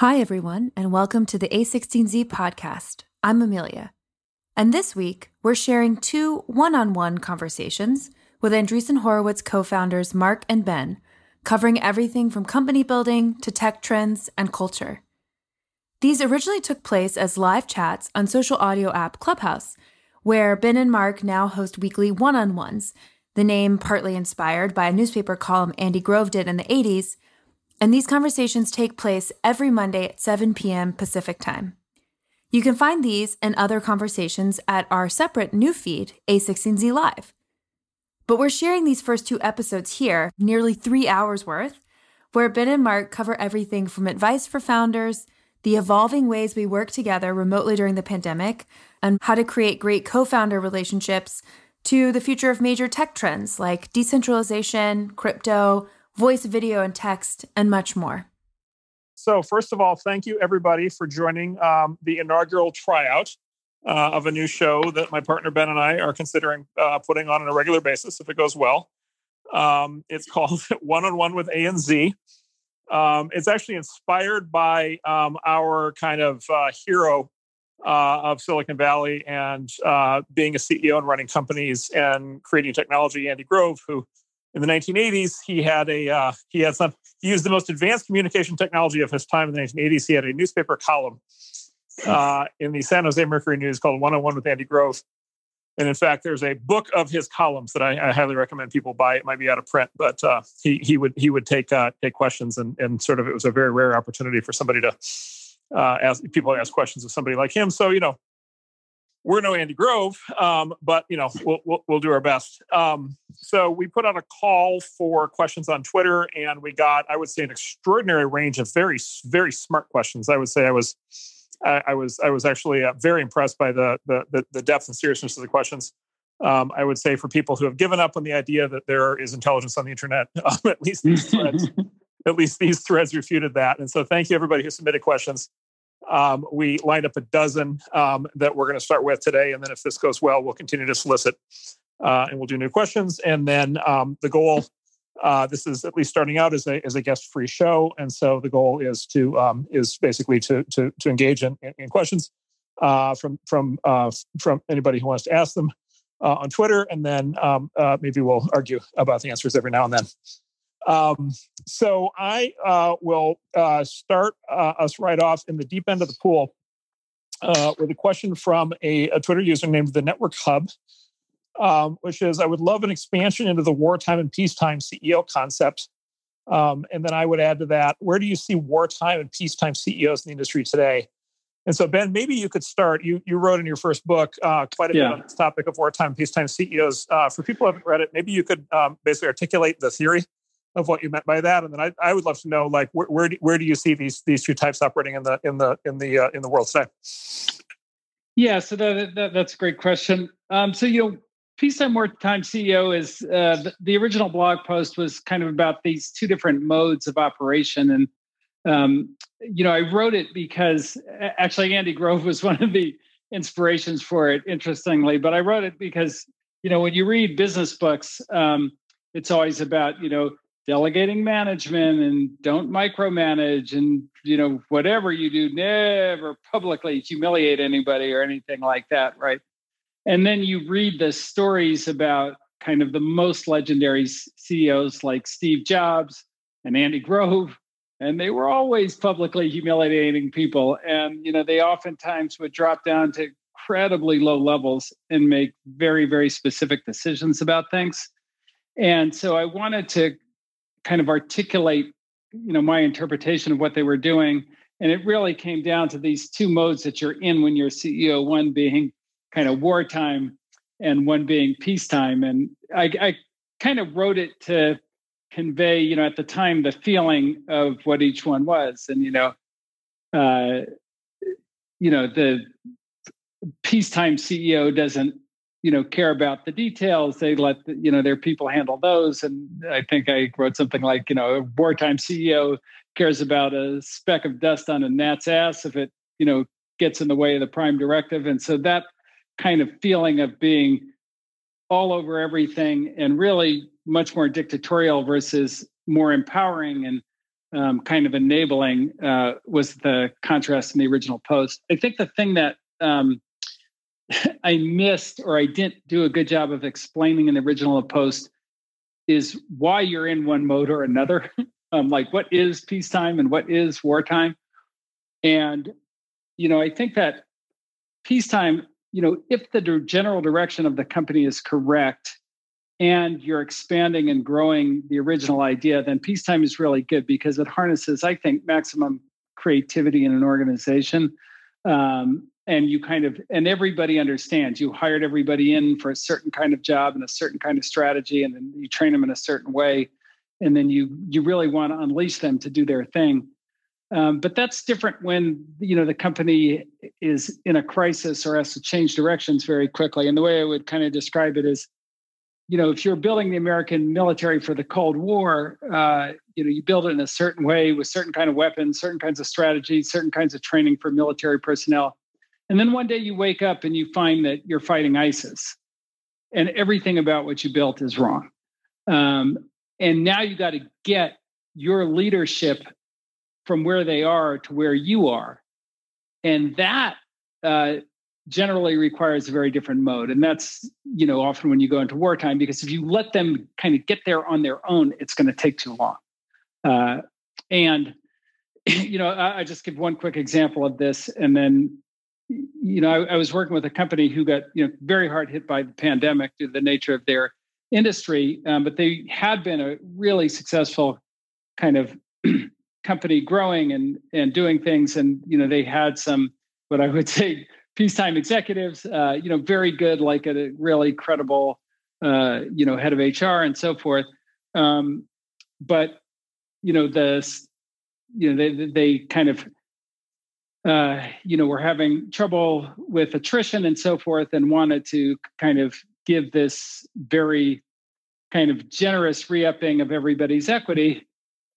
Hi, everyone, and welcome to the A16Z podcast. I'm Amelia. And this week, we're sharing two one on one conversations with Andreessen Horowitz co founders Marc and Ben, covering everything from company building to tech trends and culture. These originally took place as live chats on social audio app Clubhouse, where Ben and Marc now host weekly one on ones, the name partly inspired by a newspaper column Andy Grove did in the 80s and these conversations take place every Monday at 7 p.m. Pacific Time. You can find these and other conversations at our separate new feed, A16Z Live. But we're sharing these first two episodes here, nearly three hours worth, where Ben and Marc cover everything from advice for founders, the evolving ways we work together remotely during the pandemic, and how to create great co founder relationships, to the future of major tech trends like decentralization, crypto, voice, video, and text, and much more. So, first of all, thank you everybody for joining um, the inaugural tryout uh, of a new show that my partner Ben and I are considering uh, putting on on a regular basis if it goes well. Um, it's called One on One with A and Z. Um, it's actually inspired by um, our kind of uh, hero uh, of Silicon Valley and uh, being a CEO and running companies and creating technology, Andy Grove, who in the 1980s, he had a uh, he had some he used the most advanced communication technology of his time in the 1980s. He had a newspaper column uh, in the San Jose Mercury News called 101 with Andy Grove. And in fact, there's a book of his columns that I, I highly recommend people buy. It might be out of print, but uh, he he would he would take uh, take questions and and sort of it was a very rare opportunity for somebody to uh, ask people to ask questions of somebody like him. So you know, we're no Andy Grove, um, but you know we'll, we'll, we'll do our best. Um, so we put out a call for questions on Twitter, and we got I would say an extraordinary range of very very smart questions. I would say I was I, I was I was actually uh, very impressed by the, the, the depth and seriousness of the questions. Um, I would say for people who have given up on the idea that there is intelligence on the internet, um, at least these threads, at least these threads refuted that. And so thank you everybody who submitted questions. Um, we lined up a dozen um, that we're going to start with today. And then if this goes well, we'll continue to solicit uh, and we'll do new questions. And then um, the goal, uh, this is at least starting out as a, as a guest free show. And so the goal is to, um, is basically to, to, to engage in, in questions uh, from, from, uh, from anybody who wants to ask them uh, on Twitter. And then um, uh, maybe we'll argue about the answers every now and then. Um, so I uh, will uh, start uh, us right off in the deep end of the pool uh, with a question from a, a, Twitter user named the Network Hub, um, which is I would love an expansion into the wartime and peacetime CEO concept. Um, and then I would add to that, where do you see wartime and peacetime CEOs in the industry today? And so, Ben, maybe you could start. You you wrote in your first book uh, quite a yeah. bit on this topic of wartime, peacetime CEOs. Uh, for people who haven't read it, maybe you could um, basically articulate the theory of what you meant by that, and then I, I would love to know like where where do, where do you see these these two types operating in the in the in the uh, in the world today? Yeah, so that, that that's a great question. Um, so you know, peacetime wartime CEO is uh, the, the, original blog post was kind of about these two different modes of operation, and um, you know, I wrote it because actually Andy Grove was one of the inspirations for it. Interestingly, but I wrote it because you know when you read business books. Um, it's always about you know delegating management and don't micromanage and you know whatever you do never publicly humiliate anybody or anything like that right? And then you read the stories about kind of the most legendary CEOs like Steve Jobs and Andy Grove and they were always publicly humiliating people. And you know they oftentimes would drop down to incredibly low levels and make very very specific decisions about things. And so i wanted to kind of articulate you know my interpretation of what they were doing. And it really came down to these two modes that you're in when you're ceo one being kind of wartime and one being peacetime. And i, I kind of wrote it to convey you know at the time the feeling of what each one was. And you know uh you know the peacetime ceo doesn't you know care about the details. They let the, you know their people handle those. And i think i wrote something like you know a wartime ceo cares about a speck of dust on a gnat's ass if it you know gets in the way of the prime directive. And so that kind of feeling of being all over everything and really much more dictatorial versus more empowering and um, kind of enabling uh, was the contrast in the original post. I think the thing that um, I missed or I didn't do a good job of explaining in the original post is why you're in one mode or another. um, like what is peacetime and what is wartime. And, you know, I think that peacetime, you know, if the general direction of the company is correct and you're expanding and growing the original idea, then peacetime is really good because it harnesses, I think, maximum creativity in an organization. Um, and you kind of and everybody understands you hired everybody in for a certain kind of job and a certain kind of strategy and then you train them in a certain way and then you you really want to unleash them to do their thing. Um, but that's different when you know the company is in a crisis or has to change directions very quickly. And the way i would kind of describe it is you know if you're building the american military for the cold war uh, you know you build it in a certain way with certain kind of weapons certain kinds of strategies certain kinds of training for military personnel and then one day you wake up and you find that you're fighting ISIS and everything about what you built is wrong. Um, and now you got to get your leadership from where they are to where you are. And that uh, generally requires a very different mode. And that's, you know, often when you go into wartime, because if you let them kind of get there on their own, it's going to take too long. Uh, and, you know, I, I just give one quick example of this and then you know, I, I, was working with a company who got you know very hard hit by the pandemic due to the nature of their industry, um, but they had been a really successful kind of company, growing and and doing things, and you know they had some what I would say peacetime executives, uh, you know, very good, like a really credible, uh, you know, head of HR and so forth. Um, but you know the you know they they kind of uh, you know, were having trouble with attrition and so forth, and wanted to kind of give this very kind of generous re-upping of everybody's equity.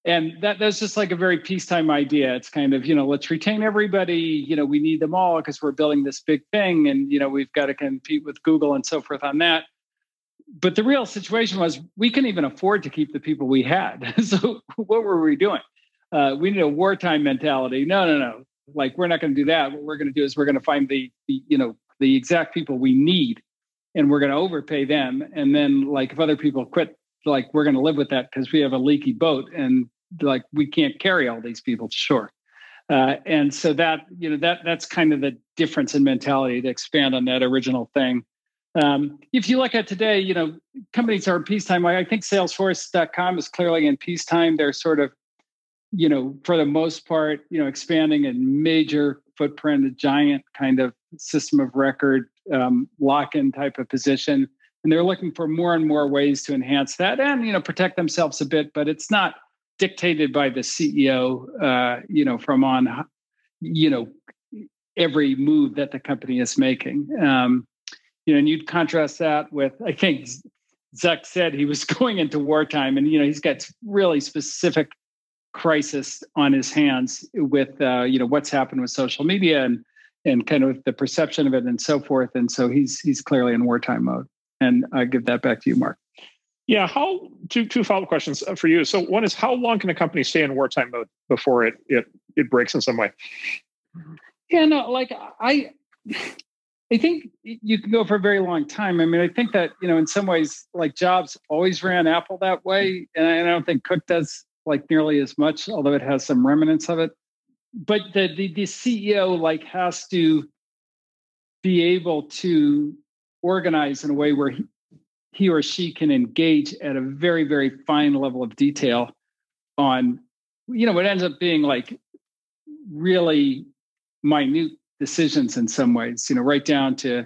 And that that's just like a very peacetime idea. It's kind of, you know, let's retain everybody. You know, we need them all because we're building this big thing, and you know, we've got to compete with Google and so forth on that. But the real situation was we couldn't even afford to keep the people we had. so what were we doing? Uh, we need a wartime mentality. No, no, no like we're not going to do that. What we're going to do is we're going to find the, the you know the exact people we need and we're going to overpay them. And then like if other people quit like we're going to live with that because we have a leaky boat and like we can't carry all these people to shore. Uh, and so that you know that that's kind of the difference in mentality to expand on that original thing. Um, if you look at today you know companies are in peacetime. I think salesforce.com is clearly in peacetime. They're sort of you know, for the most part, you know, expanding a major footprint, a giant kind of system of record um, lock-in type of position, and they're looking for more and more ways to enhance that and you know protect themselves a bit. But it's not dictated by the CEO, uh, you know, from on, you know, every move that the company is making. Um, you know, and you'd contrast that with, I think Zuck said he was going into wartime, and you know, he's got really specific crisis on his hands with uh, you know what's happened with social media and and kind of the perception of it and so forth. And so he's he's clearly in wartime mode. And I give that back to you, Marc. Yeah, how two two follow up questions uh, for you. So one is how long can a company stay in wartime mode before it it it breaks in some way? Yeah, no, like I I think you can go for a very long time. I mean, I think that you know, in some ways, like Jobs always ran Apple that way, and I don't think Cook does like nearly as much, although it has some remnants of it. But the, the, the CEO like has to be able to organize in a way where he, he or she can engage at a very very fine level of detail on you know what ends up being like really minute decisions in some ways you know right down to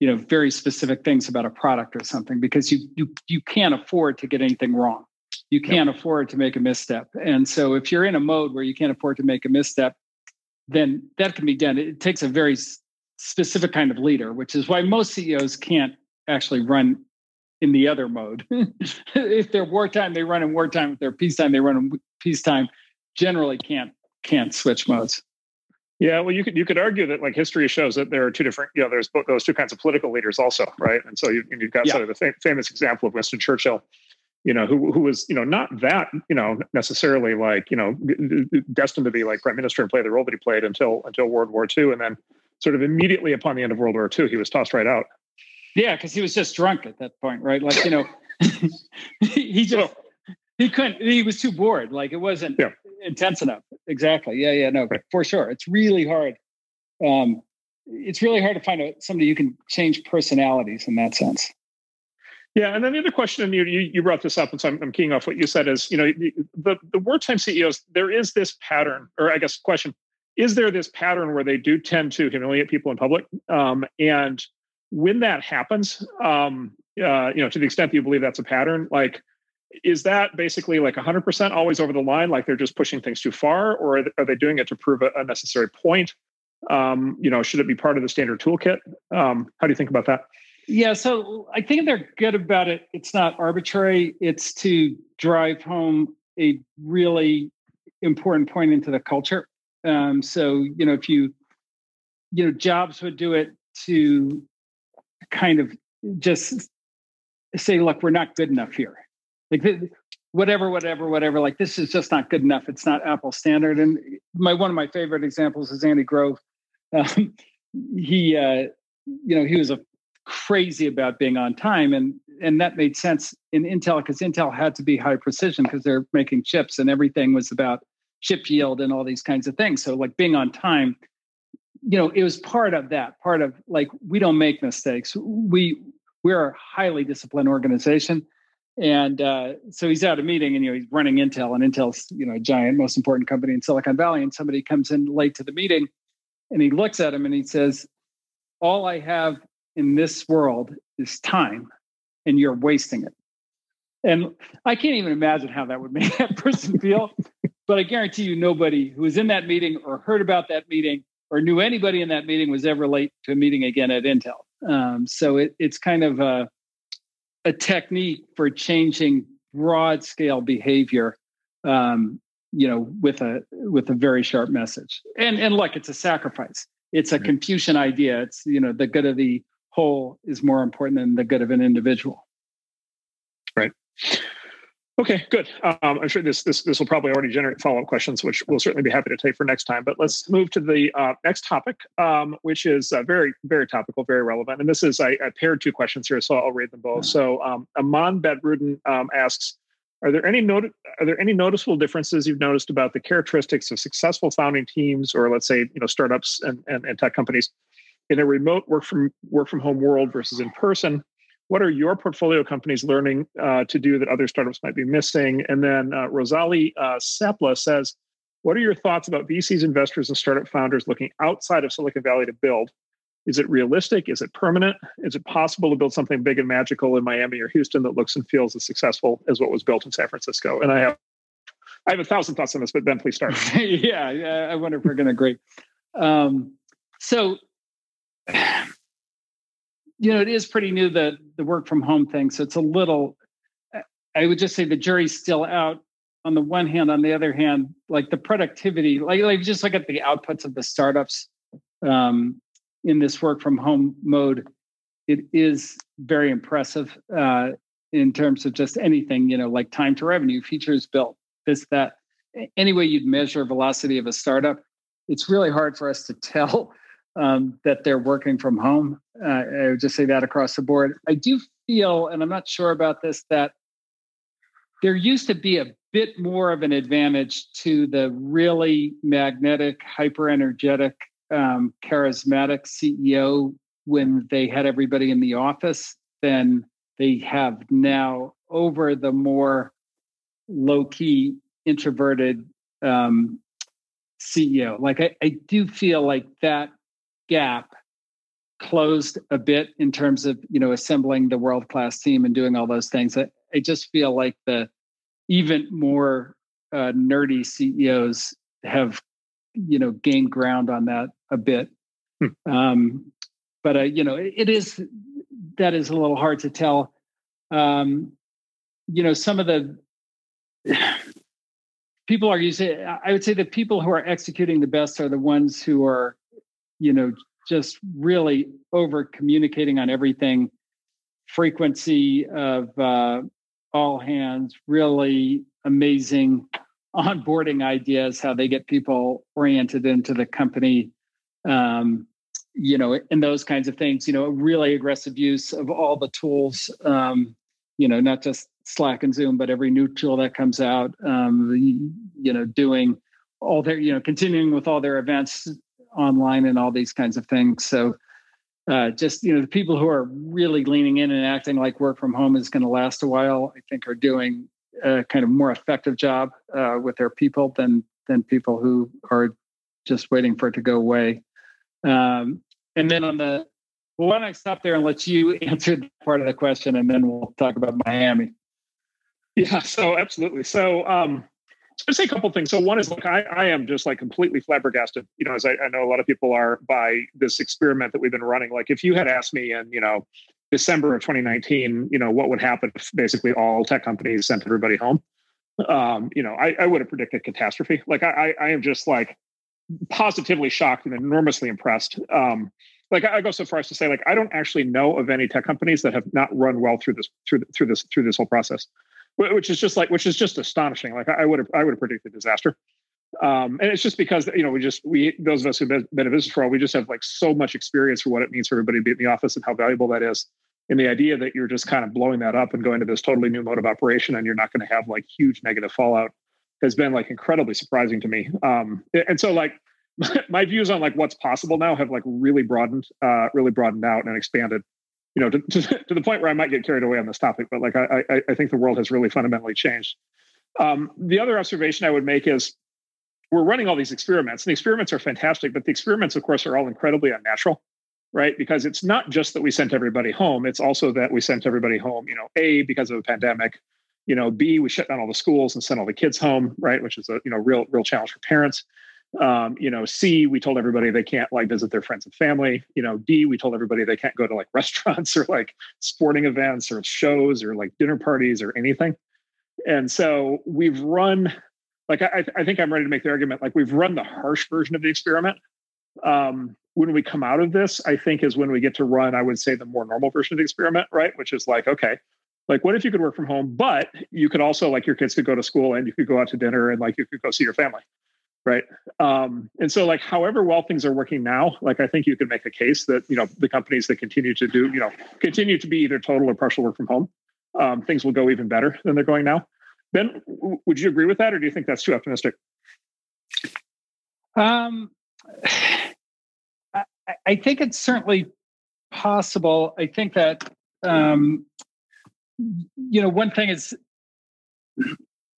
you know very specific things about a product or something because you you you can't afford to get anything wrong you can't yep. afford to make a misstep. And so if you're in a mode where you can't afford to make a misstep, then that can be done. It takes a very specific kind of leader, which is why most CEOs can't actually run in the other mode. if they're wartime, they run in wartime. If they're peacetime, they run in peacetime. Generally, can't can't switch modes. Yeah, well, you could you could argue that like history shows that there are two different, you know, there's those two kinds of political leaders also, right? And so you, have got yeah. sort of the fam- famous example of Winston Churchill, you know, who who was you know not that you know necessarily like you know destined to be like prime minister and play the role that he played until until World War II, and then sort of immediately upon the end of World War II, he was tossed right out. Yeah, because he was just drunk at that point, right? Like you know, he just he couldn't. He was too bored. Like it wasn't yeah. intense enough. Exactly. Yeah. Yeah. No, right. for sure. It's really hard. Um, it's really hard to find a, somebody you can change personalities in that sense. Yeah, and then the other question, and you, you brought this up, and so I'm, I'm keying off what you said is, you know, the the wartime CEOs, there is this pattern, or I guess question, is there this pattern where they do tend to humiliate people in public, um, and when that happens, um, uh, you know, to the extent that you believe that's a pattern, like, is that basically like 100% always over the line, like they're just pushing things too far, or are they doing it to prove a, necessary point? Um, you know, should it be part of the standard toolkit? Um, how do you think about that? Yeah, so I think they're good about it. It's not arbitrary. It's to drive home a really important point into the culture. Um, so you know, if you you know, Jobs would do it to kind of just say, look, we're not good enough here. Like whatever, whatever, whatever. Like this is just not good enough. It's not Apple standard. And my one of my favorite examples is Andy Grove. Um, he, uh, you know, he was a crazy about being on time, and and that made sense in Intel because Intel had to be high precision because they're making chips, and everything was about chip yield and all these kinds of things. So like being on time you know, it was part of that, part of like we don't make mistakes. We we're a highly disciplined organization. And uh, so he's at a meeting and you know he's running Intel and Intel's you know a giant, most important company in Silicon Valley. And somebody comes in late to the meeting, and he looks at him and he says, "All I have in this world is time, and you're wasting it." And I can't even imagine how that would make that person feel. but I guarantee you, nobody who was in that meeting or heard about that meeting or knew anybody in that meeting was ever late to a meeting again at Intel. Um, so it, it's kind of a, a, technique for changing broad scale behavior, um, you know, with a with a very sharp message. And and look, it's a sacrifice. It's a Confucian idea. It's you know the good of the whole is more important than the good of an individual. Right. Okay, good. Um, I'm sure this this this will probably already generate follow up questions, which we'll certainly be happy to take for next time. But let's move to the uh, next topic, um, which is uh, very very topical, very relevant. And this is I, I, paired two questions here, so I'll read them both. So um, Aman Bedrudin um, asks, are there any not- are there any noticeable differences you've noticed about the characteristics of successful founding teams, or let's say you know startups and, and, and tech companies in a remote work from work from home world versus in person? what are your portfolio companies learning uh, to do that other startups might be missing? And then uh, Rosali uh, Sepla says, what are your thoughts about VCs, investors, and startup founders looking outside of Silicon Valley to build? Is it realistic? Is it permanent? Is it possible to build something big and magical in Miami or Houston that looks and feels as successful as what was built in San Francisco? And I have, I have a thousand thoughts on this, but Ben, please start. yeah, yeah, I wonder if we're going to agree. Um, so you know, it is pretty new the the work from home thing. So it's a little. I would just say the jury's still out. On the one hand, on the other hand, like the productivity, like like just look at the outputs of the startups um, in this work from home mode. It is very impressive uh, in terms of just anything, you know, like time to revenue, features built, this that. Any way you'd measure velocity of a startup, it's really hard for us to tell um, that they're working from home. Uh, I would just say that across the board. I do feel, and I'm not sure about this, that there used to be a bit more of an advantage to the really magnetic, hyper energetic, um, charismatic CEO when they had everybody in the office than they have now over the more low key, introverted um, CEO. Like, I, I do feel like that gap closed a bit in terms of you know assembling the world class team and doing all those things. I, I just feel like the even more uh, nerdy CEOs have you know gained ground on that a bit. Hmm. Um, but uh, you know it, it is that is a little hard to tell. Um, you know some of the people are using. I would say the people who are executing the best are the ones who are you know, just really over communicating on everything, frequency of uh, all hands, really amazing onboarding ideas, how they get people oriented into the company, um, you know, and those kinds of things. You know, really aggressive use of all the tools. Um, you know, not just Slack and Zoom, but every new tool that comes out. Um, you know, doing all their, you know, continuing with all their events online and all these kinds of things. So. Uh, just you know the people who are really leaning in and acting like work from home is going to last a while i think are doing a kind of more effective job uh, with their people than than people who are just waiting for it to go away. Um, and then on the well, why don't I stop there and let you answer part of the question, and then we'll talk about Miami. Yeah, so absolutely. So, um, so say a couple things. So one is like I, I am just like completely flabbergasted, you know, as I, I know a lot of people are by this experiment that we've been running. Like if you had asked me in, you know, December of 2019, you know, what would happen if basically all tech companies sent everybody home? Um, you know, I, I would have predicted catastrophe. Like I, I am just like positively shocked and enormously impressed. Um, like I go so far as to say, like I don't actually know of any tech companies that have not run well through this through through this through this whole process, which is just like which is just astonishing. Like I would have I would have predicted disaster. Um, and it's just because you know we just we those of us who've been, in business for a while, we just have like so much experience for what it means for everybody to be in the office and how valuable that is and the idea that you're just kind of blowing that up and going to this totally new mode of operation and you're not going to have like huge negative fallout has been like incredibly surprising to me um, and so like my views on like what's possible now have like really broadened uh, really broadened out and expanded you know to, to, to, the point where i might get carried away on this topic but like i i, I think the world has really fundamentally changed um, the other observation i would make is we're running all these experiments and the experiments are fantastic but the experiments of course are all incredibly unnatural right? Because it's not just that we sent everybody home, it's also that we sent everybody home, you know, A, because of a pandemic, you know, B, we shut down all the schools and sent all the kids home, right? Which is a, you know, real, real challenge for parents. Um, you know, C, we told everybody they can't like visit their friends and family. You know, D, we told everybody they can't go to like restaurants or like sporting events or shows or like dinner parties or anything. And so we've run, like, I, I think I'm ready to make the argument, like we've run the harsh version of the experiment. Um, when we come out of this, I think is when we get to run, I would say the more normal version of the experiment, right? Which is like, okay, like what if you could work from home, but you could also like your kids could go to school and you could go out to dinner and like you could go see your family. Right. Um, and so like however well things are working now, like I think you could make a case that, you know, the companies that continue to do, you know, continue to be either total or partial work from home, um, things will go even better than they're going now. Ben, would you agree with that or do you think that's too optimistic? Um I think it's certainly possible. I think that um, you know one thing is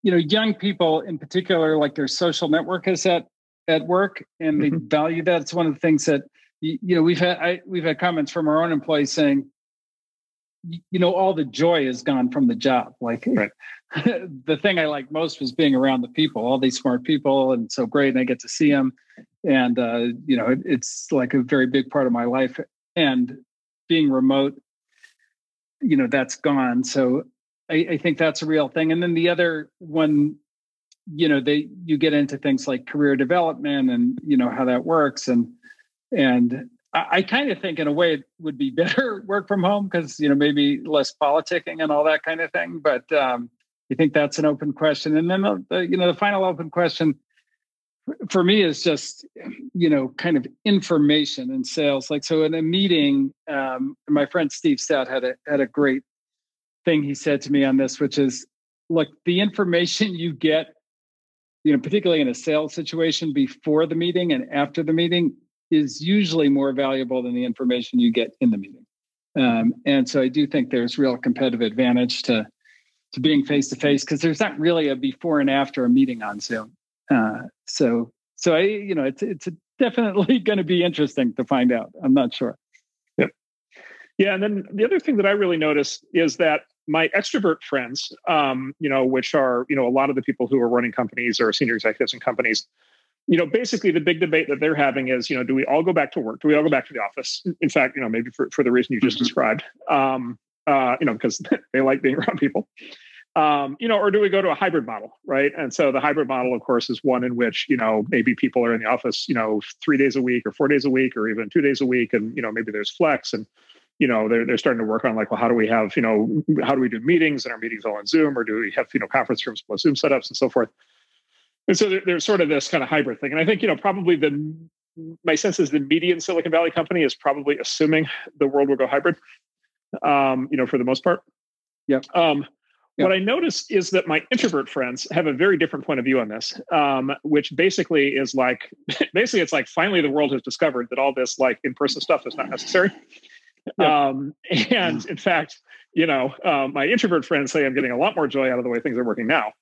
you know young people in particular like their social network is at at work and they mm-hmm. value that. It's one of the things that you know we've had I, we've had comments from our own employees saying you know all the joy is gone from the job like right. the thing i like most was being around the people all these smart people and so great and i get to see them and uh, you know it, it's like a very big part of my life and being remote you know that's gone so I, I think that's a real thing and then the other one you know they you get into things like career development and you know how that works and and I, I kind of think in a way it would be better work from home because you know maybe less politicking and all that kind of thing. But um, I think that's an open question. And then the, the you know the final open question for me is just you know kind of information and sales. Like so in a meeting, um, my friend Steve Stoute had a had a great thing he said to me on this, which is look the information you get you know particularly in a sales situation before the meeting and after the meeting is usually more valuable than the information you get in the meeting. Um, and so I do think there's real competitive advantage to to being face to face because there's not really a before and after a meeting on Zoom. Uh, so so I you know it's it's definitely going to be interesting to find out. I'm not sure. Yep. Yeah, and then the other thing that I really noticed is that my extrovert friends, um, you know, which are you know a lot of the people who are running companies or senior executives in companies, you know, basically the big debate that they're having is, you know, do we all go back to work? Do we all go back to the office? In fact, you know, maybe for, for the reason you just mm-hmm. described, um, uh, you know, because they like being around people. Um, you know, or do we go to a hybrid model, right? And so the hybrid model, of course, is one in which you know maybe people are in the office, you know, three days a week or four days a week or even two days a week, and you know maybe there's flex and you know they're, they're starting to work on like well how do we have you know how do we do meetings and our meetings all on zoom or do we have you know conference rooms plus zoom setups and so forth? And so there's sort of this kind of hybrid thing. And i think you know probably the my sense is the median silicon valley company is probably assuming the world will go hybrid um, you know for the most part. Yeah um, what I notice is that my introvert friends have a very different point of view on this, um, which basically is like, basically, it's like finally the world has discovered that all this like in-person stuff is not necessary. Um, and in fact, you know, um, my introvert friends say I'm getting a lot more joy out of the way things are working now.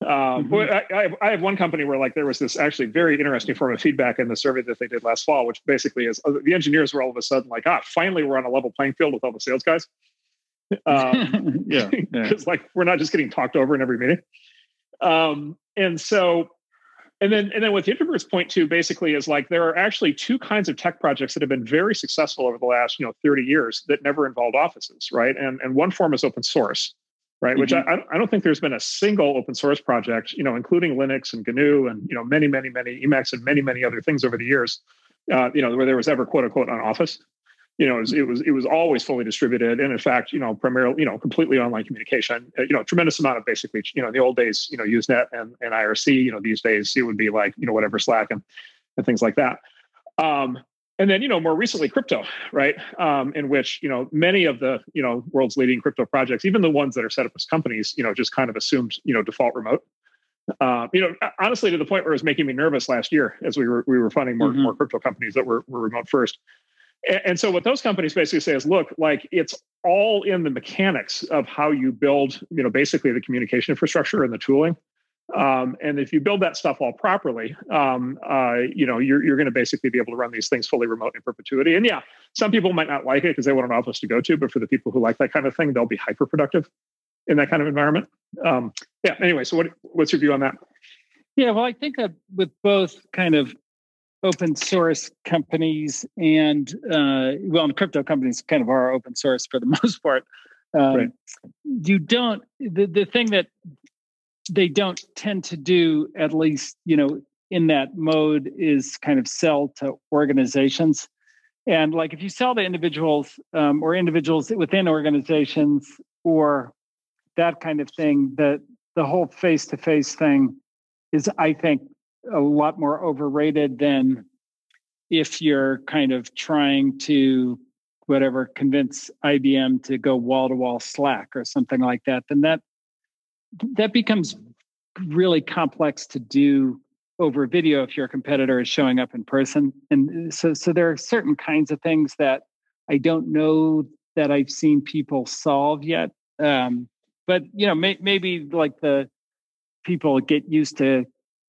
Um, mm-hmm. I, I, have, I, have, one company where like there was this actually very interesting form of feedback in the survey that they did last fall, which basically is uh, the engineers were all of a sudden like, ah, finally we're on a level playing field with all the sales guys. Um, yeah, because yeah. like we're not just getting talked over in every meeting. Um, and so, and then and then what the introverts point to basically is like there are actually two kinds of tech projects that have been very successful over the last you know 30 years that never involved offices, right? And and one form is open source, right? Mm-hmm. Which I, I don't think there's been a single open source project, you know, including Linux and GNU and you know many many many Emacs and many many other things over the years, uh, you know, where there was ever quote unquote on office you know, it was, it was, it was always fully distributed, and in fact, you know, primarily, you know, completely online communication. Uh, you know, tremendous amount of basically, you know, in the old days, you know, Usenet and, and IRC. You know, these days it would be like, you know, whatever Slack and and things like that. Um, and then, you know, more recently, crypto, right? Um, in which you know many of the you know world's leading crypto projects, even the ones that are set up as companies, you know, just kind of assumed you know default remote. Uh, you know, honestly, to the point where it was making me nervous last year as we were we were funding more mm-hmm. more crypto companies that were were remote first. And so what those companies basically say is, look, like it's all in the mechanics of how you build, you know, basically the communication infrastructure and the tooling. Um, and if you build that stuff all properly, um, uh, you know, you're, you're going to basically be able to run these things fully remote in perpetuity. And yeah, some people might not like it because they want an office to go to, but for the people who like that kind of thing, they'll be hyper productive in that kind of environment. Um, yeah. Anyway, so what, what's your view on that? Yeah, well, I think that with both kind of open source companies and uh, well, and crypto companies kind of are open source for the most part. Um, right. You don't the the thing that they don't tend to do, at least you know, in that mode, is kind of sell to organizations. And like if you sell to individuals um, or individuals within organizations or that kind of thing, that the whole face to face thing is, I think, a lot more overrated than if you're kind of trying to whatever convince IBM to go wall to wall Slack or something like that, then that that becomes really complex to do over video if your competitor is showing up in person. And so so there are certain kinds of things that I don't know that I've seen people solve yet. Um, but you know, may, maybe like the people get used to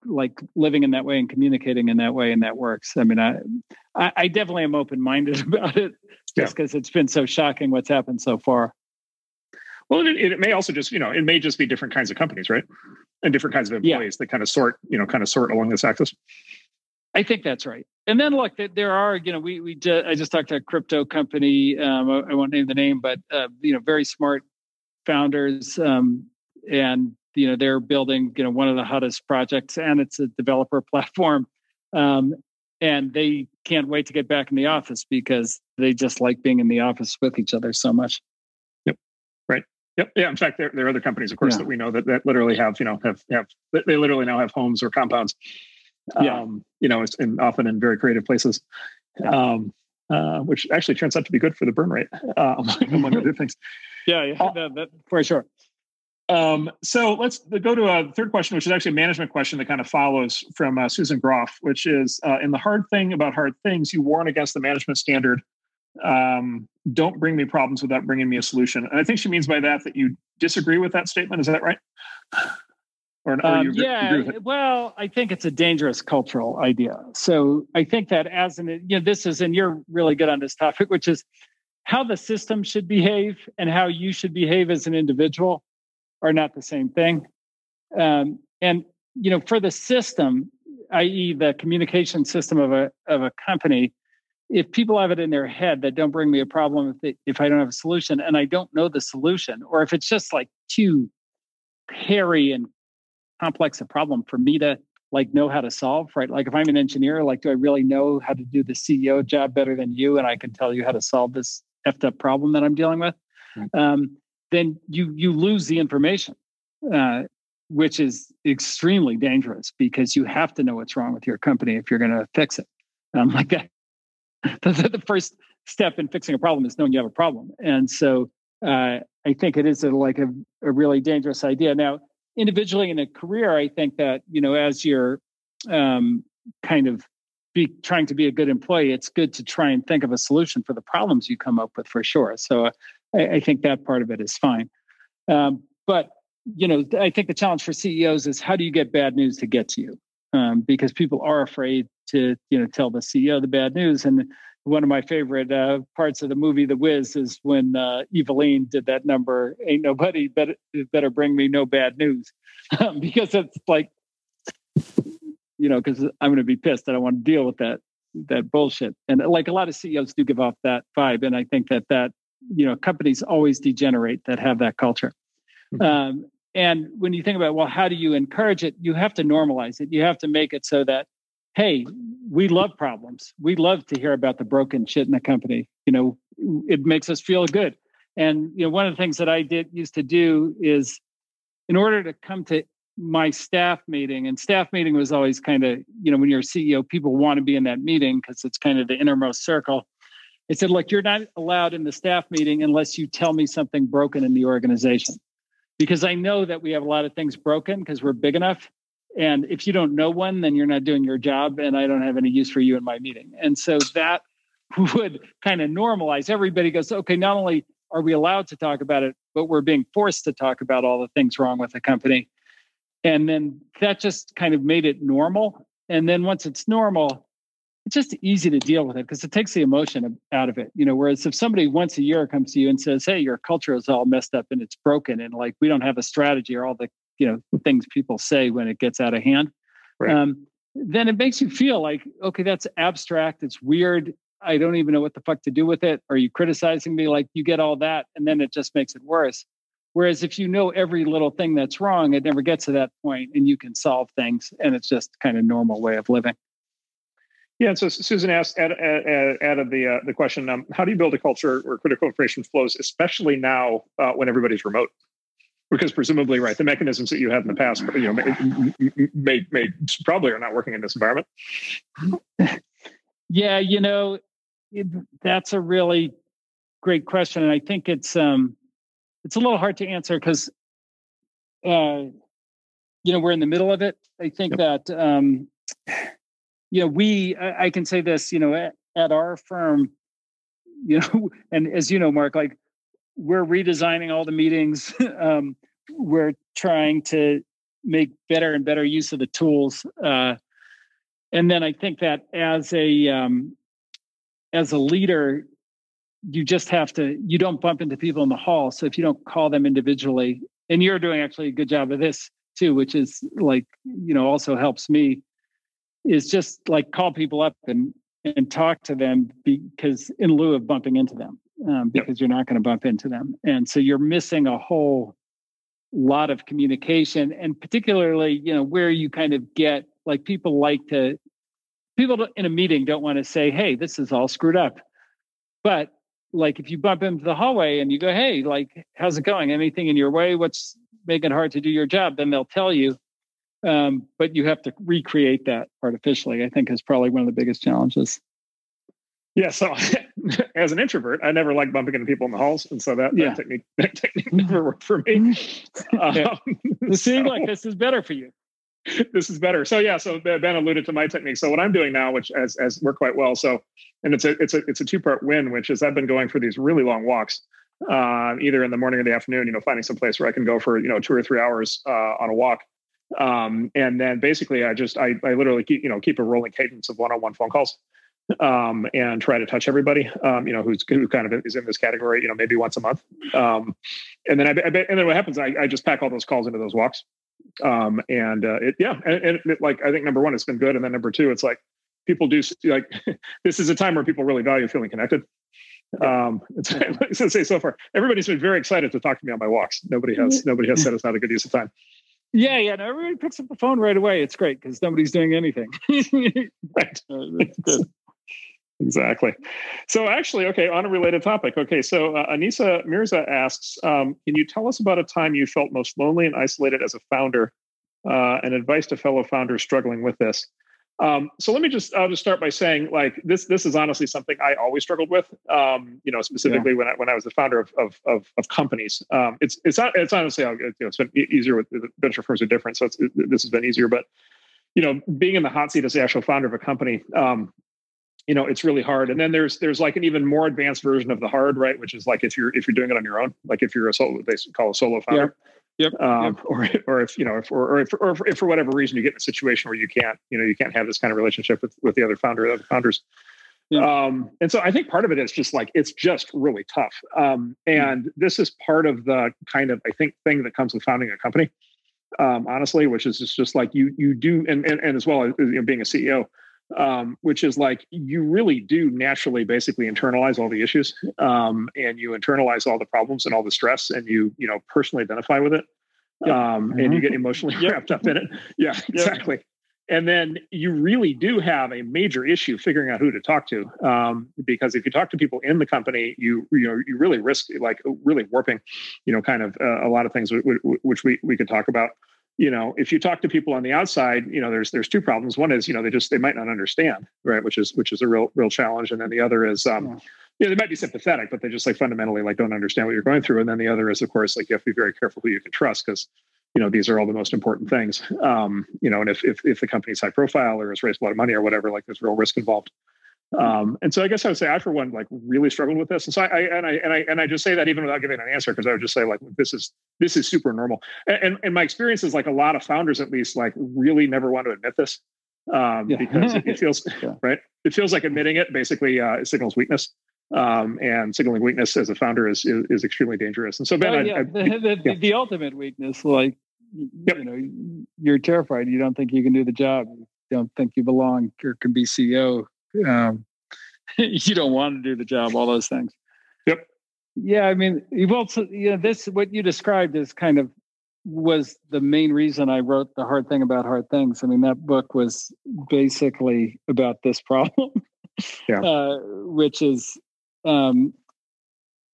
like living in that way and communicating in that way and that works. I mean i i, I definitely am open-minded about it just because yeah. it's been so shocking what's happened so far. Well it, it, may also just you know it may just be different kinds of companies right? And different kinds of employees yeah. that kind of sort you know kind of sort along this axis. I think that's right. And then look there are you know we we just, i just talked to a crypto company um, I, I, won't name the name but uh, you know very smart founders um, and you know they're building you know one of the hottest projects and it's a developer platform. Um, and they can't wait to get back in the office because they just like being in the office with each other so much. Yep. Right. Yep. Yeah in fact there, there are other companies of course yeah. that we know that, that literally have you know have have they literally now have homes or compounds yeah. um you know and often in very creative places. Um uh, which actually turns out to be good for the burn rate uh, among other things. Yeah yeah uh, that, that, for sure um, so let's go to a third question, which is actually a management question that kind of follows from uh, Susan Groff, which is uh, in the hard thing about hard things, you warn against the management standard. Um, don't bring me problems without bringing me a solution. And I think she means by that that you disagree with that statement. Is that right? Or, or um, yeah, well, I think it's a dangerous cultural idea. So I think that as an, you know, this is, and you're really good on this topic, which is how the system should behave and how you should behave as an individual are not the same thing. Um, and you know, for the system, i.e., the communication system of a of a company, if people have it in their head that don't bring me a problem if they, if I don't have a solution and I don't know the solution, or if it's just like too hairy and complex a problem for me to like know how to solve, right? Like if I'm an engineer, like do I really know how to do the CEO job better than you, and I can tell you how to solve this effed up problem that I'm dealing with, mm-hmm. um, then you you lose the information, uh, which is extremely dangerous because you have to know what's wrong with your company if you're going to fix it. Um, like that, the, first step in fixing a problem is knowing you have a problem, and so uh, I think it is a, like a, a really dangerous idea. Now, individually in a career, I think that you know as you're um, kind of be trying to be a good employee, it's good to try and think of a solution for the problems you come up with for sure. So uh, I, I, think that part of it is fine. Um, but you know, I think the challenge for CEOs is how do you get bad news to get to you? Um, because people are afraid to you know tell the CEO the bad news. And one of my favorite uh, parts of the movie The Wiz is when uh, Evillene did that number. Ain't nobody better better bring me no bad news, because it's like you know, because I'm going to be pissed. That I don't want to deal with that that bullshit. And like a lot of CEOs do give off that vibe, and I think that that you know companies always degenerate that have that culture. Mm-hmm. Um, and when you think about well, how do you encourage it? You have to normalize it. You have to make it so that hey, we love problems. We love to hear about the broken shit in the company. You know, it makes us feel good. And you know, one of the things that I did used to do is in order to come to my staff meeting and staff meeting was always kind of you know when you're a ceo people want to be in that meeting because it's kind of the innermost circle. It said look you're not allowed in the staff meeting unless you tell me something broken in the organization. Because i know that we have a lot of things broken because we're big enough and if you don't know one then you're not doing your job and i don't have any use for you in my meeting. And so that would kind of normalize. Everybody goes okay not only are we allowed to talk about it but we're being forced to talk about all the things wrong with the company and then that just kind of made it normal. And then once it's normal, it's just easy to deal with it because it takes the emotion out of it. You know, whereas if somebody once a year comes to you and says, Hey, your culture is all messed up and it's broken, and like we don't have a strategy or all the, you know, things people say when it gets out of hand. Right. Um, then it makes you feel like, okay, that's abstract. It's weird. I don't even know what the fuck to do with it. Are you criticizing me? Like you get all that, and then it just makes it worse. Whereas if you know every little thing that's wrong, it never gets to that point and you can solve things and it's just kind of normal way of living. Yeah, and so Susan asked, added, added the uh, the question: um, How do you build a culture where critical information flows, especially now uh, when everybody's remote? Because presumably, right, the mechanisms that you had in the past, you know, may, may, may probably are not working in this environment. Yeah, you know, it, that's a really great question, and I think it's um, it's a little hard to answer because uh, you know we're in the middle of it i think yep. that um, you know we I, I, can say this you know at, at our firm you know and as you know Marc like we're redesigning all the meetings um, we're trying to make better and better use of the tools uh, and then i think that as a um, as a leader you just have to you don't bump into people in the hall. So if you don't call them individually and you're doing actually a good job of this too which is like you know also helps me is just like call people up and and talk to them because in lieu of bumping into them um, because yep. you're not going to bump into them. And so you're missing a whole lot of communication and particularly you know where you kind of get like people like to people in a meeting don't want to say hey this is all screwed up. But like if you bump into the hallway and you go, "Hey, like how's it going? Anything in your way? What's making it hard to do your job?" Then they'll tell you. Um, but you have to recreate that artificially. I think is probably one of the biggest challenges. Yeah. So, as an introvert, I never like bumping into people in the halls, and so that, yeah. that technique that technique never worked for me. yeah. Um, so, like this is better for you. this is better. So yeah, so Ben alluded to my technique. So what I'm doing now, which has, has worked quite well. So, and it's a it's a it's a two part win, which is I've been going for these really long walks, uh, either in the morning or the afternoon. You know, finding some place where I can go for you know two or three hours uh, on a walk, um, and then basically I just I I literally keep you know keep a rolling cadence of one on one phone calls. Um, and try to touch everybody, um, you know, who's who kind of is in this category, you know, maybe once a month. Um, and then I, I, and then what happens? I, I just pack all those calls into those walks um, and uh, it, yeah, and, and it, like I think number one, it's been good, and then number two, it's like people do like this is a time where people really value feeling connected. Um, it's, say so far, everybody's been very excited to talk to me on my walks. Nobody has nobody has said it's not a good use of time. Yeah, yeah. No, everybody picks up the phone right away. It's great because nobody's doing anything. right. Uh, that's good. Exactly. So actually, okay, on a related topic. Okay, so uh, Anisa Mirza asks, um, can you tell us about a time you felt most lonely and isolated as a founder, uh, and advice to fellow founders struggling with this? Um, so let me just I'll just start by saying like this this is honestly something I always struggled with. Um, you know, specifically yeah. when I when I was the founder of of of, of companies. Um, it's it's not it's honestly you know, it's been easier with venture firms are different, so it, this has been easier. But you know, being in the hot seat as the actual founder of a company, um, you know, it's really hard. And then there's there's like an even more advanced version of the hard, right? Which is like if you're if you're doing it on your own, like if you're a solo, they call a solo founder. Yeah Yep. Um, yep. Or, or if you know, if, or, or if, or if for whatever reason you get in a situation where you can't, you know, you can't have this kind of relationship with with the other founder, other founders. Yeah. Um, and so I think part of it is just like it's just really tough. Um, and mm this is part of the kind of I think thing that comes with founding a company. Um, honestly, which is just, just like you you do, and and, and as well as you know, being a CEO, um, which is like you really do naturally basically internalize all the issues um, and you internalize all the problems and all the stress and you you know personally identify with it um, mm-hmm. and you get emotionally yep. wrapped up in it yeah exactly yep. and then you really do have a major issue figuring out who to talk to um, because if you talk to people in the company you you know you really risk like really warping you know kind of uh, a lot of things which we we could talk about you know if you talk to people on the outside you know there's there's two problems. One is you know they just they might not understand right? Which is which is a real real challenge. And then the other is um yeah. you know they might be sympathetic but they just like fundamentally like don't understand what you're going through. And then the other is of course like you have to be very careful who you can trust because you know these are all the most important things. Um you know and if if, if the company's high profile or has raised a lot of money or whatever like there's real risk involved um, and so I guess I would say I, for one, like really struggled with this. And so I, I and I and I and I just say that even without giving an answer, because I would just say like this is this is super normal. And, and, my experience is like a lot of founders, at least, like really never want to admit this um, yeah. because it, it feels yeah. right. It feels like admitting it basically uh, signals weakness. Um, and signaling weakness as a founder is is, is extremely dangerous. And so Ben, oh, yeah. I, I, the, the, the, ultimate weakness, like yep. you know, you're terrified. You don't think you can do the job. You don't think you belong or can be CEO um, you don't want to do the job, all those things. Yep. Yeah, I mean, you've also, you know, this what you described is kind of was the main reason I wrote the hard thing about hard things. I mean, that book was basically about this problem, yeah. uh, which is, um,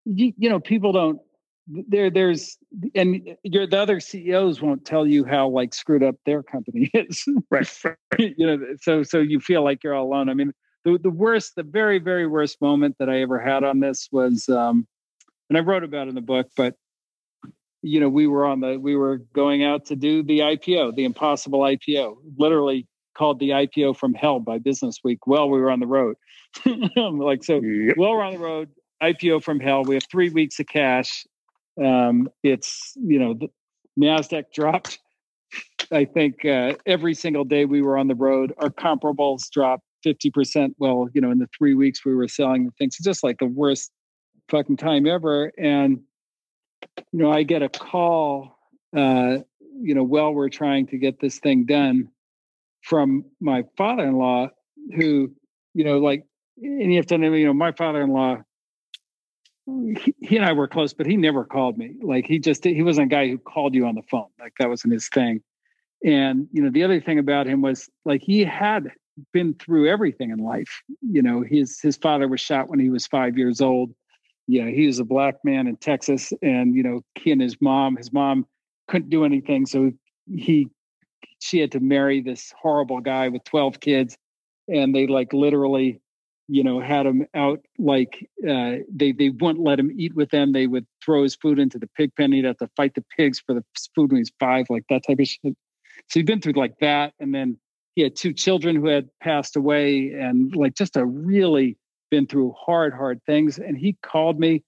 you, you know, people don't there there's and your the other CEOs won't tell you how like screwed up their company is. right. right. you know, so so you feel like you're all alone. I mean, the, the worst, the very, very worst moment that I ever had on this was, um, and I wrote about in the book, but you know, we were on the, we were going out to do the IPO, the impossible IPO, literally called the IPO from hell by Business Week. Well, we were on the road. like, so, yep. well, we're on the road, IPO from hell. We have three weeks of cash. Um, it's, you know, the NASDAQ dropped. I think uh, every single day we were on the road, our comparables dropped 50%. Well, you know, in the three weeks we were selling the things, just like the worst fucking time ever. And, you know, I get a call, uh, you know, while we're trying to get this thing done from my father in law, who, you know, like, and you have to know, you know, my father in law, he, he, and I were close, but he never called me. Like he just he wasn't a guy who called you on the phone. Like that wasn't his thing. And you know, the other thing about him was like he had been through everything in life. You know, his his father was shot when he was five years old. Yeah, he was a black man in Texas, and you know, he and his mom, his mom couldn't do anything, so he she had to marry this horrible guy with 12 kids and they like literally you know had him out like uh, they they wouldn't let him eat with them they would throw his food into the pig pen he'd have to fight the pigs for the food when he's five like that type of shit so he'd been through like that and then he had two children who had passed away and like just a really been through hard hard things. And he called me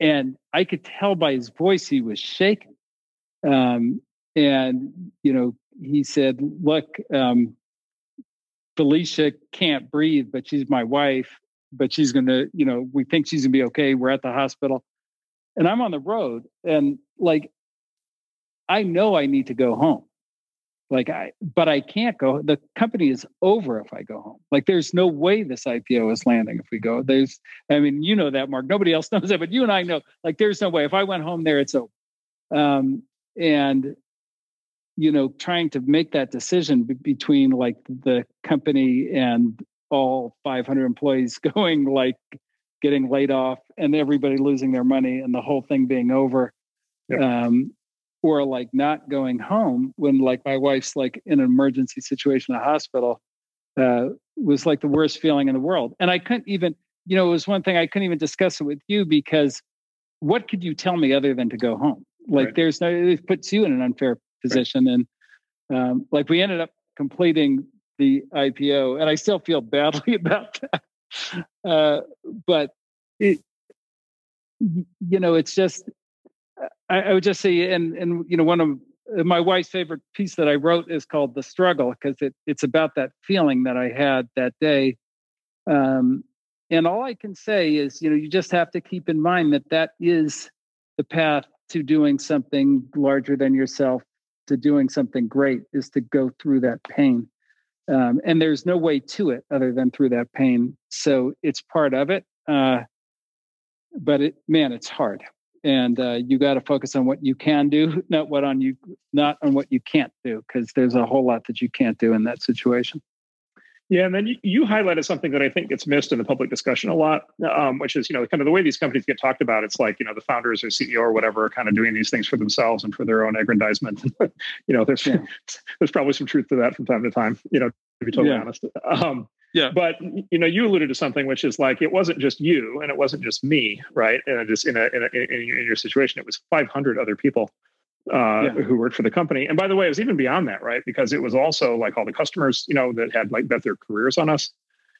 and i could tell by his voice he was shaken um, and you know he said look um, felicia can't breathe but she's my wife but she's gonna you know we think she's gonna be okay. We're at the hospital. And i'm on the road and like i know i need to go home like i but i can't go the company is over if i go home. Like there's no way this ipo is landing if we go. There's i mean you know that mark. Nobody else knows that but you and i know. Like there's no way. If i went home there it's over. Um and you know trying to make that decision b- between like the company and all 500 employees going like getting laid off and everybody losing their money and the whole thing being over. Yep. Um, or like not going home when like my wife's like in an emergency situation in a hospital uh, was like the worst feeling in the world. And I couldn't even, you know, it was one thing I couldn't even discuss it with you because what could you tell me other than to go home? Like right. there's no, it puts you in an unfair position. Right. And um, like we ended up completing the IPO, and I still feel badly about that. Uh, but it, you know, it's just I, I, would just say, and and you know, one of my wife's favorite piece that I wrote is called "The Struggle" because it it's about that feeling that I had that day. Um, and all I can say is, you know, you just have to keep in mind that that is the path to doing something larger than yourself, to doing something great, is to go through that pain. Um, and there's no way to it other than through that pain. So it's part of it. Uh, but it, man, it's hard, and uh, you got to focus on what you can do, not what on you, not on what you can't do, because there's a whole lot that you can't do in that situation. Yeah, and then you, you, highlighted something that I think gets missed in the public discussion a lot, um, which is you know kind of the way these companies get talked about. It's like you know the founders or CEO or whatever are kind of doing these things for themselves and for their own aggrandizement. you know, there's yeah. there's probably some truth to that from time to time. You know, to be totally yeah. honest. Um, yeah. But you know, you alluded to something which is like it wasn't just you and it wasn't just me, right? And just in a, in, a, in, in your situation, it was 500 other people uh, yeah. who worked for the company. And by the way, it was even beyond that, right? Because it was also like all the customers, you know, that had like bet their careers on us.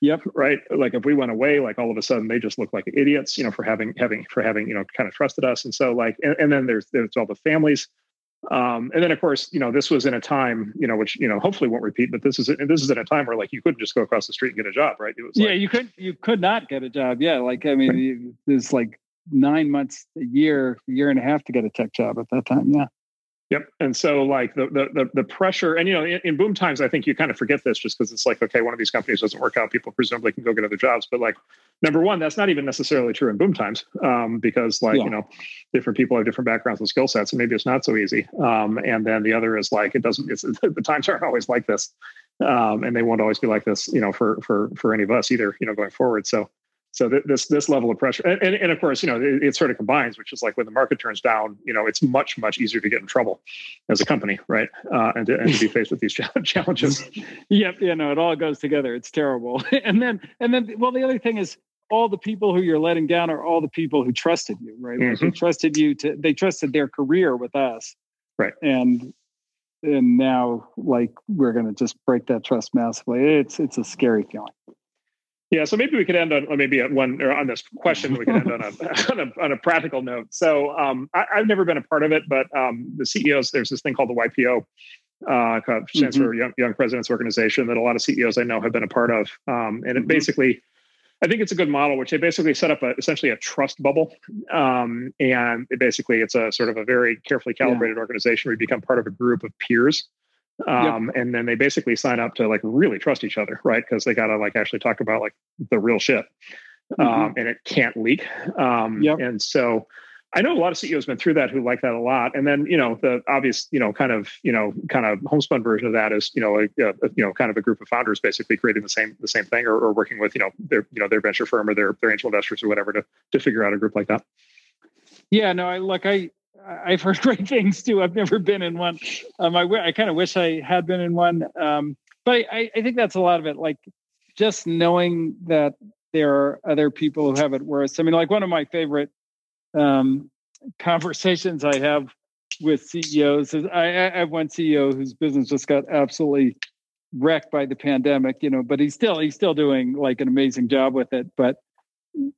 Yep. Right. Like if we went away, like all of a sudden they just look like idiots, you know, for having having for having you know kind of trusted us. And so like, and, and then there's there's all the families um, and then of course, you know, this was in a time, you know, which you know hopefully won't repeat, but this is this is in a time where like you couldn't just go across the street and get a job, right? It was yeah, you could you could not get a job. Yeah, like I mean, there's like nine months, a year, year and a half to get a tech job at that time. Yeah. Yep. And so like the the the, pressure, and you know, in, in, boom times, I think you kind of forget this just because it's like, okay, one of these companies doesn't work out, people presumably can go get other jobs. But like number one, that's not even necessarily true in boom times, um, because like, yeah. you know, different people have different backgrounds and skill sets, and maybe it's not so easy. Um, and then the other is like it doesn't it's the times aren't always like this. Um, and they won't always be like this, you know, for for for any of us either, you know, going forward. So so th- this this level of pressure, and, and, and of course, you know, it, it, sort of combines, which is like when the market turns down, you know, it's much much easier to get in trouble as a company, right? Uh, and, to, and to be faced with these challenges. yep, you know, it all goes together. It's terrible. and then and then, well, the other thing is all the people who you're letting down are all the people who trusted you, right? Mm-hmm. Like they trusted you to, they trusted their career with us, right? And and now, like, we're going to just break that trust massively. It's it's a scary feeling. Yeah, so maybe we could end on maybe at one or on this question. We could end on a on a, on a practical note. So um, I, have never been a part of it, but um, the CEOs there's this thing called the YPO, uh, stands mm-hmm. for Young, Young, Presidents Organization, that a lot of CEOs I know have been a part of, um, and it mm-hmm. basically. I think it's a good model, which they basically set up a, essentially a trust bubble, um, and it basically it's a sort of a very carefully calibrated yeah. organization where you become part of a group of peers um, yep. and then they basically sign up to like really trust each other right because they gotta like actually talk about like the real shit mm-hmm. um, and it can't leak um, yep. and so i know a lot of ceos been through that who like that a lot and then you know the obvious you know kind of you know kind of homespun version of that is you know a, a, you know kind of a group of founders basically creating the same the same thing or, or working with you know their you know their venture firm or their their angel investors or whatever to to figure out a group like that yeah no i like i I've heard great things too. I've never been in one. Um, I, I kind of wish I had been in one. Um, but I, I think that's a lot of it. Like just knowing that there are other people who have it worse. I mean, like one of my favorite um, conversations I have with CEOs is I, I have one CEO whose business just got absolutely wrecked by the pandemic, you know, but he's still he's still doing like an amazing job with it. But you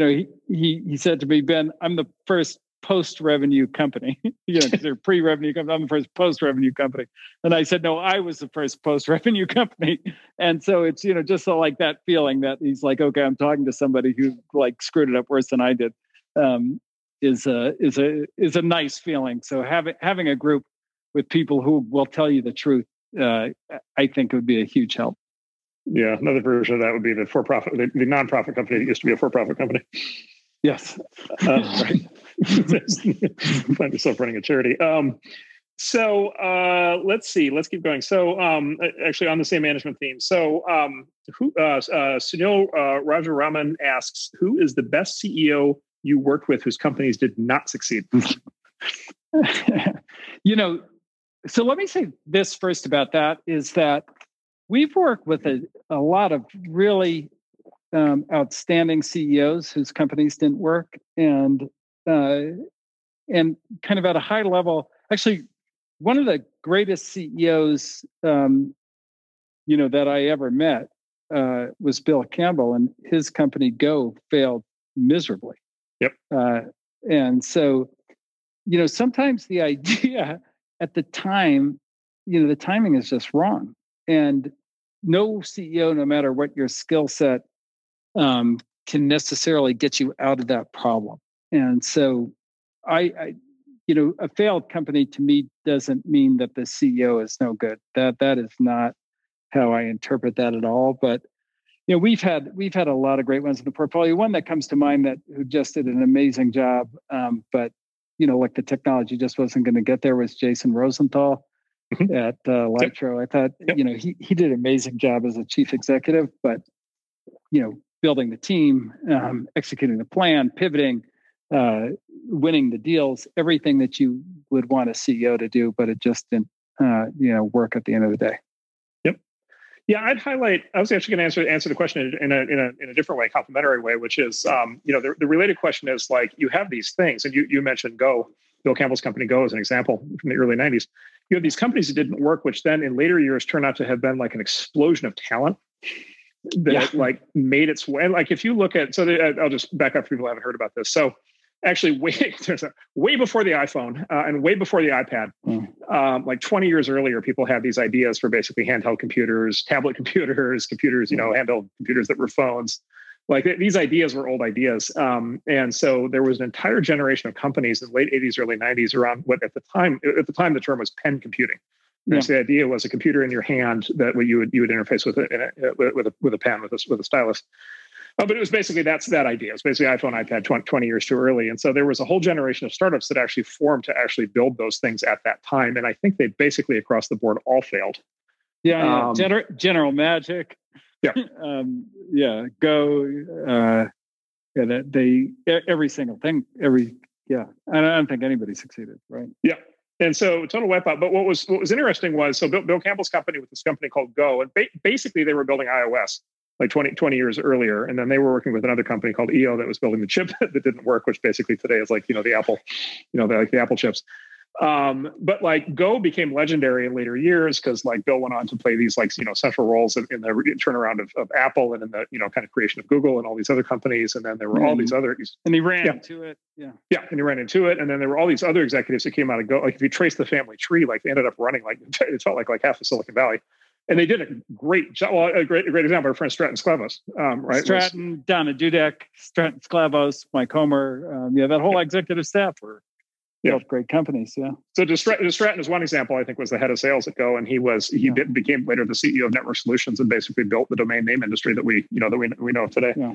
know, he he he said to me, Ben, I'm the first post revenue company. you know, they're pre revenue company. I'm the first post revenue company. And I said, no, I was the first post revenue company. And so it's, you know, just so like that feeling that he's like, okay, I'm talking to somebody who like screwed it up worse than I did. Um, is a is a is a nice feeling. So having having a group with people who will tell you the truth, uh, I think would be a huge help. Yeah, another version of that would be the for-profit, the, the non-profit company that used to be a for-profit company. Yes. Uh, right. Find yourself running a charity. Um, So uh, let's see. Let's keep going. So um, actually, on the same management theme. So um, who, uh, uh, Sunil uh, Rajaraman asks, "Who is the best CEO you worked with whose companies did not succeed?" you know, so let me say this first about that: is that we've worked with a, a lot of really um, outstanding CEOs whose companies didn't work, and uh, and kind of at a high level, actually one of the greatest CEOs, um, you know, that I ever met uh, was Bill Campbell, and his company Go failed miserably. Yep. Uh, and so, you know, sometimes the idea at the time, you know, the timing is just wrong, and no CEO, no matter what your skill set, um, can necessarily get you out of that problem. And so, I, I you know, a failed company to me doesn't mean that the CEO is no good. That that is not how I interpret that at all. But you know, we've had we've had a lot of great ones in the portfolio. One that comes to mind that who just did an amazing job, um, but you know, like the technology just wasn't going to get there was Jason Rosenthal mm-hmm. at uh, Lytro. Yep. I thought yep. you know he he did an amazing job as a chief executive, but you know, building the team, um, executing the plan, pivoting, uh, winning the deals, everything that you would want a CEO to do, but it just didn't, uh, you know, work at the end of the day. Yep. Yeah, I'd highlight. I was actually going to answer answer the question in a in a in a different way, complementary way, which is, um, you know, the, the related question is like you have these things, and you you mentioned Go, Bill Campbell's company Go as an example from the early '90s. You have these companies that didn't work, which then in later years turned out to have been like an explosion of talent that yeah. like made its way. Like if you look at, so I'll just back up for people who haven't heard about this. So actually way there's a, way before the iPhone uh, and way before the iPad. Mm. Um, like 20 years earlier, people had these ideas for basically handheld computers, tablet computers, computers, you know, handheld computers that were phones. Like these ideas were old ideas, um, and so there was an entire generation of companies in the late 80s, early 90s around what at the time at the time the term was pen computing. Yeah. So the idea was a computer in your hand that you would you would interface with it a, with a with a pen with a with a stylus. Oh, but it was basically that's that idea. It's basically iPhone, iPad 20, 20, years too early. And so there was a whole generation of startups that actually formed to actually build those things at that time. And I think they basically across the board all failed. Yeah. Um, General, General Magic. Yeah. um, yeah. Go. Uh, yeah. That they, every single thing, every, yeah. I don't think anybody succeeded. Right. Yeah. And so total wipeout. But what was what was interesting was so Bill, Bill Campbell's company with this company called Go, and ba- basically they were building iOS like 20, 20 years earlier. And then they were working with another company called EO that was building the chip that didn't work, which basically today is like, you know, the Apple, you know, the, like the Apple chips. Um, but like Go became legendary in later years because like Bill went on to play these like, you know, central roles in, in the turnaround of, of, Apple and in the, you know, kind of creation of Google and all these other companies. And then there were mm-hmm. all these other. And he ran yeah. into it. Yeah. Yeah. And he ran into it. And then there were all these other executives that came out of Go. Like if you trace the family tree, like they ended up running like, it felt like like half of Silicon Valley and they did a great job. Well, a great, a great example. Our friend Stratton Sklavos, um, right? Stratton, was, Donna Dudek, Stratton Sklavos, Mike Homer. Um, yeah, that whole executive staff were yeah. great companies. Yeah. So Stratton, Stratton is one example. I think was the head of sales at Go, and he was he yeah. became later the CEO of Network Solutions and basically built the domain name industry that we you know that we we know of today. Yeah.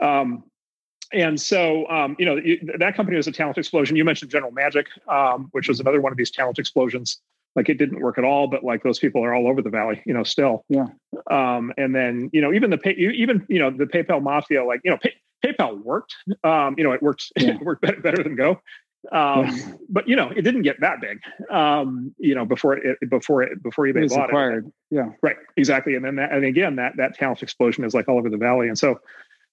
Um, and so, um, you know, that company was a talent explosion. You mentioned General Magic, um, which was another one of these talent explosions like it didn't work at all but like those people are all over the valley you know still. Yeah. Um and then you know even the pay even you know the paypal mafia like you know pay, paypal worked. Um you know it worked yeah. it worked better, better than go. Um yeah. but you know it didn't get that big um you know before it before it before ebay it bought acquired. it yeah. Right. Exactly. And then that and again that that talent explosion is like all over the valley. And so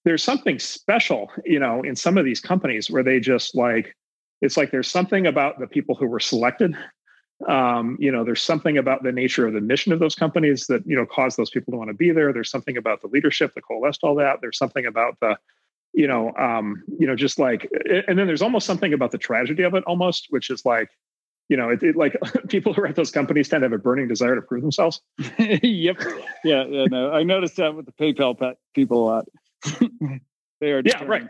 there's something special you know in some of these companies where they just like it's like there's something about the people who were selected um, you know there's something about the nature of the mission of those companies that you know cause those people to want to be there. There's something about the leadership that coalesced all that. There's something about the you know um, you know just like and then there's almost something about the tragedy of it almost which is like you know it, it like people who are at those companies tend to have a burning desire to prove themselves. Yep. Yeah, yeah no i noticed that with the paypal people a lot. They are yeah right.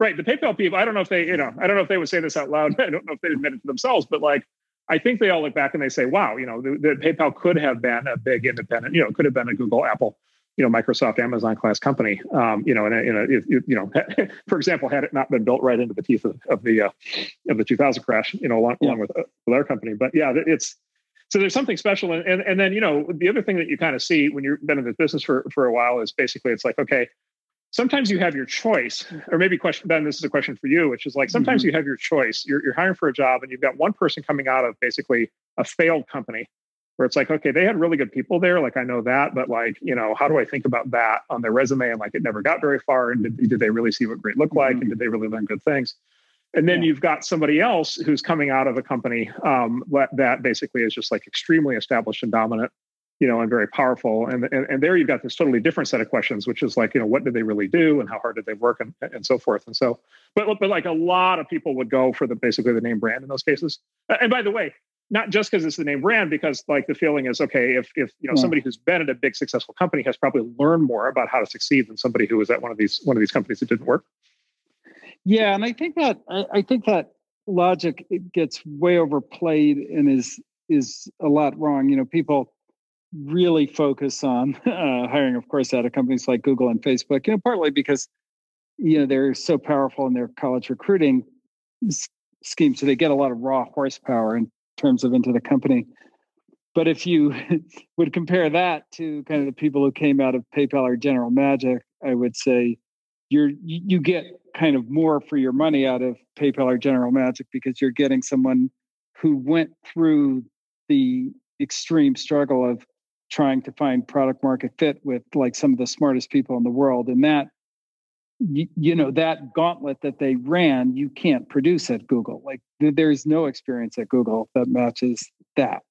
right the paypal people i don't know if they you know i don't know if they would say this out loud i don't know if they admit it to themselves but like I think they all look back and they say, wow, you know, the, the, PayPal could have been a big independent, you know, could have been a Google, Apple, you know Microsoft, Amazon class company. Um, you know, and in a, if, you know, for example, had it not been built right into the teeth of, of the uh, of the 2000 crash, you know, along, yeah. along with, uh, with our company. But yeah, it's so there's something special, and, and and then you know the other thing that you kind of see when you've been in this business for for a while is basically it's like okay. Sometimes you have your choice, or maybe question Ben. This is a question for you, which is like sometimes mm-hmm. you have your choice. You're, you're hiring for a job, and you've got one person coming out of basically a failed company, where it's like, okay, they had really good people there. Like I know that, but like, you know, how do I think about that on their resume? And like, it never got very far. And did, did they really see what great looked like? Mm-hmm. And did they really learn good things? And then yeah. you've got somebody else who's coming out of a company um, that basically is just like extremely established and dominant, you know, and very powerful. And, and and there you've got this totally different set of questions, which is like, you know, what did they really do, and how hard did they work, and and so forth. And so, but but like a lot of people would go for the basically the name brand in those cases. And by the way, not just because it's the name brand, because like the feeling is okay, if if you know yeah. somebody who's been at a big successful company has probably learned more about how to succeed than somebody who was at one of these one of these companies that didn't work. Yeah, and I think that I, I think that logic gets way overplayed and is is a lot wrong. You know, people really focus on uh, hiring, of course, out of companies like Google and Facebook. You know, partly because you know they're so powerful in their college recruiting scheme, so they get a lot of raw horsepower in terms of into the company. But if you would compare that to kind of the people who came out of PayPal or General Magic, I would say you're you get kind of more for your money out of PayPal or General Magic because you're getting someone who went through the extreme struggle of trying to find product market fit with like some of the smartest people in the world. And that you, you, know that gauntlet that they ran you can't produce at google. Like th- there's no experience at google that matches that.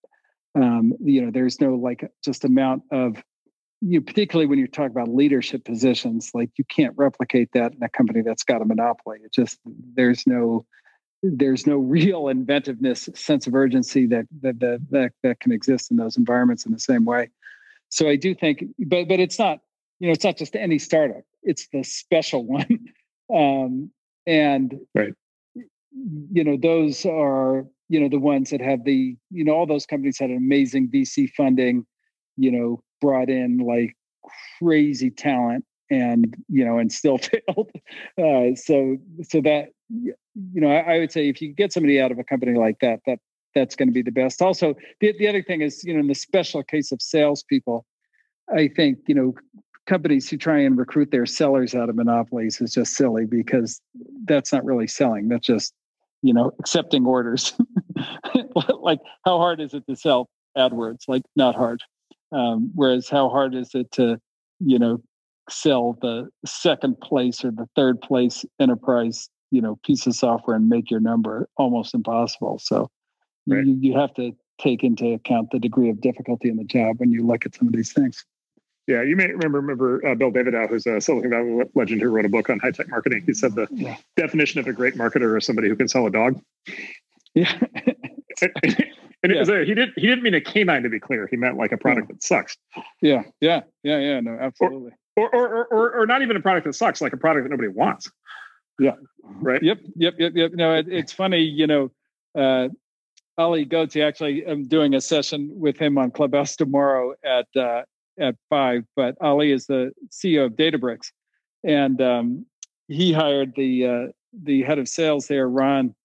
Um, you know there's no like just amount of you know, particularly when you're talking about leadership positions like you can't replicate that in a company that's got a monopoly. It just there's no there's no real inventiveness sense of urgency that that that that, that can exist in those environments in the same way. So i do think but but it's not you know it's not just any startup. It's the special one. Um, and right. you know those are you know the ones that have the you know all those companies had amazing vc funding you know brought in like crazy talent and you know and still failed. Uh, so so that you know I, I, would say if you get somebody out of a company like that that that's going to be the best also the, the other thing is you know in the special case of salespeople i think you know companies who try and recruit their sellers out of monopolies is just silly because that's not really selling. That's just, you know, accepting orders. like, how hard is it to sell AdWords? Like, not hard. Um, whereas, how hard is it to, you know, sell the second place or the third place enterprise, you know, piece of software and make your number? Almost impossible. So, right. you, you have to take into account the degree of difficulty in the job when you look at some of these things. Yeah, you may remember remember uh, Bill Davidow, who's a Silicon Valley legend who wrote a book on high tech marketing. He said the yeah. definition of a great marketer is somebody who can sell a dog. Yeah. and yeah. A, he didn't he didn't mean a canine to be clear. He meant like a product yeah. that sucks. Yeah, yeah, yeah, yeah. No, absolutely. Or or, or or or not even a product that sucks, like a product that nobody wants. Yeah. Right. Yep. Yep. Yep. Yep. No, it, it's funny. You know, uh, Ali Ghodsi. Actually, I'm doing a session with him on Clubhouse tomorrow at uh, at five, but Ali is the CEO of Databricks, and um, he hired the uh, the head of sales there, Ron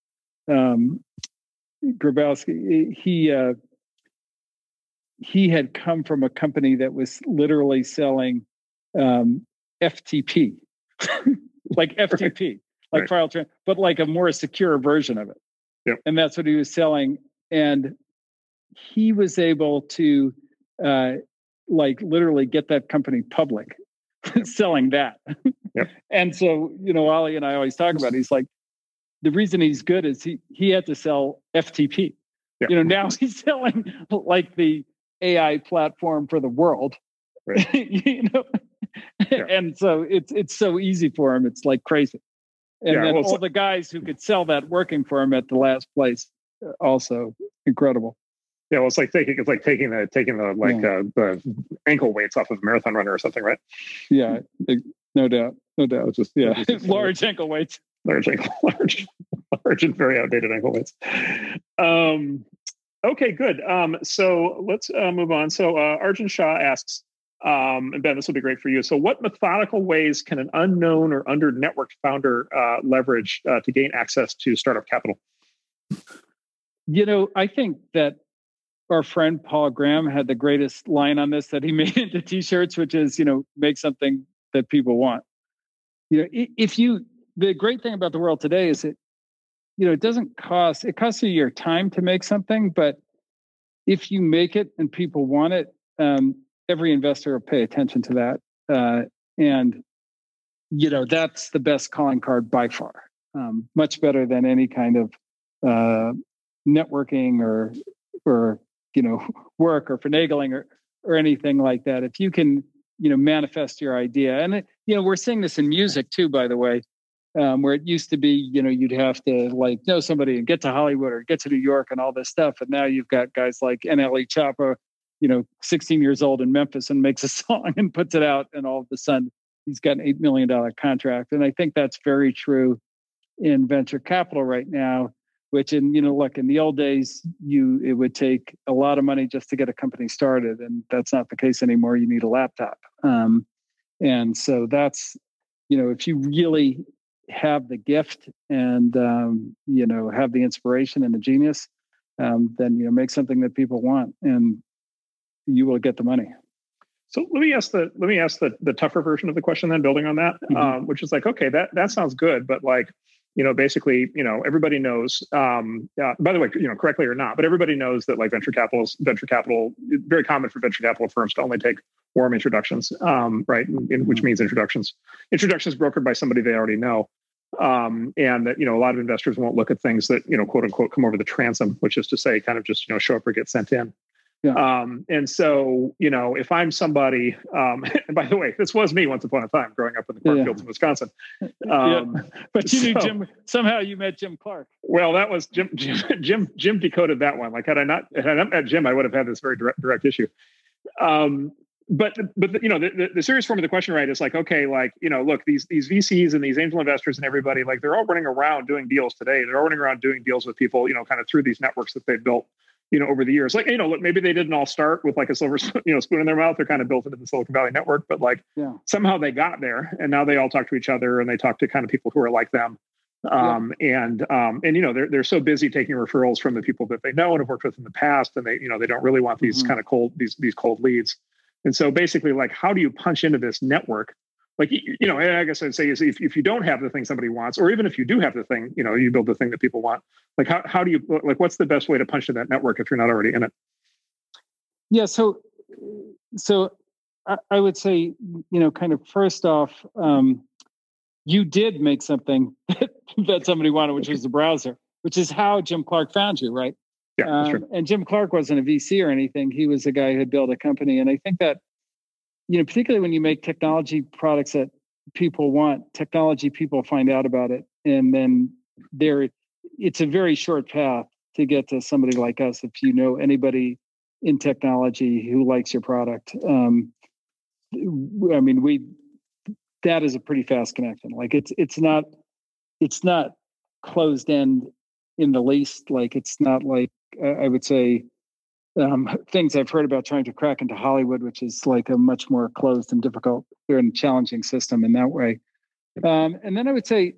um, Gabrisko. He uh, he had come from a company that was literally selling um, FTP, like FTP, like right. file transfer, but like a more secure version of it. Yep. And that's what he was selling. And he was able to uh, like literally get that company public selling that. Yep. and so, you know, Ali and I always talk about it. He's like, the reason he's good is he he had to sell FTP. Yep. You know, now he's selling like the AI platform for the world. Right. you know, and so it's it's so easy for him. It's like crazy. And yeah, then well, all the guys who could sell that working for him at the last place, uh, also incredible. Yeah, well, it's like taking it's like taking the taking the like yeah. uh, the ankle weights off of a marathon runner or something, right? Yeah, no doubt, no doubt. It's just yeah, it's just large ankle weights, large ankle, large, large and very outdated ankle weights. Um, okay, good. Um, so let's uh, move on. So uh, Arjun Shah asks, Um, and Ben, this will be great for you. So, what methodical ways can an unknown or under networked founder uh, leverage uh, to gain access to startup capital? You know, I think that our friend Paul Graham had the greatest line on this that he made into t-shirts, which is, you know, make something that people want. You know, if you the great thing about the world today is that, you know, it doesn't cost it costs you your time to make something, but if you make it and people want it, um, every investor will pay attention to that. Uh, and you know, that's the best calling card by far. Um, much better than any kind of uh, networking or or you know work or finagling or or anything like that if you can you know manifest your idea and you know we're seeing this in music too by the way um, where it used to be you know you'd have to like know somebody and get to hollywood or get to new york and all this stuff and now you've got guys like nle choppa you know 16 years old in memphis and makes a song and puts it out and all of a sudden he's got an $8 million contract. And i think that's very true in venture capital right now which in you know look in the old days you it would take a lot of money just to get a company started and that's not the case anymore. You need a laptop. Um, and so that's you know if you really have the gift and um, you know have the inspiration and the genius um, then you know make something that people want. And you will get the money so let me ask the let me ask the the tougher version of the question then building on that mm-hmm. um, which is like okay that that sounds good but like you know, basically, you know, everybody knows. Um, uh, by the way, you know, correctly or not, but everybody knows that like venture capital, venture capital, very common for venture capital firms to only take warm introductions, um, right? In, in, which mm-hmm. means introductions. Introductions brokered by somebody they already know, um, and that you know a lot of investors won't look at things that you know quote unquote come over the transom, which is to say, kind of just you know show up or get sent in. Yeah. Um, and so, you know, if I'm somebody, um, and by the way, this was me once upon a time growing up in the cornfields yeah. in Wisconsin. Um, yeah. But you so, knew Jim, somehow you met Jim Clark. Well, that was Jim, Jim, Jim, Jim decoded that one. Like had I not, had I not met Jim, I would have had this very direct, direct issue. Um, but, but you know, the, the, the serious form of the question, right, is like, okay, like, you know, look, these, these VCs and these angel investors and everybody, like they're all running around doing deals today. They're all running around doing deals with people, you know, kind of through these networks that they've built you know, over the years. Like, you know, look, maybe they didn't all start with like a silver, you know, spoon in their mouth. They're kind of built into the Silicon Valley network, but like yeah. somehow they got there, and now they all talk to each other and they talk to kind of people who are like them. Um, yeah. and um, and you know, they're they're so busy taking referrals from the people that they know and have worked with in the past, and they you know they don't really want these mm-hmm. kind of cold these these cold leads. And so basically, like, how do you punch into this network like you know i guess i'd say is if, if you don't have the thing somebody wants or even if you do have the thing you know you build the thing that people want like how, how do you like what's the best way to punch to that network if you're not already in it yeah so so i, I would say you know kind of first off um, you did make something that somebody wanted which was the browser which is how jim clark found you right yeah, um, and Jim Clark wasn't a VC or anything. He was a guy who had built a company. And I think that you know, particularly when you make technology products that people want, technology people find out about it, and then there, it's a very short path to get to somebody like us if you know anybody in technology who likes your product. Um, I mean, we that is a pretty fast connection. Like it's it's not it's not closed end in the least. Like it's not like I would say um, things I've heard about trying to crack into Hollywood, which is like a much more closed and difficult and challenging system in that way. Um, and then I would say,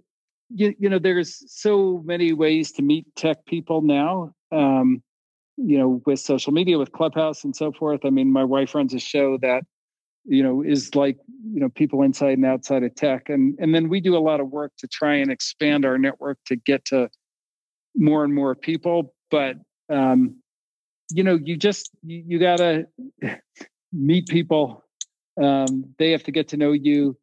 you, you, know, there's so many ways to meet tech people now. Um, you know, with social media, with Clubhouse, and so forth. I mean, my wife runs a show that you know is like you know people inside and outside of tech, and and then we do a lot of work to try and expand our network to get to more and more people. But um, you know, you just you, you gotta meet people. Um, they have to get to know you.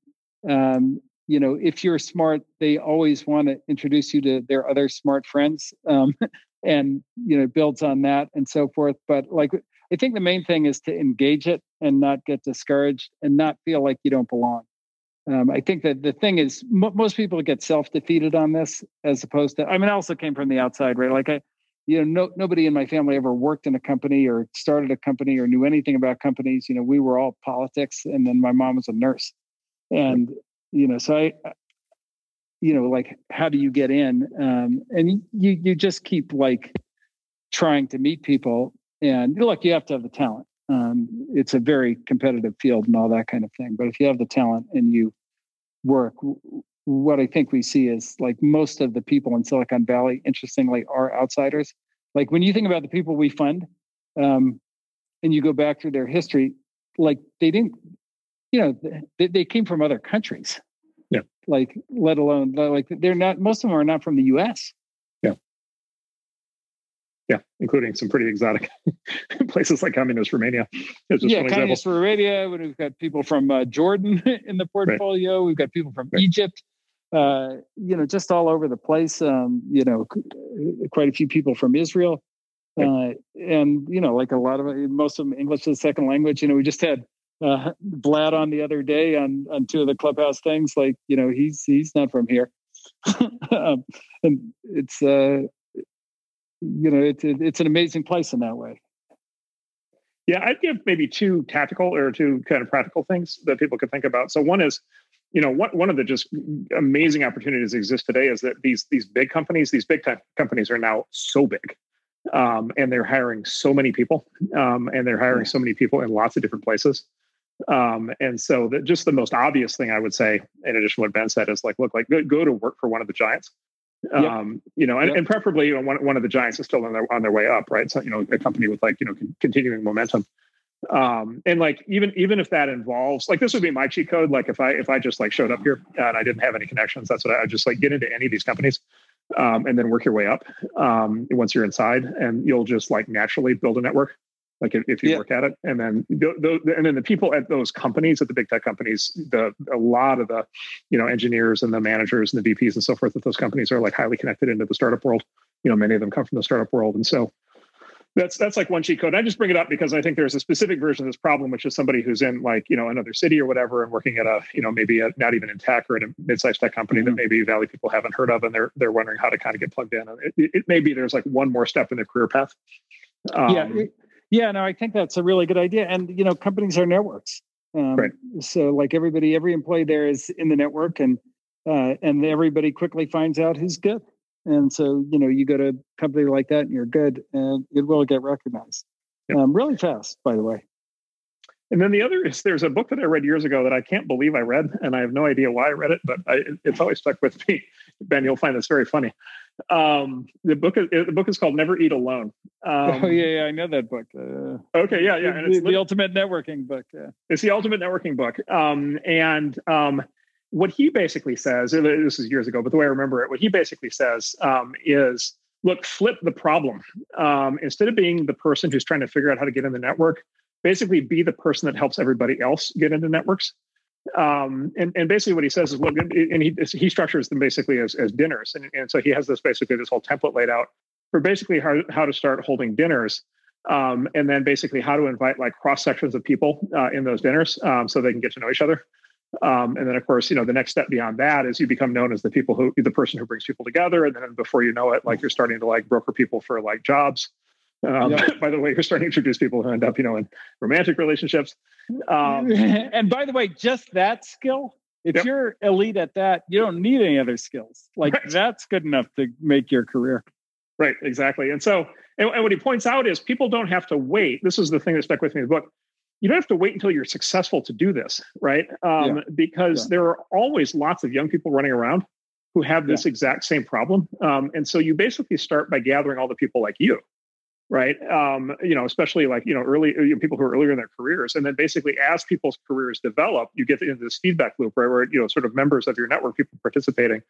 Um, you know, if you're smart, they always want to introduce you to their other smart friends, um, and you know, builds on that and so forth. But like, I think the main thing is to engage it and not get discouraged and not feel like you don't belong. Um, I think that the thing is, m- most people get self defeated on this, as opposed to. I mean, I also came from the outside, right? Like I, you know, no, nobody in my family ever worked in a company or started a company or knew anything about companies. You know, we were all politics, and then my mom was a nurse, and you know, so I, you know, like how do you get in? Um, and you you just keep like trying to meet people, and look, you have to have the talent. um, it's a very competitive field and all that kind of thing. But if you have the talent and you work, what I think we see is like most of the people in Silicon Valley, interestingly, are outsiders. Like when you think about the people we fund, um, and you go back through their history, like they didn't, you know, they, they came from other countries. Yeah. Like, let alone like they're not. Most of them are not from the U.S yeah, Yeah, including some pretty exotic places like communist Romania. yeah, communist Romania. We've got people from uh, Jordan in the portfolio. Right. We've got people from right. Egypt. Uh, you know, just all over the place. Um, you know, quite a few people from Israel, uh, and you know, like a lot of most of them English as a second language. You know, we just had uh, Vlad on the other day on on two of the clubhouse things. Like, you know, he's he's not from here, um, and it's uh, you know, it's it's an amazing place in that way. Yeah, I'd give maybe two tactical or two kind of practical things that people could think about. So one is, you know, one one of the just amazing opportunities that exist today is that these these big companies, these big tech companies are now so big. Um, and they're hiring so many people, um, and they're hiring so many people in lots of different places. Um, and so that just the most obvious thing I would say, in addition to what Ben said, is like, look, like go, go to work for one of the giants um, you know, and, yep. and preferably you know, one, one of the giants is still on their on their way up, right? So you know, a company with like you know con- continuing momentum, um, and like even even if that involves like this would be my cheat code. Like if I if I just like showed up here and I didn't have any connections, that's what I, I just like get into any of these companies, um, and then work your way up um, once you're inside, and you'll just like naturally build a network like if, if you yeah. work at it and then the, the, and then the people at those companies at the big tech companies the a lot of the you know engineers and the managers and the vps and so forth at those companies are like highly connected into the startup world you know many of them come from the startup world and so that's that's like one cheat code. I just bring it up because I think there's a specific version of this problem, which is somebody who's in like you know another city or whatever, and working at a you know maybe a, not even in tech or in a mid-sized tech company mm-hmm. that maybe Valley people haven't heard of, and they're they're wondering how to kind of get plugged in. It, it, it may be there's like one more step in their career path. Um, yeah, yeah, no, I think that's a really good idea. And you know, companies are networks. Um, right. So, like everybody, every employee there is in the network, and uh, and everybody quickly finds out who's good. And so, you know, you go to a company like that, and you're good, and it will get recognized yep. um, really fast. By the way. And then the other is there's a book that I read years ago that I can't believe I read, and I have no idea why I read it, but I, it's always stuck with me. Ben, you'll find this very funny. Um, the book is the book is called Never Eat Alone. Um, oh yeah, yeah, I know that book. Uh, okay, yeah, yeah, and it's the, the ultimate networking book. Yeah, it's the ultimate networking book. Um, and um, what he basically says, this is years ago, but the way I remember it, what he basically says um, is, look, flip the problem. Um, instead of being the person who's trying to figure out how to get in the network, basically be the person that helps everybody else get into networks. Um, and, and basically what he says is, look, and he, he structures them basically as, as dinners. And, and so he has this basically this whole template laid out for basically how, how to start holding dinners. Um, and then basically how to invite like cross sections of people uh, in those dinners um, so they can get to know each other. Um, and then of course, you know, the next step beyond that is you become known as the people who, the person who brings people together. And then before you know it, like you're starting to like broker people for like jobs. Um, yeah. By the way, you're starting to introduce people who end up, you know, in romantic relationships. Um, and by the way, just that skill, if yep. you're elite at that, you don't need any other skills. Like right. that's good enough to make your career. Right, exactly. And so, and, and, what he points out is people don't have to wait. This is the thing that stuck with me in the book. You don't have to wait until you're successful to do this, right? Um, yeah. Because yeah. there are always lots of young people running around who have this yeah. exact same problem. Um, and so you basically start by gathering all the people like you right? Um, you know, especially like you know early you know, people who are earlier in their careers, and then basically as people's careers develop, you get into this feedback loop, right? Where you know sort of members of your network, people participating,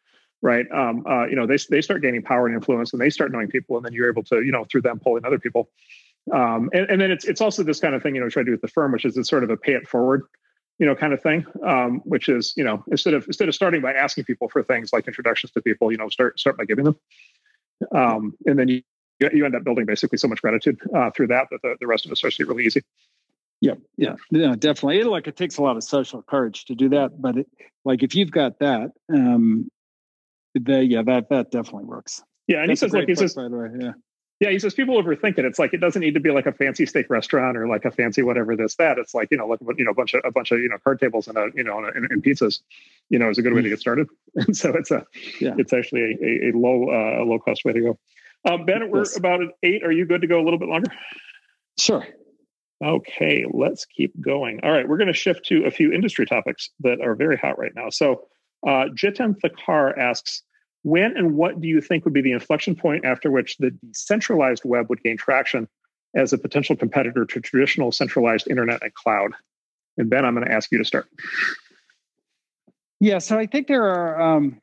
right? Um, uh, you know, they they start gaining power and influence, and they start knowing people, and then you're able to you know through them pull in other people. Um, and, and then it's it's also this kind of thing you know try to do with the firm, which is it's sort of a pay it forward you know kind of thing um, which is you know instead of instead of starting by asking people for things like introductions to people you know start start by giving them um, and then you you end up building basically so much gratitude uh, through that that the, the rest of us starts to really easy. Yeah, yeah, yeah, definitely. It, like it takes a lot of social courage to do that, but it, like if you've got that, um, the yeah, that that definitely works. Yeah, and That's he says, like he says, by the way, yeah. Yeah, he says people overthink it. It's like it doesn't need to be like a fancy steak restaurant or like a fancy whatever this that. It's like you know, like you know, a bunch of a bunch of you know card tables and a you know and, and pizzas. You know, is a good way to get started. And so it's a yeah. it's actually a, a, a low uh, a low cost way to go. Um, ben, we're yes. about at eight. Are you good to go a little bit longer? Sure. Okay, let's keep going. All right, we're going to shift to a few industry topics that are very hot right now. So, uh, Jiten Thakar asks, when and what do you think would be the inflection point after which the decentralized web would gain traction as a potential competitor to traditional centralized internet and cloud? And Ben, I'm going to ask you to start. Yeah, so I think there are. Um,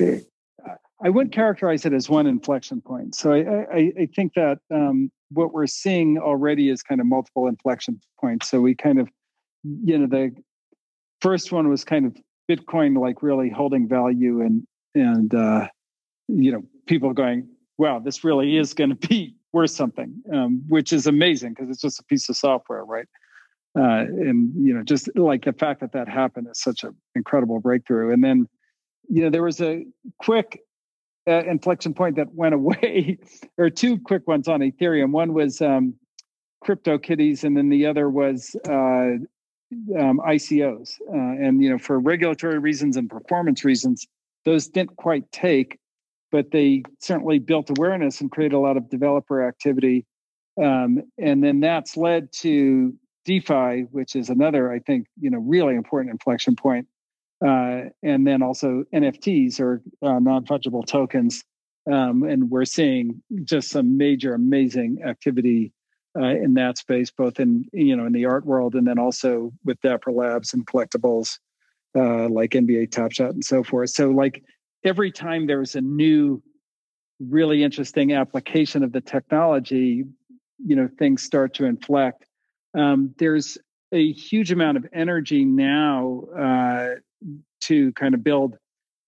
I wouldn't characterize it as one inflection point. So I, I, I think that um, what we're seeing already is kind of multiple inflection points. So we kind of, you know, the first one was kind of Bitcoin like really holding value and and uh, you know people going, wow, this really is going to be worth something, um, which is amazing because it's just a piece of software, right? Uh, and you know, just like the fact that that happened is such an incredible breakthrough. And then, you know, there was a quick uh, inflection point that went away, or two quick ones on Ethereum. One was um, CryptoKitties, and then the other was uh, um, ICOs. Uh, and you know, for regulatory reasons and performance reasons, those didn't quite take, but they certainly built awareness and created a lot of developer activity. Um, and then that's led to DeFi, which is another, I think, you know, really important inflection point uh, and then also NFTs or uh, non fungible tokens. Um, and we're seeing just some major, amazing activity uh, in that space, both in you know in the art world and then also with Dapper Labs and collectibles uh, like NBA Top Shot and so forth. So like every time there's a new, really interesting application of the technology, you know things start to inflect. Um, there's a huge amount of energy now uh, to kind of build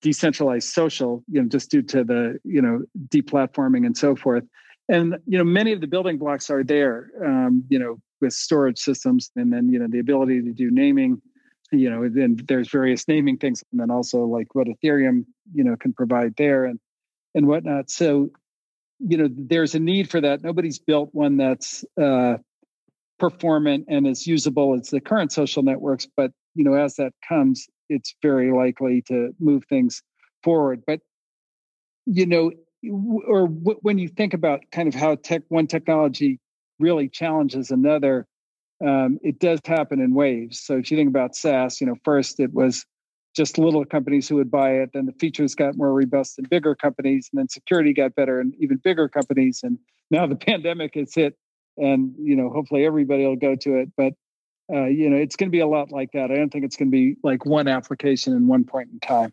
decentralized social, you know, just due to the, you know, deplatforming and so forth. And, you know, many of the building blocks are there, um, you know, with storage systems and then, you know, the ability to do naming, you know, then there's various naming things and then also like what Ethereum, you know, can provide there and, and whatnot. So, you know, there's a need for that. Nobody's built one that's, uh, performant and as usable as the current social networks but you know as that comes it's very likely to move things forward. But you know, or w- when you think about kind of how tech one technology really challenges another, um, it does happen in waves. So if you think about SaaS, you know, first it was just little companies who would buy it, then the features got more robust in bigger companies, and then security got better in even bigger companies, and now the pandemic has hit, and you know, hopefully everybody will go to it. But uh, you know, it's going to be a lot like that. I don't think it's going to be like one application in one point in time.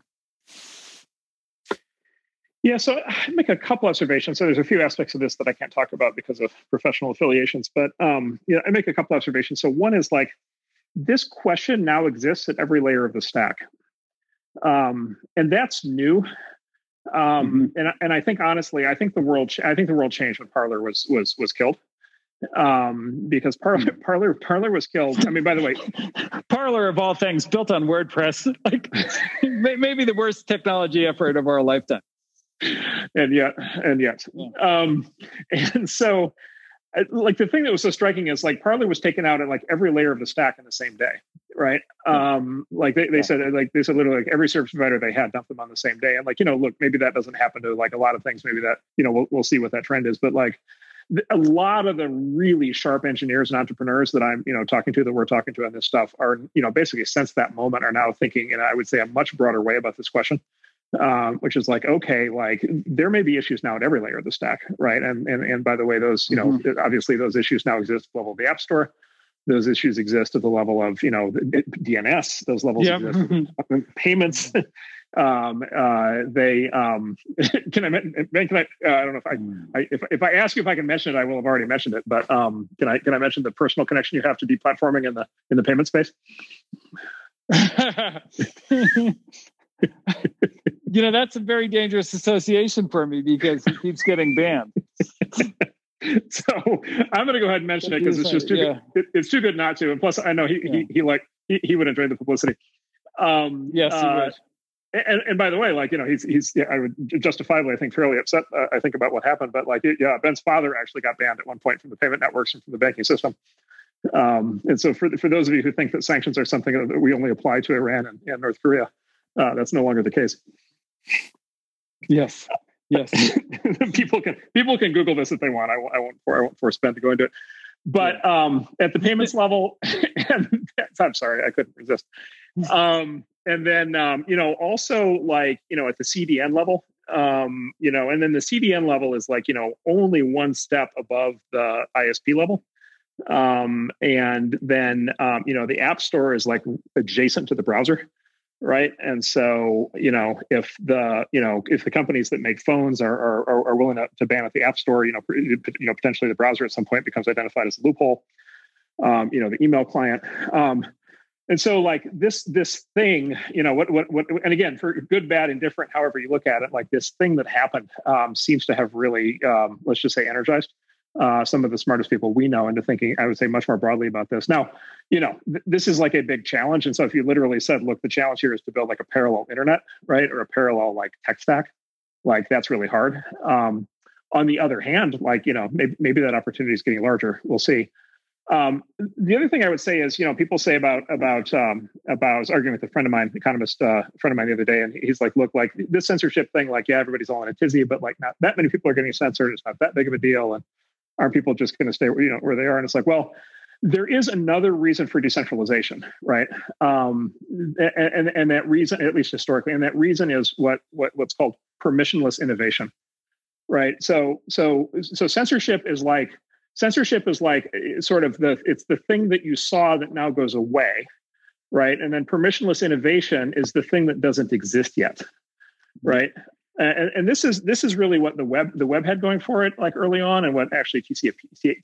Yeah, so I make a couple observations. So there's a few aspects of this that I can't talk about because of professional affiliations, but um, yeah, I make a couple observations. So one is like this question now exists at every layer of the stack, um, and that's new. Um, mm-hmm. and and I think honestly, I think the world I think the world changed when Parler was was was killed um, because Parler, hmm. Parler, Parler was killed. I mean, by the way, Parler of all things built on WordPress, like maybe the worst technology effort of our lifetime. And yet, and yet, yeah. um, and so, like the thing that was so striking is like Parler was taken out at like every layer of the stack in the same day, right? Um, like they, they yeah. said, like they said, literally, like every service provider they had dumped them on the same day, and like you know, look, maybe that doesn't happen to like a lot of things. Maybe that you know, we'll we'll see what that trend is, but like a lot of the really sharp engineers and entrepreneurs that I'm, you know, talking to that we're talking to on this stuff are, you know, basically since that moment are now thinking, and I would say a much broader way about this question, um, which is like, okay, like there may be issues now at every layer of the stack, right? And and and by the way, those, you know, mm-hmm. obviously those issues now exist at the level of the App Store. Those issues exist at the level of, you know, DNS. Those levels yep. exist. payments. um, uh, they um, can I can I uh, I don't know if I, hmm. I, if if I ask you if I can mention it I will have already mentioned it but um, can I can I mention the personal connection you have to deplatforming in the in the payment space? you know that's a very dangerous association for me because he keeps getting banned. so I'm going to go ahead and mention it because it's just too yeah. good, it, it's too good not to. And plus, I know he yeah. he, he like he, he would enjoy the publicity. Um, yes, uh, and, and by the way, like you know, he's he's yeah, I would justifiably I think fairly upset. Uh, I think about what happened, but like yeah, Ben's father actually got banned at one point from the payment networks and from the banking system. Um, and so for for those of you who think that sanctions are something that we only apply to Iran and, and North Korea, uh, that's no longer the case. Yes, Yes. people can people can Google this if they want. I won't I won't, I won't force Ben to go into it. but um, at the payments level, and I'm sorry, I couldn't resist. Um, and then um, you know, also like you know, at the CDN level, um, you know, and then the CDN level is like you know only one step above the ISP level. Um, and then um, you know the app store is like adjacent to the browser right? And so you know if the you know if the companies that make phones are are, are willing to, to ban at the app store you know you know potentially the browser at some point becomes identified as a loophole um, you know the email client um, and so like this this thing you know what what what and again for good bad indifferent however you look at it like this thing that happened um, seems to have really um, let's just say energized uh, some of the smartest people we know into thinking, I would say, much more broadly about this. Now, you know, th- this is like a big challenge. And so if you literally said, look, the challenge here is to build like a parallel internet, right? Or a parallel like tech stack, like that's really hard. Um, on the other hand, like, you know, maybe, maybe that opportunity is getting larger. We'll see. Um, the other thing I would say is, you know, people say about about um, about I was arguing with a friend of mine, economist uh, friend of mine the other day, and he's like, "Look, like this censorship thing, like, yeah, everybody's all in a tizzy, but like, not that many people are getting censored. It's not that big of a deal." And aren't people just going to stay you know where they are? And it's like well there is another reason for decentralization right? Um, and and that reason at least historically and that reason is what what what's called permissionless innovation right? So so so censorship is like censorship is like eh, sort of the it's the thing that you saw that now goes away right? And then permissionless innovation is the thing that doesn't exist yet right and, and, this is this is really what the web the web had going for it like early on and what actually TCP,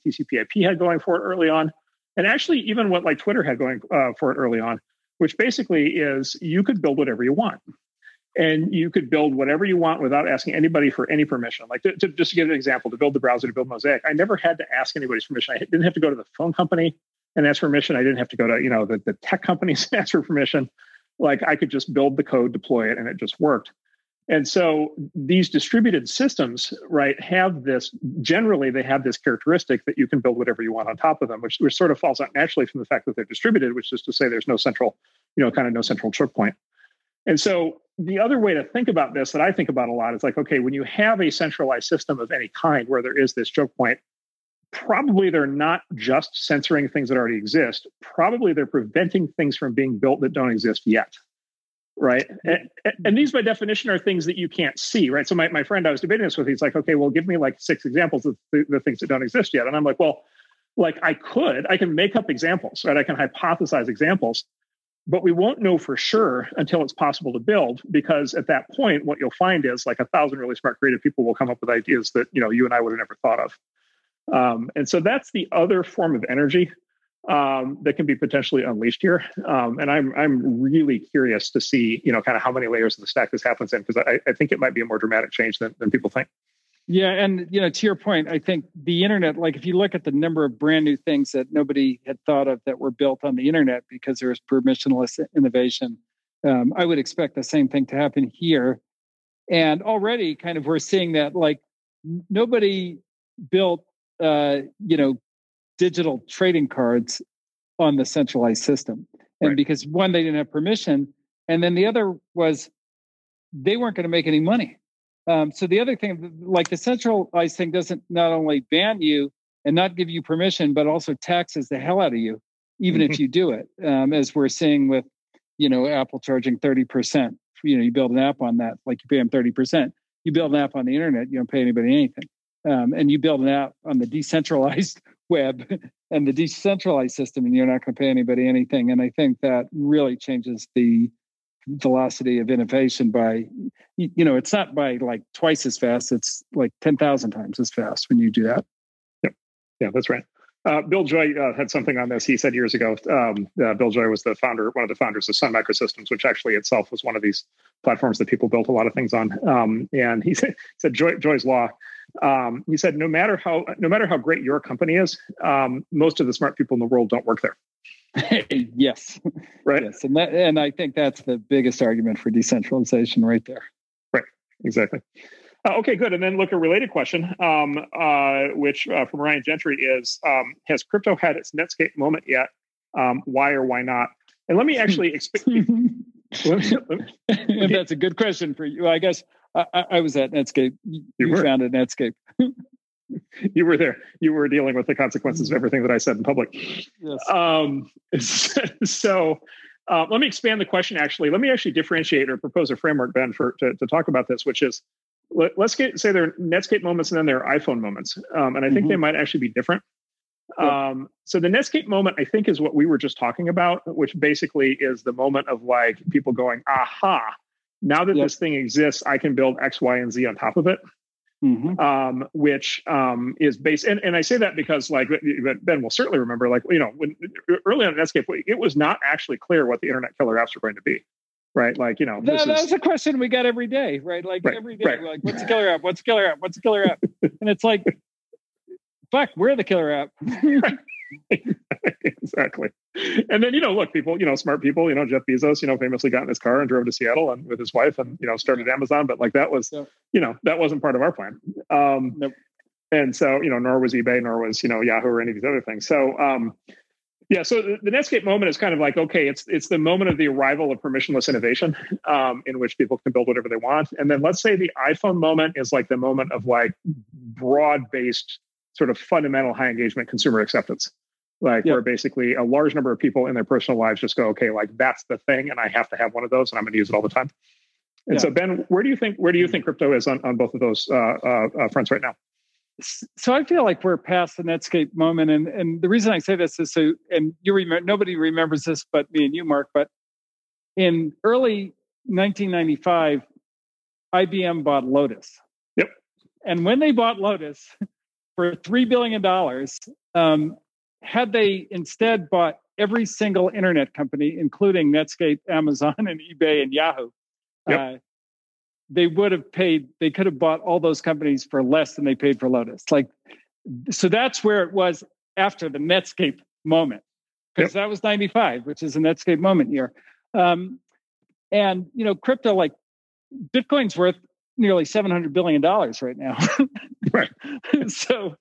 TCP/IP had going for it early on and actually even what like Twitter had going uh, for it early on which basically is you could build whatever you want and you could build whatever you want without asking anybody for any permission. Like to, to, just to give an example to build the browser to build mosaic i never had to ask anybody's permission. I didn't have to go to the phone company and ask permission. I didn't have to go to you know the, the tech companies and ask for permission. Like i could just build the code deploy it and it just worked and so these distributed systems, right, have this generally they have this characteristic that you can build whatever you want on top of them, which, which sort of falls out naturally from the fact that they're distributed, which is to say there's no central, you know, kind of no central choke point. And so the other way to think about this that I think about a lot is like, okay, when you have a centralized system of any kind where there is this choke point, probably they're not just censoring things that already exist. Probably they're preventing things from being built that don't exist yet right? And, and, these by definition are things that you can't see right? So my, my friend i was debating this with he's like okay well give me like six examples of the, the, things that don't exist yet. And i'm like well like i could i can make up examples right? I can hypothesize examples but we won't know for sure until it's possible to build because at that point what you'll find is like a thousand really smart creative people will come up with ideas that you know you and i would have never thought of. Um, and so that's the other form of energy um, that can be potentially unleashed here. Um, and I'm I'm really curious to see, you know, kind of how many layers of the stack this happens in, because I, I think it might be a more dramatic change than, than people think. Yeah, and you know, to your point, I think the internet, like if you look at the number of brand new things that nobody had thought of that were built on the internet because there was permissionless innovation, um, I would expect the same thing to happen here. And already, kind of, we're seeing that like nobody built, uh, you know, digital trading cards on the centralized system. And right. because one, they didn't have permission. And then the other was they weren't going to make any money. Um, so the other thing, like the centralized thing, doesn't not only ban you and not give you permission, but also taxes the hell out of you, even mm-hmm. if you do it. Um, as we're seeing with, you know, Apple charging thirty percent. You know, you build an app on that, like you pay them thirty percent. You build an app on the internet, you don't pay anybody anything. Um, and you build an app on the decentralized web and the decentralized system and you're not going to pay anybody anything and i think that really changes the velocity of innovation by you know it's not by like twice as fast it's like 10,000 times as fast when you do that yeah yeah that's right uh, Bill Joy uh, had something on this. He said years ago. Um, uh, Bill Joy was the founder, one of the founders of Sun Microsystems, which actually itself was one of these platforms that people built a lot of things on. Um, and he said, said Joy, Joy's law um, he said, no matter how no matter how great your company is, um, most of the smart people in the world don't work there. yes, right. Yes, and that, and I think that's the biggest argument for decentralization, right there. Right. Exactly. Uh, okay, good. And then look, a related question, um, uh, which uh, from Ryan Gentry is: um, Has crypto had its Netscape moment yet? Um, why or why not? And let me actually explain. That's a good question for you. I guess I, I was at Netscape. You, you founded Netscape. you were there. You were dealing with the consequences of everything that I said in public. Yes. Um, so uh, let me expand the question. Actually, let me actually differentiate or propose a framework, Ben, for to, to talk about this, which is let, us get say there are Netscape moments and then there are iPhone moments, um, and I think mm-hmm. they might actually be different. Um, so the Netscape moment, I think, is what we were just talking about, which basically is the moment of like people going, "Aha! Now that yep. this thing exists, I can build X, Y, and Z on top of it." Mm-hmm. Um, which um, is based, and, and I say that because, like Ben will certainly remember, like you know, when early on in Netscape, it was not actually clear what the internet killer apps were going to be, right? Like you know, that, that's is, a question we get every day, right? Like right, every day, right. like, what's a killer app? What's a killer app? What's a killer app? and it's like, fuck, we're the killer app. exactly. And then, you know, look, people, you know, smart people, you know, Jeff Bezos, you know, famously got in his car and drove to Seattle and with his wife and, you know, started Amazon. But like that was, you know, that wasn't part of our plan. Um, nope. And so, you know, nor was eBay, nor was, you know, Yahoo or any of these other things. So, um, yeah, so the, the Netscape moment is kind of like okay, it's it's the moment of the arrival of permissionless innovation, um, in which people can build whatever they want. And then let's say the iPhone moment is like the moment of like broad based sort of fundamental high engagement consumer acceptance. Like yep. where basically a large number of people in their personal lives just go okay like that's the thing and i have to have one of those and i'm going to use it all the time. And yeah. so ben where do you think where do you think crypto is on, on both of those uh, uh, uh, fronts right now? So i feel like we're past the netscape moment and and the reason i say this is so and you remember nobody remembers this but me and you mark but in early 1995 ibm bought lotus. Yep. And when they bought lotus for $3 billion um, had they instead bought every single internet company, including Netscape, Amazon, and eBay and Yahoo, yep. uh, they would have paid, they could have bought all those companies for less than they paid for Lotus. Like, so that's where it was after the Netscape moment, because yep. that was 95, which is a Netscape moment year. Um, and, you know, crypto, like Bitcoin's worth nearly $700 billion right now. right. so,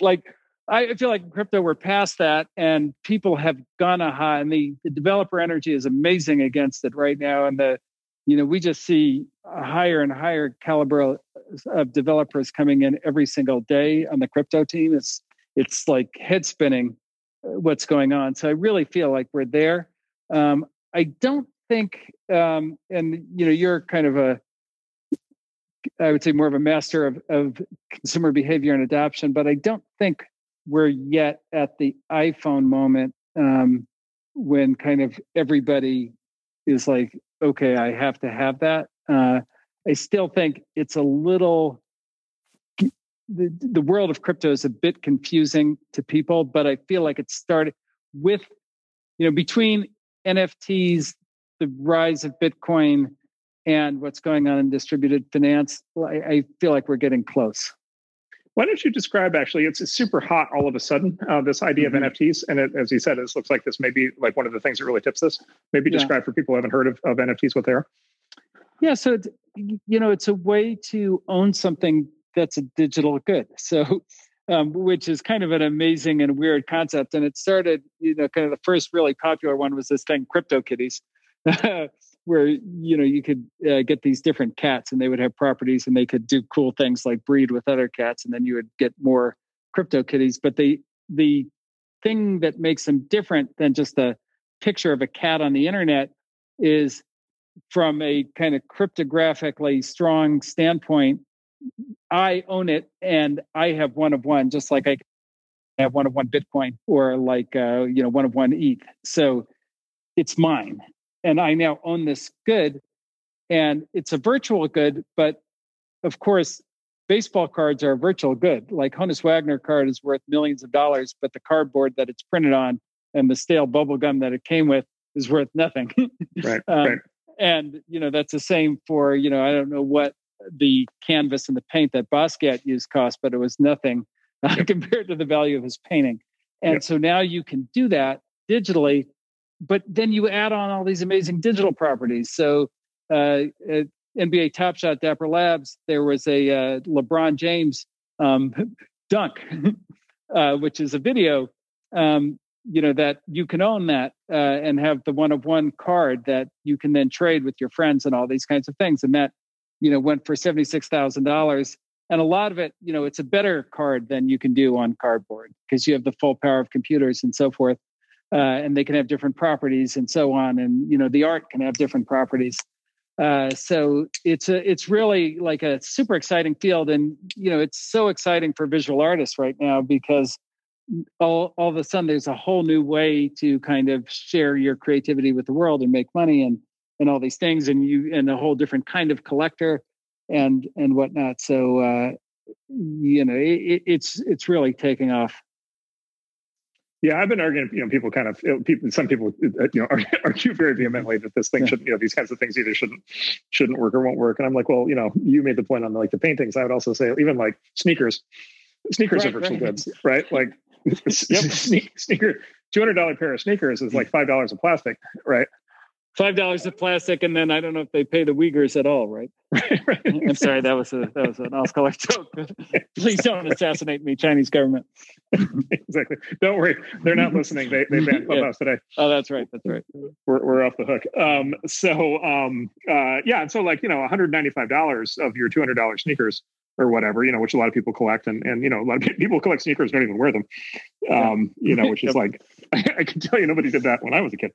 like, I feel like crypto we're past that, and people have gone aha, and the, the developer energy is amazing against it right now. And the, you know, we just see a higher and higher caliber of developers coming in every single day on the crypto team. It's it's like head spinning uh, what's going on. So I really feel like we're there. Um, I don't think, um, and you know, you're kind of a I would say more of a master of, of consumer behavior and adoption, but I don't think we're yet at the iPhone moment um, when kind of everybody is like, okay, I have to have that. Uh, I still think it's a little, the, the world of crypto is a bit confusing to people, but I feel like it started with, you know, between NFTs, the rise of Bitcoin, and what's going on in distributed finance, I, I feel like we're getting close. Why don't you describe actually? It's, it's super hot all of a sudden. Uh, this idea mm-hmm. of NFTs, and it, as you said, this looks like this may be like one of the things that really tips this. Maybe yeah. describe for people who haven't heard of, of NFTs what they are. Yeah, so it's, you know, it's a way to own something that's a digital good. So, um, which is kind of an amazing and weird concept. And it started, you know, kind of the first really popular one was this thing, CryptoKitties. where you know you could uh, get these different cats and they would have properties and they could do cool things like breed with other cats and then you would get more crypto kitties. But the the thing that makes them different than just a picture of a cat on the internet is from a kind of cryptographically strong standpoint i own it and i have one of one just like i have one of one bitcoin or like uh, you know one of one eth so it's mine and I now own this good. And it's a virtual good, but of course, baseball cards are a virtual good. Like Honus Wagner card is worth millions of dollars, but the cardboard that it's printed on and the stale bubble gum that it came with is worth nothing. right, um, right. And you know that's the same for you know I don't know what the canvas and the paint that Basquiat used cost, but it was nothing yep. compared to the value of his painting. And yep. so now you can do that digitally but then you add on all these amazing digital properties. So uh, NBA Top Shot Dapper Labs, there was a uh, LeBron James um, dunk, uh, which is a video. Um, you know that you can own that uh, and have the one of one card that you can then trade with your friends and all these kinds of things. And that you know went for seventy six thousand dollars and a lot of it, you know, it's a better card than you can do on cardboard because you have the full power of computers and so forth, uh, and they can have different properties and so on, and you know, the art can have different properties. Uh, so it's a it's really like a super exciting field, and you know, it's so exciting for visual artists right now because all all of a sudden there's a whole new way to kind of share your creativity with the world and make money and and all these things and you and a whole different kind of collector and and whatnot. So uh you know it, it's it's really taking off yeah, I've been arguing. You know, people kind of people. Some people, uh, you know, argue, argue very vehemently that this thing yeah. should, you know, these kinds of things either shouldn't shouldn't work or won't work. And I'm like, well, you know, you made the point on like the paintings. I would also say even like sneakers. Sneakers right, are virtual right. goods, right? Like yep. sneaker, two hundred dollar pair of sneakers is like five dollars of plastic, right? Five dollars of plastic, and then I don't know if they pay the Uyghurs at all, right? right, right. I'm sorry, that was a that was an Oscar joke. Please don't assassinate me, Chinese government. exactly. Don't worry, they're not listening. They they banned Clubhouse yeah. today. Oh, that's right. That's right. We're we're off the hook. Um. So um. Uh. Yeah. And so like you know, 195 dollars of your 200 dollar sneakers or whatever, you know, which a lot of people collect, and and you know, a lot of people collect sneakers don't even wear them, um, you know, which is like I, can tell you nobody did that when I was a kid.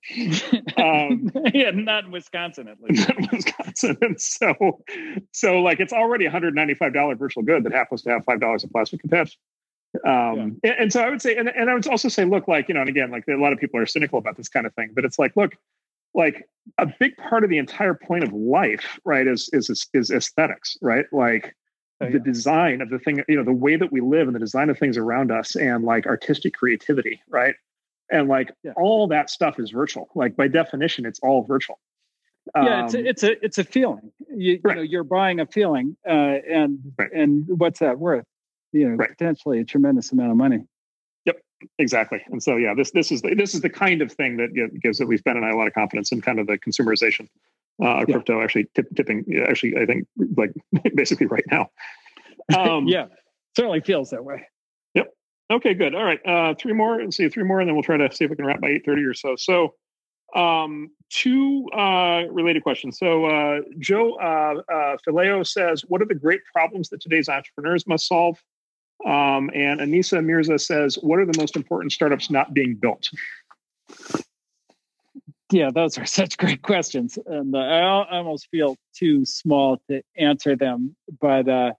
Um, yeah, not in Wisconsin at least. Not in Wisconsin, and so so like it's already a hundred ninety five dollar virtual good that happens to have five dollars of plastic attached. Um, yeah. and, and so I would say, and, and I would also say, look, like you know, and again, like a lot of people are cynical about this kind of thing, but it's like, look, like a big part of the entire point of life, right, is is is aesthetics, right, like oh, yeah. the design of the thing, you know, the way that we live and the design of things around us and like artistic creativity, right? And like yeah. all that stuff is virtual. Like by definition, it's all virtual. Yeah, it's a, um, it's a it's a feeling. You, right. you know, you're buying a feeling, uh, and right. and what's that worth? You know, right. potentially a tremendous amount of money. Yep, exactly. And so, yeah, this this is the, this is the kind of thing that gives at least Ben and I a lot of confidence in kind of the consumerization uh, yeah. crypto actually tip, tipping actually i think like basically right now. Um, yeah certainly feels that way. Yep. Okay good. All right uh, three more and see three more and then we'll try to see if we can wrap by 8.30 or so. So um, two uh, related questions. So uh, joe uh, uh, Fileo says what are the great problems that today's entrepreneurs must solve? Um, and anisa mirza says what are the most important startups not being built yeah, those are such great questions, and uh, I almost feel too small to answer them. But uh,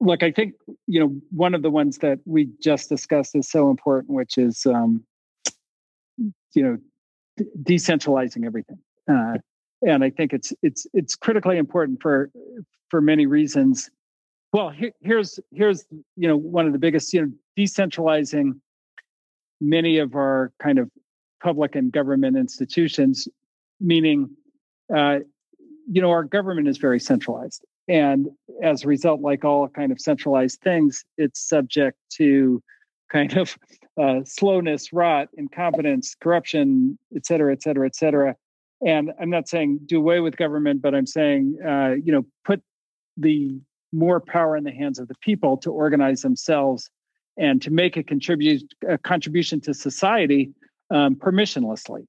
look, I think you know one of the ones that we just discussed is so important, which is um, you know decentralizing everything, uh, and I think it's it's it's critically important for for many reasons. Well, here, here's here's you know one of the biggest you know decentralizing many of our kind of public and government institutions, meaning, uh, you know, our government is very centralized. And as a result, like all kind of centralized things, it's subject to kind of uh, slowness, rot, incompetence, corruption, et cetera, et cetera, et cetera. And I'm not saying do away with government, but I'm saying, uh, you know, put the more power in the hands of the people to organize themselves and to make a contribute a contribution to society um, permissionlessly.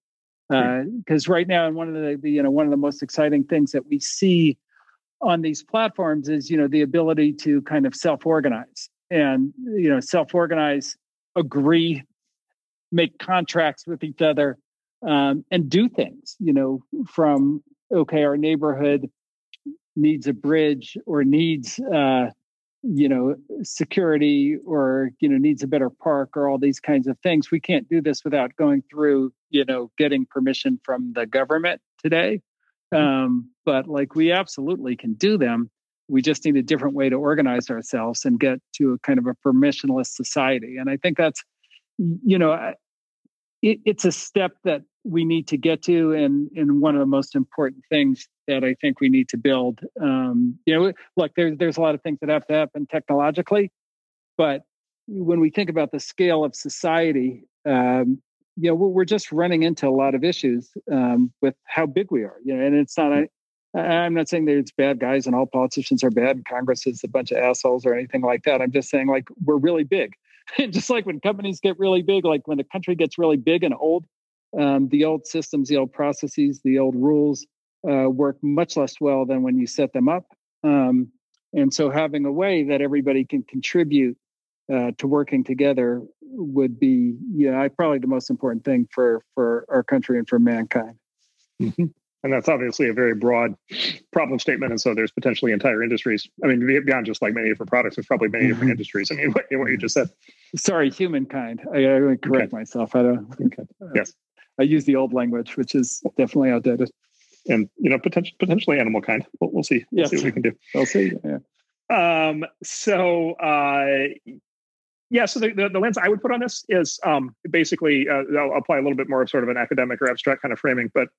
Because uh, right now, and one of the, the, you know one of the most exciting things that we see on these platforms is you know the ability to kind of self-organize and you know self-organize, agree, make contracts with each other, um, and do things. You know, from okay, our neighborhood needs a bridge or needs uh, you know security or you know needs a better park or all these kinds of things. We can't do this without going through you know getting permission from the government today. Mm-hmm. um, but like we absolutely can do them. We just need a different way to organize ourselves and get to a kind of a permissionless society. And i think that's you know it, it's a step that we need to get to and and one of the most important things that I think we need to build. Um, you know, look, there's there's a lot of things that have to happen technologically, but when we think about the scale of society, um, you know, we're, just running into a lot of issues um, with how big we are. You know, and it's not. I'm not saying it's bad guys and all politicians are bad and Congress is a bunch of assholes or anything like that. I'm just saying like we're really big. And just like when companies get really big, like when the country gets really big and old, um, the old systems, the old processes, the old rules uh, work much less well than when you set them up. Um, And so having a way that everybody can contribute uh, to working together would be, you know, probably the most important thing for for our country and for mankind. Mm-hmm. And that's obviously a very broad problem statement. And so there's potentially entire industries. I mean, beyond just like many different products, there's probably many different mm-hmm. industries. I mean, what, what, you just said. Sorry, humankind. I, I correct okay. myself. I don't. Okay. Uh, yes. I use the old language, which is definitely outdated. And you know, potentially potentially animal kind. We'll, we'll see. We'll yes. see what we can do. We'll see. Yeah. Um, so uh, yeah, so the, the, the, lens I would put on this is um, basically uh, I'll apply a little bit more of sort of an academic or abstract kind of framing, but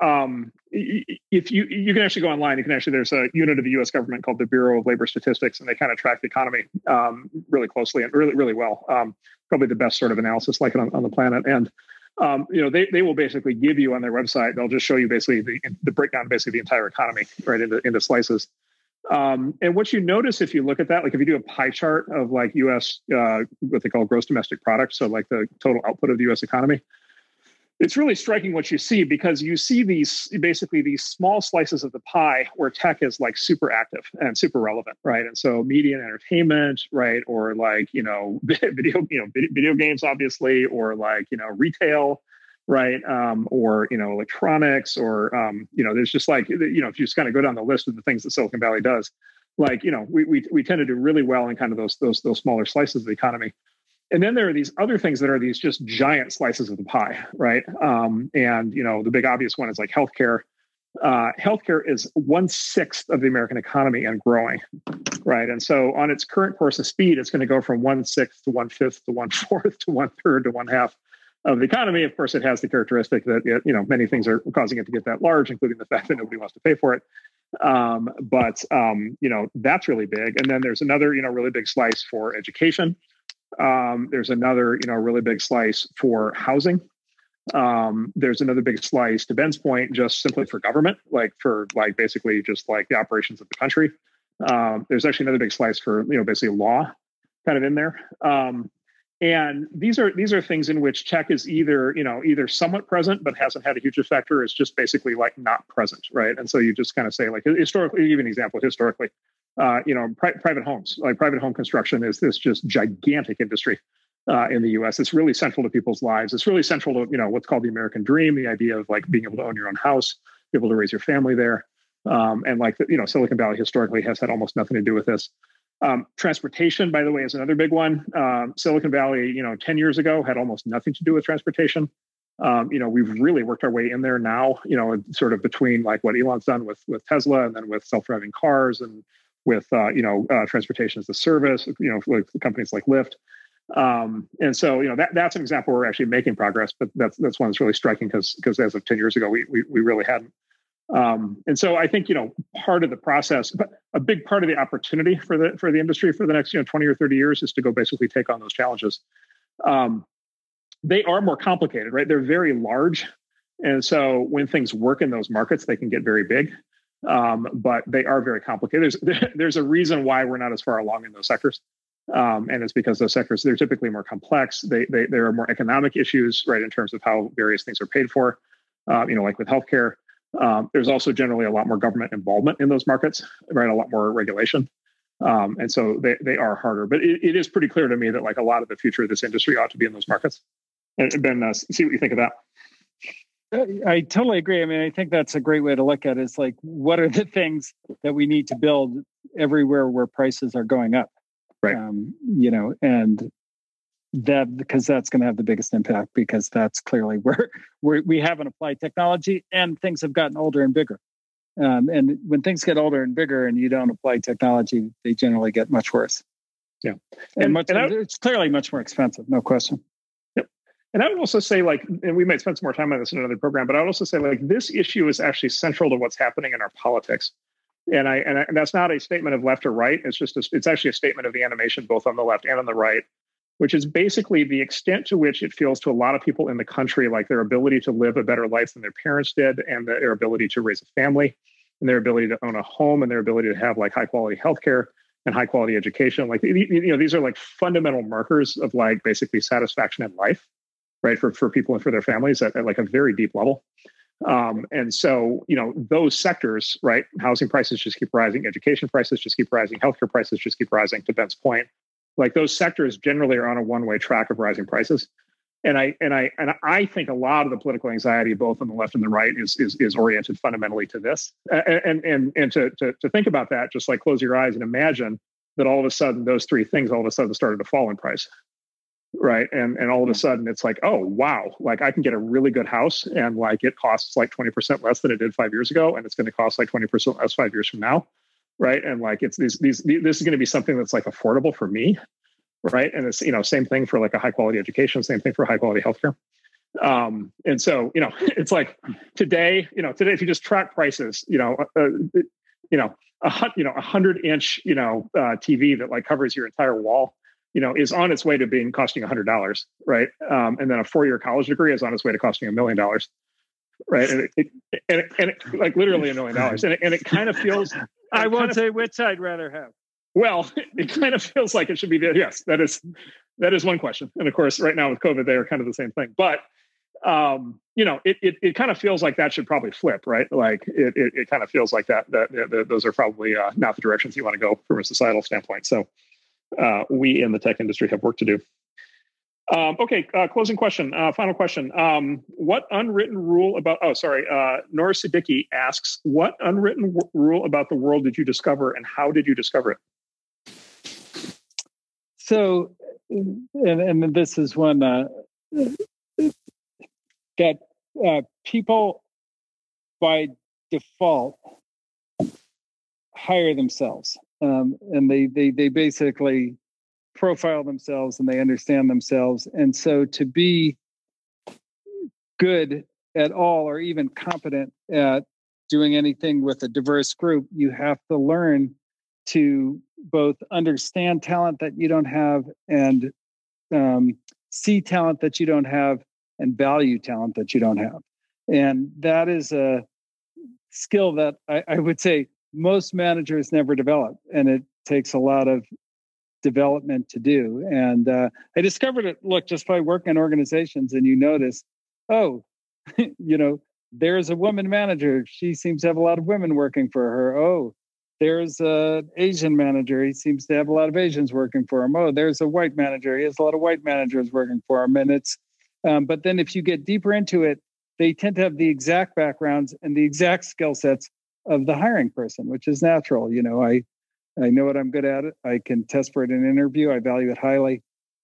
um, if you you can actually go online, you can actually there's a unit of the U.S. government called the Bureau of Labor Statistics, and they kind of track the economy um, really closely and really really well. Um, probably the best sort of analysis like it on, on the planet, and um, you know they they will basically give you on their website. They'll just show you basically the the breakdown, basically the entire economy right into into slices. Um, and what you notice if you look at that, like if you do a pie chart of like U.S. Uh, what they call gross domestic product, so like the total output of the U.S. economy, it's really striking what you see because you see these basically these small slices of the pie where tech is like super active and super relevant, right? And so media and entertainment, right, or like you know video, you know video games, obviously, or like you know retail right? Um, or you know, electronics, or um, you know, there's just like you know, if you just kind of go down the list of the things that Silicon Valley does, like you know, we we we tend to do really well in kind of those those those smaller slices of the economy. And then there are these other things that are these just giant slices of the pie, right? Um, and you know, the big obvious one is like healthcare. Uh, healthcare is one sixth of the American economy and growing, right? And so, on its current course of speed, it's going to go from one sixth to one fifth to one fourth to one third to one half of the economy. Of course, it has the characteristic that it, you know many things are causing it to get that large, including the fact that nobody wants to pay for it. Um, but um, you know that's really big. And then there's another you know really big slice for education. Um, there's another you know really big slice for housing. Um, there's another big slice to Ben's point, just simply for government, like for like basically just like the operations of the country. Um, there's actually another big slice for you know basically law kind of in there. Um, and these are these are things in which tech is either you know either somewhat present but hasn't had a huge effect or is just basically like not present right and so you just kind of say like historically give an example historically uh, you know pri- private homes like private home construction is this just gigantic industry uh, in the us it's really central to people's lives it's really central to you know what's called the american dream the idea of like being able to own your own house be able to raise your family there um, and like you know silicon valley historically has had almost nothing to do with this um, transportation, by the way, is another big one. Um, Silicon Valley, you know, 10 years ago had almost nothing to do with transportation. Um, you know, we've really worked our way in there now, you know, sort of between like what Elon's done with, with Tesla and then with self-driving cars and with, uh, you know, uh, transportation as a service, you know, companies like Lyft. Um, and so, you know, that, that's an example where we're actually making progress, but that's, that's one that's really striking because, because as of 10 years ago, we, we, we really hadn't. Um, and so I think you know part of the process, but a big part of the opportunity for the for the industry for the next you know 20 or 30 years is to go basically take on those challenges. Um, they are more complicated, right? They're very large, and so when things work in those markets, they can get very big. Um, but they are very complicated. There's there's a reason why we're not as far along in those sectors. Um, and it's because those sectors they're typically more complex. They, they there are more economic issues, right, in terms of how various things are paid for. Uh, you know, like with healthcare, um, there's also generally a lot more government involvement in those markets, right? A lot more regulation. Um, and so they, they are harder. But it, it is pretty clear to me that like a lot of the future of this industry ought to be in those markets. And Ben, uh, see what you think of that. Uh, I totally agree. I mean, I think that's a great way to look at it. Is like, what are the things that we need to build everywhere where prices are going up? Right. Um, you know, and that because that's going to have the biggest impact because that's clearly where, where we haven't applied technology and things have gotten older and bigger. Um, and when things get older and bigger and you don't apply technology, they generally get much worse. Yeah. And, and, much, and I, it's clearly much more expensive, no question. And I would also say, like, and we might spend some more time on this in another program, but I would also say, like, this issue is actually central to what's happening in our politics. And I, and, I, and that's not a statement of left or right. It's just, a, it's actually a statement of the animation, both on the left and on the right, which is basically the extent to which it feels to a lot of people in the country like their ability to live a better life than their parents did and their ability to raise a family and their ability to own a home and their ability to have like high quality healthcare and high quality education like you know these are like fundamental markers of like basically satisfaction in life right for, for people and for their families at, at like a very deep level Um, and so, you know, those sectors, right? Housing prices just keep rising, education prices just keep rising, healthcare prices just keep rising. To Ben's point, like those sectors generally are on a one-way track of rising prices. And I and I and I think a lot of the political anxiety, both on the left and the right, is is, is oriented fundamentally to this. And and and to, to to think about that, just like close your eyes and imagine that all of a sudden those three things all of a sudden started to fall in price right? And and all of a sudden it's like oh wow like i can get a really good house and like it costs like 20% less than it did five years ago and it's going to cost like 20% less five years from now right? And like it's these these this is going to be something that's like affordable for me right? And it's you know same thing for like a high quality education same thing for high quality healthcare. Um and so you know it's like today you know today if you just track prices you know uh, uh you know a you know a hundred inch you know uh, tv that like covers your entire wall you know, is on its way to being costing a hundred dollars, right? Um, and then a four-year college degree is on its way to costing a million dollars, right? And it, it, and, it, and it, like literally a million dollars, and it, and it kind of feels. I won't say which I'd rather have. Well, it kind of feels like it should be. Yes, that is that is one question, and of course, right now with COVID, they are kind of the same thing. But um, you know, it, it it kind of feels like that should probably flip, right? Like it it, it kind of feels like that that, that those are probably uh, not the directions you want to go from a societal standpoint. So uh, we in the tech industry have work to do. Um, okay, uh, closing question, uh, final question. Um, what unwritten rule about, oh, sorry, uh, Nora Siddiqui asks, what unwritten w- rule about the world did you discover and how did you discover it? So, and, and this is one uh, that uh, people by default hire themselves um, and they they they basically profile themselves and they understand themselves. And so to be good at all or even competent at doing anything with a diverse group you have to learn to both understand talent that you don't have and um, see talent that you don't have and value talent that you don't have. And that is a skill that I, I would say most managers never develop, and it takes a lot of development to do. And uh, I discovered it. Look, just by working in organizations, and you notice, oh, you know, there's a woman manager. She seems to have a lot of women working for her. Oh, there's an Asian manager. He seems to have a lot of Asians working for him. Oh, there's a white manager. He has a lot of white managers working for him. And it's, um, but then if you get deeper into it, they tend to have the exact backgrounds and the exact skill sets of the hiring person, which is natural. You know, I I know what I'm good at. I can test for it in an interview. I value it highly.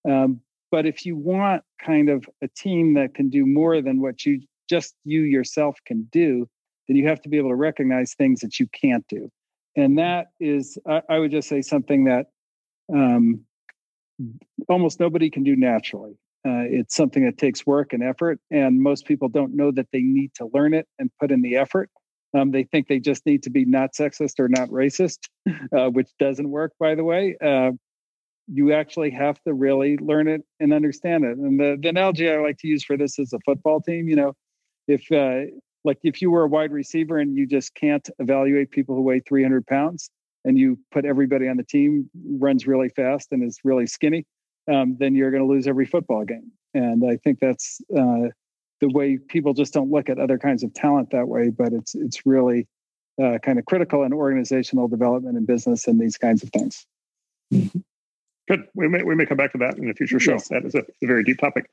Um, but if you want kind of a team that can do more than what you just you yourself can do, then you have to be able to recognize things that you can't do. And that is, I, I would just say something that um, almost nobody can do naturally. Uh, it's something that takes work and effort, and most people don't know that they need to learn it and put in the effort. Um, they think they just need to be not sexist or not racist, uh, which doesn't work, by the way. Uh, you actually have to really learn it and understand it. And the, the analogy I like to use for this is a football team. You know, if uh, like if you were a wide receiver and you just can't evaluate people who weigh 300 pounds, and you put everybody on the team runs really fast and is really skinny, um, then you're going to lose every football game. And I think that's uh, the way people just don't look at other kinds of talent that way. But it's it's really uh, kind of critical in organizational development and business and these kinds of things. Mm-hmm. Good. We may we may come back to that in a future show. Yes. That is a, a, very deep topic.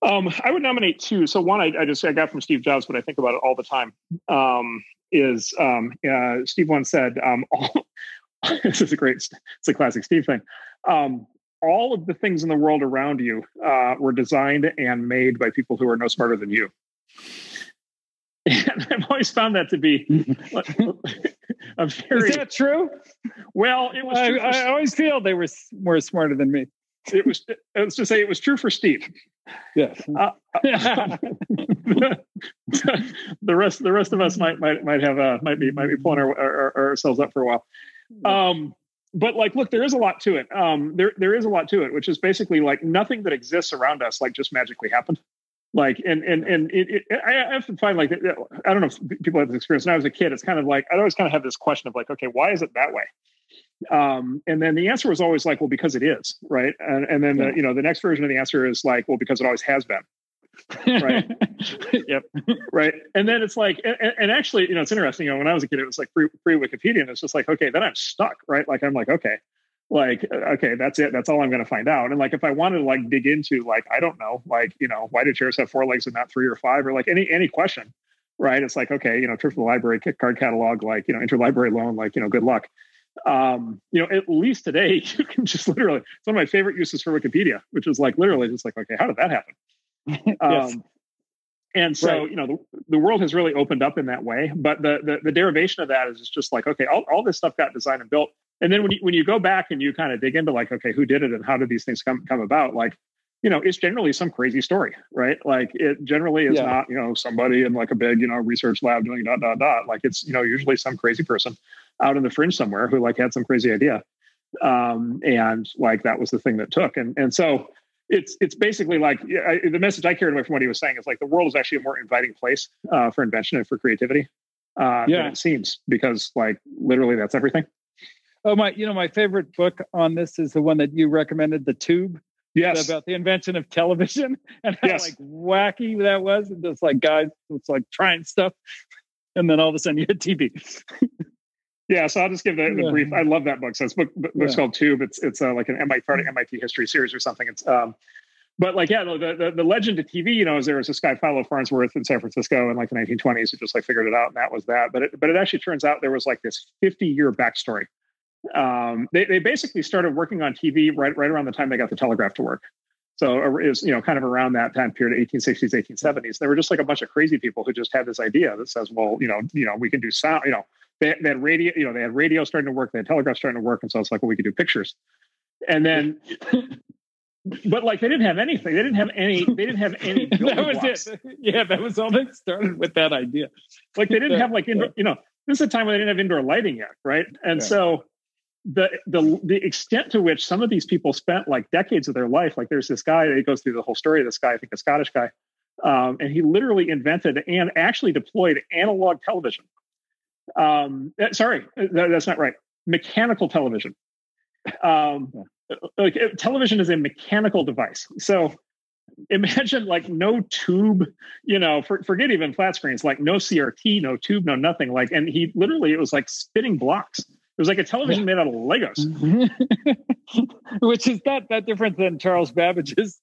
Um, I would nominate two. So one I, I, just I got from Steve Jobs, but I think about it all the time. Um, is um, uh, Steve once said, um, all, "This is a great, it's a classic Steve thing." All of the things in the world around you uh, were designed and made by people who are no smarter than you. And I've always found that to be a very. Is that true? Well, it was. I, I, always feel they were more smarter than me. It was. Let's just say it was true for Steve. Yes. Uh, the rest, the rest of us might might might have uh, might be might be pulling our, our, ourselves up for a while. Um, but like look there is a lot to it um there there is a lot to it which is basically like nothing that exists around us like just magically happened like and and and it, it, I often find like I don't know if people have this experience. When I was a kid, it's kind of like I always kind of have this question of like, okay, why is it that way? Um, and then the answer was always like, well, because it is, right? And and then the, you know the next version of the answer is like, well, because it always has been. Right? yep. Right. And then it's like, and, and, actually, you know, it's interesting. You know, when I was a kid, it was like pre, pre Wikipedia, and it's just like, okay, then I'm stuck, right? Like, I'm like, okay, like, okay, that's it. That's all I'm going to find out. And like, if I wanted to like dig into, like, I don't know, like, you know, why do chairs have four legs and not three or five, or like any any question, right? It's like, okay, you know, trip to the library, card catalog, like, you know, interlibrary loan, like, you know, good luck um, you know, at least today you can just literally, it's one of my favorite uses for Wikipedia, which is like literally just like, okay, how did that happen? yes. Um, and so, right. you know, the, the world has really opened up in that way. But the, the, the derivation of that is just like, okay, all, all this stuff got designed and built. And then when you, when you go back and you kind of dig into like, okay, who did it and how did these things come, come about? Like, you know, it's generally some crazy story, right? Like it generally is yeah. not, you know, somebody in like a big, you know, research lab doing dot, dot, dot. Like it's, you know, usually some crazy person out in the fringe somewhere who like had some crazy idea. Um, and like that was the thing that took. And and so it's it's basically like I, the message I carried away from what he was saying is like the world is actually a more inviting place uh, for invention and for creativity. Uh, yeah, it seems because like literally that's everything. Oh my! You know my favorite book on this is the one that you recommended, The Tube. Yes, about the invention of television and how yes. like wacky that was, and just like guys, it's like trying stuff, and then all of a sudden you had TV. Yeah, so I'll just give the, the yeah. brief. I love that book. So it's book book's yeah. called Tube. It's it's uh, like an MIT part of MIT history series or something. It's um, but like yeah, the, the, the legend of TV, you know, is there was this guy Philo Farnsworth in San Francisco in like the 1920s who just like figured it out, and that was that. But it but it actually turns out there was like this 50 year backstory. Um, they they basically started working on TV right right around the time they got the telegraph to work. So it was, you know, kind of around that time period, 1860s, 1870s. There were just like a bunch of crazy people who just had this idea that says, well, you know, you know, we can do sound, you know, they, they had radio, you know, they had radio starting to work, they had telegraph starting to work, and so it's like, well, we could do pictures. And then, but like they didn't have anything. They didn't have any. They didn't have any. that was blocks. it. Yeah, that was all they started with that idea. Like they didn't have like indoor. You know, this is a time when they didn't have indoor lighting yet, right? And yeah. so the the the extent to which some of these people spent like decades of their life, like there's this guy that goes through the whole story of this guy, I think a Scottish guy, um, and he literally invented and actually deployed analog television um, eh, sorry, eh, that, that's not right. Mechanical television. Um, like eh, television is a mechanical device. So imagine like no tube, you know, for, forget even flat screens, like no CRT, no tube, no nothing. Like, and he literally, it was like spinning blocks. It was like a television made out of Legos, which is not that different than Charles Babbage's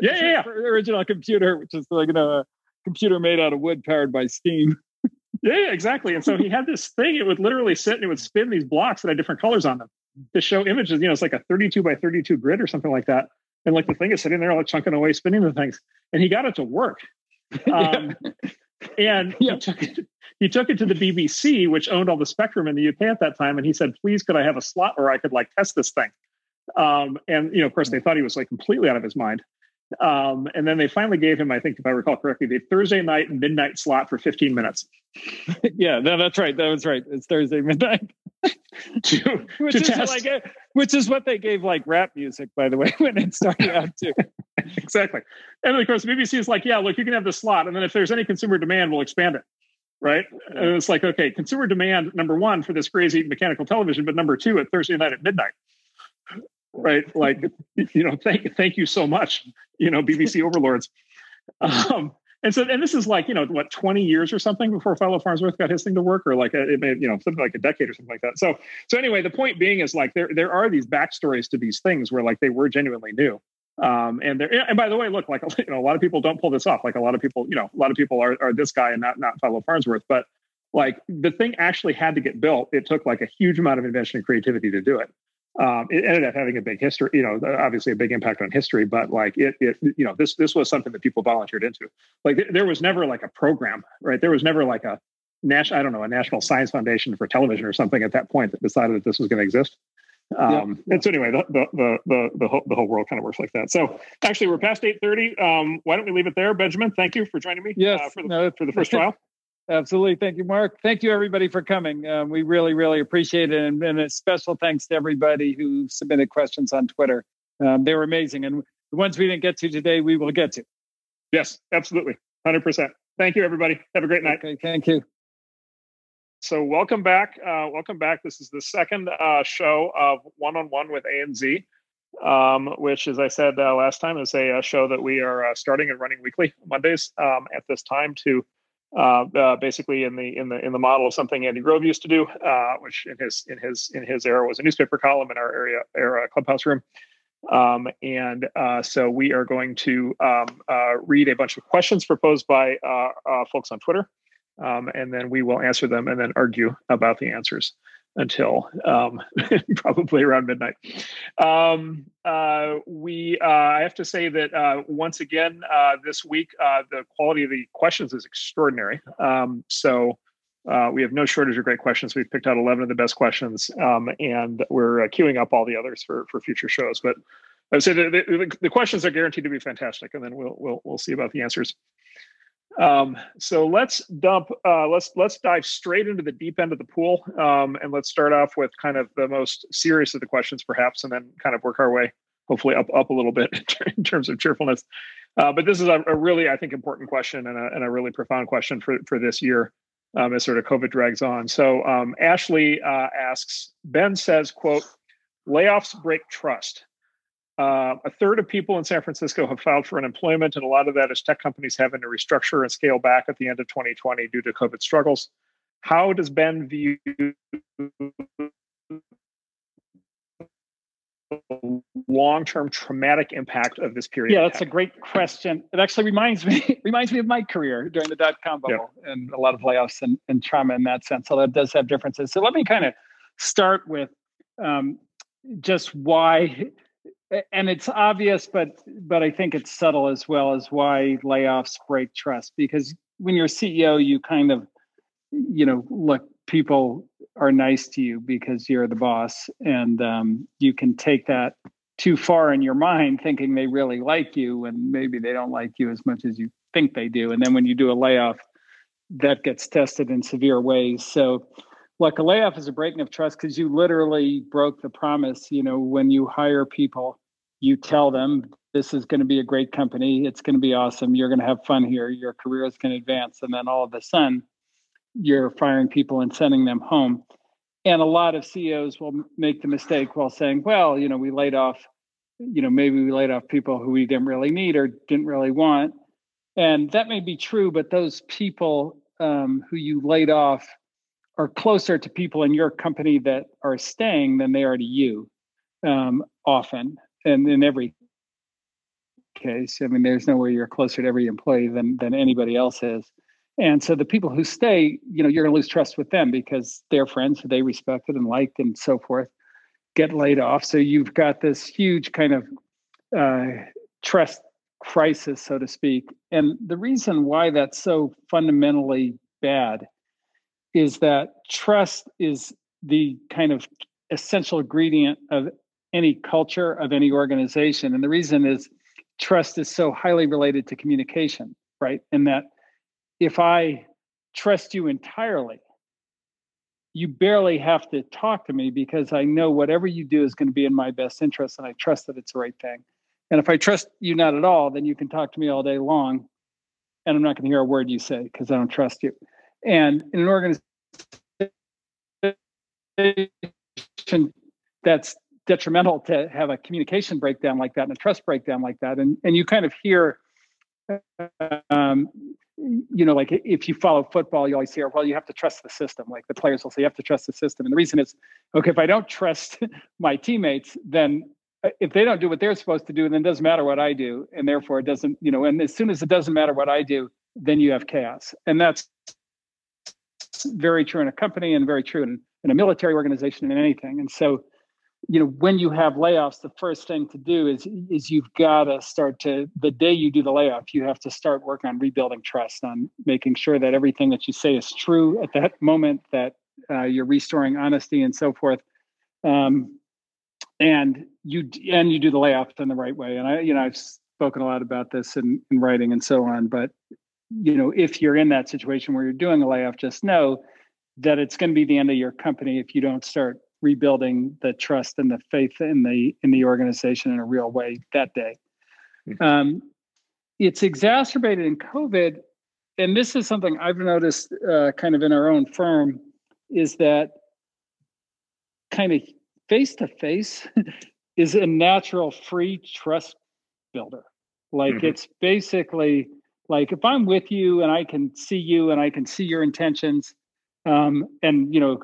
yeah, yeah, yeah. original computer, which is like you know a computer made out of wood powered by steam. Yeah, exactly. And so he had this thing, it would literally sit and it would spin these blocks that had different colors on them to show images. You know, it's like a 32 by 32 grid or something like that. And like the thing is sitting there, like chunking away, spinning the things. And he got it to work. Um, and yeah. he, took it, he took it to the BBC, which owned all the spectrum in the UK at that time. And he said, please, could I have a slot where I could like test this thing? Um, and, you know, of course, they thought he was like completely out of his mind. Um, and then they finally gave him, I think, if I recall correctly, the Thursday night midnight slot for 15 minutes. yeah, no, that's right. That was right. It's Thursday midnight. to, which, to is test. like which is what they gave like rap music, by the way, when it started out too. exactly. And of course, BBC is like, yeah, look, you can have the slot. And then if there's any consumer demand, we'll expand it. Right. And it's like, okay, consumer demand, number one, for this crazy mechanical television, but number two, at Thursday night at midnight right? Like, you know, thank thank you so much, you know, BBC overlords. Um, and so, and this is like, you know, what, 20 years or something before Philo Farnsworth got his thing to work, or like a, it may, you know, something like a decade or something like that. So, so anyway, the point being is like there there are these backstories to these things where like they were genuinely new. Um, and there, and by the way, look, like you know, a lot of people don't pull this off. Like a lot of people, you know, a lot of people are are this guy and not not Philo Farnsworth, but like the thing actually had to get built. It took like a huge amount of invention and creativity to do it um, it ended up having a big history, you know, obviously a big impact on history, but like it, it, you know, this, this was something that people volunteered into. Like th- there was never like a program, right? There was never like a national, I don't know, a national science foundation for television or something at that point that decided that this was going to exist. Um, yeah. And so anyway, the, the, the, the, the, whole, the whole world kind of works like that. So actually we're past 830. Um, why don't we leave it there? Benjamin, thank you for joining me yes, uh, for, the, no, for the first trial. Absolutely. Thank you, Marc. Thank you, everybody, for coming. Um, we really, really appreciate it. And, and, a special thanks to everybody who submitted questions on Twitter. Um, they were amazing. And the ones we didn't get to today, we will get to. Yes, absolutely. 100%. Thank you, everybody. Have a great night. Okay, thank you. So, welcome back. Uh, welcome back. This is the second uh, show of One on One with A and Z. um, which, as I said uh, last time, is a, a, show that we are uh, starting and running weekly Mondays um, at this time to uh, uh, basically in the in the in the model of something Andy Grove used to do, uh, which in his in his in his era was a newspaper column in our area era clubhouse room. Um, and uh, so we are going to um, uh, read a bunch of questions proposed by uh, folks on Twitter, um, and then we will answer them and then argue about the answers until um, probably around midnight. Um, uh, we, uh, I have to say that uh, once again uh, this week, uh, the quality of the questions is extraordinary. Um, so uh, we have no shortage of great questions. We've picked out 11 of the best questions, um, and we're queuing up all the others for for future shows. But I would say the, the, the questions are guaranteed to be fantastic, and then we'll we'll we'll see about the answers. Um, so let's dump. Uh, let's let's dive straight into the deep end of the pool, um, and let's start off with kind of the most serious of the questions, perhaps, and then kind of work our way, hopefully, up up a little bit in terms of cheerfulness. Uh, but this is a, a, really, I think, important question and a, and a really profound question for for this year um, as sort of COVID drags on. So um, Ashley uh, asks, Ben says, "quote Layoffs break trust. Uh, a third of people in San Francisco have filed for unemployment, and a lot of that is tech companies having to restructure and scale back at the end of 2020 due to COVID struggles. How does Ben view the long-term traumatic impact of this period? Yeah, that's a great question. It actually reminds me reminds me of my career during the dot-com bubble yep. and a lot of layoffs and, and trauma in that sense. So that does have differences. So let me kind of start with um, just why and it's obvious but but i think it's subtle as well as why layoffs break trust because when you're ceo you kind of you know look people are nice to you because you're the boss and um, you can take that too far in your mind thinking they really like you and maybe they don't like you as much as you think they do. And then when you do a layoff that gets tested in severe ways. So look a layoff is a breaking of trust because you literally broke the promise you know when you hire people you tell them this is going to be a great company. It's going to be awesome. You're going to have fun here. Your career is going to advance. And then all of a sudden you're firing people and sending them home. And a lot of ceos will make the mistake while saying well you know we laid off you know maybe we laid off people who we didn't really need or didn't really want. And that may be true but those people um, who you laid off are closer to people in your company that are staying than they are to you um, often and in every case, I mean, there's nowhere you're closer to every employee than than anybody else is. And so the people who stay, you know, you're going to lose trust with them because their friends who they respected and liked and so forth get laid off. So you've got this huge kind of uh, trust crisis, so to speak. And the reason why that's so fundamentally bad is that trust is the kind of essential ingredient of any culture of any organization. And the reason is trust is so highly related to communication, right? And that if I trust you entirely, you barely have to talk to me because I know whatever you do is going to be in my best interest and I trust that it's the right thing. And if I trust you not at all, then you can talk to me all day long and I'm not going to hear a word you say because I don't trust you. And in an organization that's detrimental to have a communication breakdown like that and a trust breakdown like that. And and you kind of hear, um, you know, like if you follow football, you always hear, well, you have to trust the system. Like the players will say, you have to trust the system. And the reason is, okay, if I don't trust my teammates, then uh, if they don't do what they're supposed to do, then it doesn't matter what I do, and therefore it doesn't, you know. And as soon as it doesn't matter what I do, then you have chaos, and that's very true in a company and very true in, in a military organization and anything. And so you know when you have layoffs the first thing to do is is you've got to start to the day you do the layoff you have to start working on rebuilding trust on making sure that everything that you say is true at that moment that uh, you're restoring honesty and so forth. Um, and you and you do the layoffs in the right way. And i you know i've spoken a lot about this in, in writing and so on but you know if you're in that situation where you're doing a layoff just know that it's going to be the end of your company if you don't start rebuilding the trust and the faith in the in the organization in a real way that day. Mm-hmm. Um, it's exacerbated in COVID, and this is something I've noticed, uh, kind of in our own firm, is that kind of face to face is a natural free trust builder. Like mm-hmm. it's basically like if I'm with you and I can see you and I can see your intentions, um, and you know,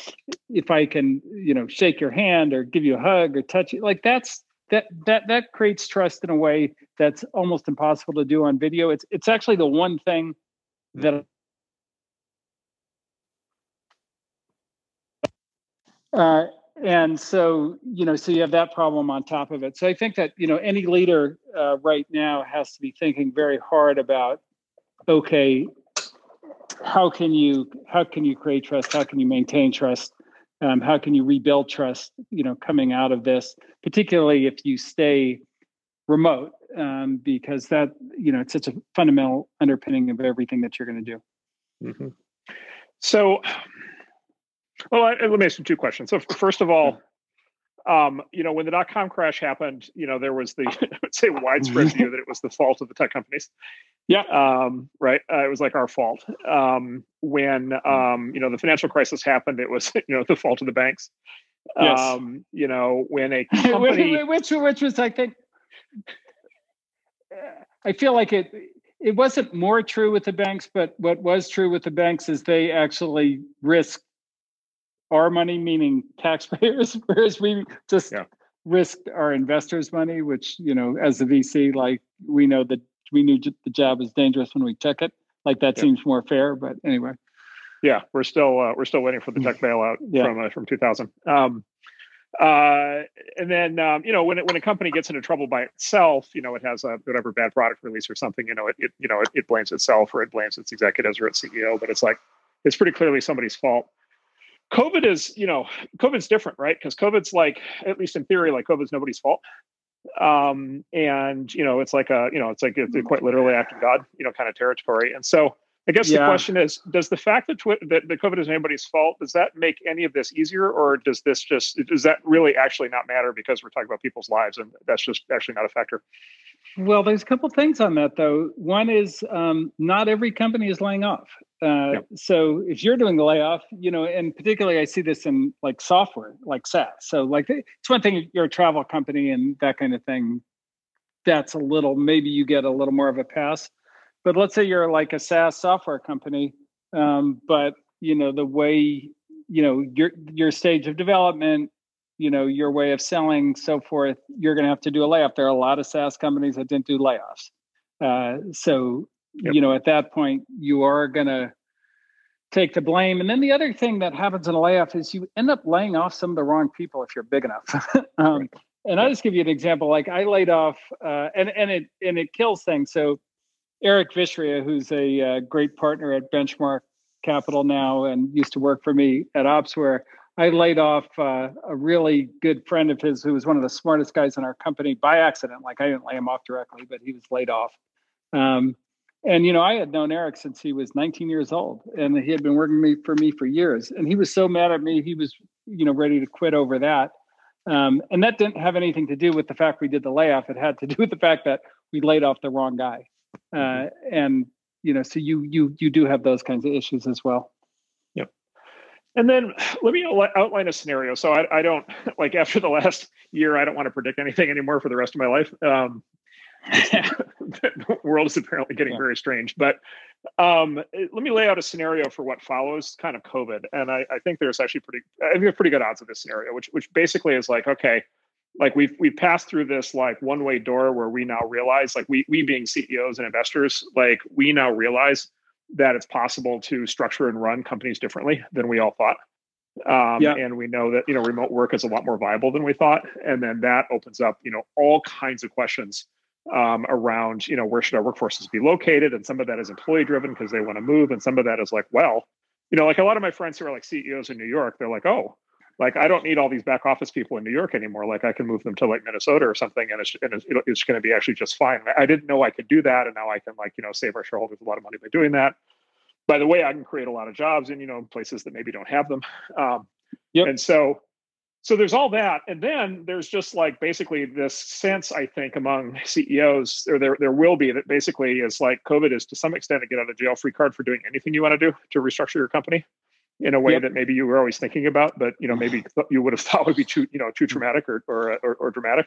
if I can, you know, shake your hand or give you a hug or touch you, like that's that that that creates trust in a way that's almost impossible to do on video. It's it's actually the one thing that uh, and so you know so you have that problem on top of it so i think that you know any leader uh, right now has to be thinking very hard about okay how can you how can you create trust how can you maintain trust um, how can you rebuild trust you know coming out of this particularly if you stay remote um, because that you know it's such a fundamental underpinning of everything that you're going to do mm-hmm. so well, I, let me ask you two questions. So, first of all, um, you know, when the dot com crash happened, you know, there was the, I would say, widespread view that it was the fault of the tech companies. Yeah. Um, right. Uh, it was like our fault. Um, when, um, you know, the financial crisis happened, it was, you know, the fault of the banks. Yes. Um, you know, when a company. which, which was, I think, I feel like it, it wasn't more true with the banks, but what was true with the banks is they actually risked our money, meaning taxpayers, whereas we just yeah. risked our investors' money, which, you know, as a VC, like we know that we knew the job is dangerous when we took it. Like that yeah. seems more fair, but anyway. Yeah, we're still uh, we're still waiting for the tech bailout yeah. from uh, from 2000. Um, uh, and then um, you know when it, when a company gets into trouble by itself, you know it has a whatever bad product release or something. You know it, it you know it, it blames itself or it blames its executives or its CEO, but it's like it's pretty clearly somebody's fault. COVID is, you know, COVID's different, right? Because COVID's like, at least in theory, like COVID's nobody's fault. Um, and you know, it's like a, you know, it's like it's quite literally acting God, you know, kind of territory. And so I guess yeah. the question is, does the fact that, twi- that the COVID is anybody's fault, does that make any of this easier, or does this just does that really actually not matter because we're talking about people's lives and that's just actually not a factor? Well, there's a couple things on that though. One is um, not every company is laying off. Uh, yep. So if you're doing the layoff, you know, and particularly I see this in like software, like SaaS. So like it's one thing you're a travel company and that kind of thing. That's a little maybe you get a little more of a pass. But let's say you're like a SaaS software company, um, but you know the way you know your your stage of development you know your way of selling so forth you're going to have to do a layoff. There are a lot of saas companies that didn't do layoffs. Uh, so yep. you know at that point you are going to take the blame. And then the other thing that happens in a layoff is you end up laying off some of the wrong people if you're big enough. Um, right. and i'll just give you an example. Like i laid off uh, and and it and it kills things. So eric vishria who's a uh, great partner at benchmark capital now and used to work for me at opsware I laid off uh, a really good friend of his who was one of the smartest guys in our company by accident. Like I didn't lay him off directly, but he was laid off. Um, and you know, I had known Eric since he was 19 years old, and he had been working me for me for years. And he was so mad at me, he was you know ready to quit over that. Um, and that didn't have anything to do with the fact we did the layoff. It had to do with the fact that we laid off the wrong guy. Uh, and you know, so you you you do have those kinds of issues as well. Yep and then let me outline a scenario. So I, I, don't like after the last year, I don't want to predict anything anymore for the rest of my life. Um, the world is apparently getting yeah. very strange. But um, let me lay out a scenario for what follows kind of COVID. And I, I think there's actually pretty, I think pretty good odds of this scenario, which which basically is like, okay, like we've we've passed through this like one way door where we now realize, like we we being CEOs and investors, like we now realize that it's possible to structure and run companies differently than we all thought. Um, yeah. And we know that you know remote work is a lot more viable than we thought, and then that opens up you know all kinds of questions um, around you know where should our workforces be located, and some of that is employee driven because they want to move, and some of that is like well, you know, like a lot of my friends who are like CEOs in New York, they're like, oh, like I don't need all these back office people in New York anymore. Like I can move them to like Minnesota or something, and it's and it's, it's going to be actually just fine. I didn't know I could do that, and now I can like you know save our shareholders a lot of money by doing that. By the way, I can create a lot of jobs in you know places that maybe don't have them. Um, yep. And so, so there's all that, and then there's just like basically this sense I think among CEOs, or there there will be that basically is like COVID is to some extent a get out of jail free card for doing anything you want to do to restructure your company. In a way yep. that maybe you were always thinking about, but you know maybe you would have thought would be too you know too traumatic or or or, or dramatic.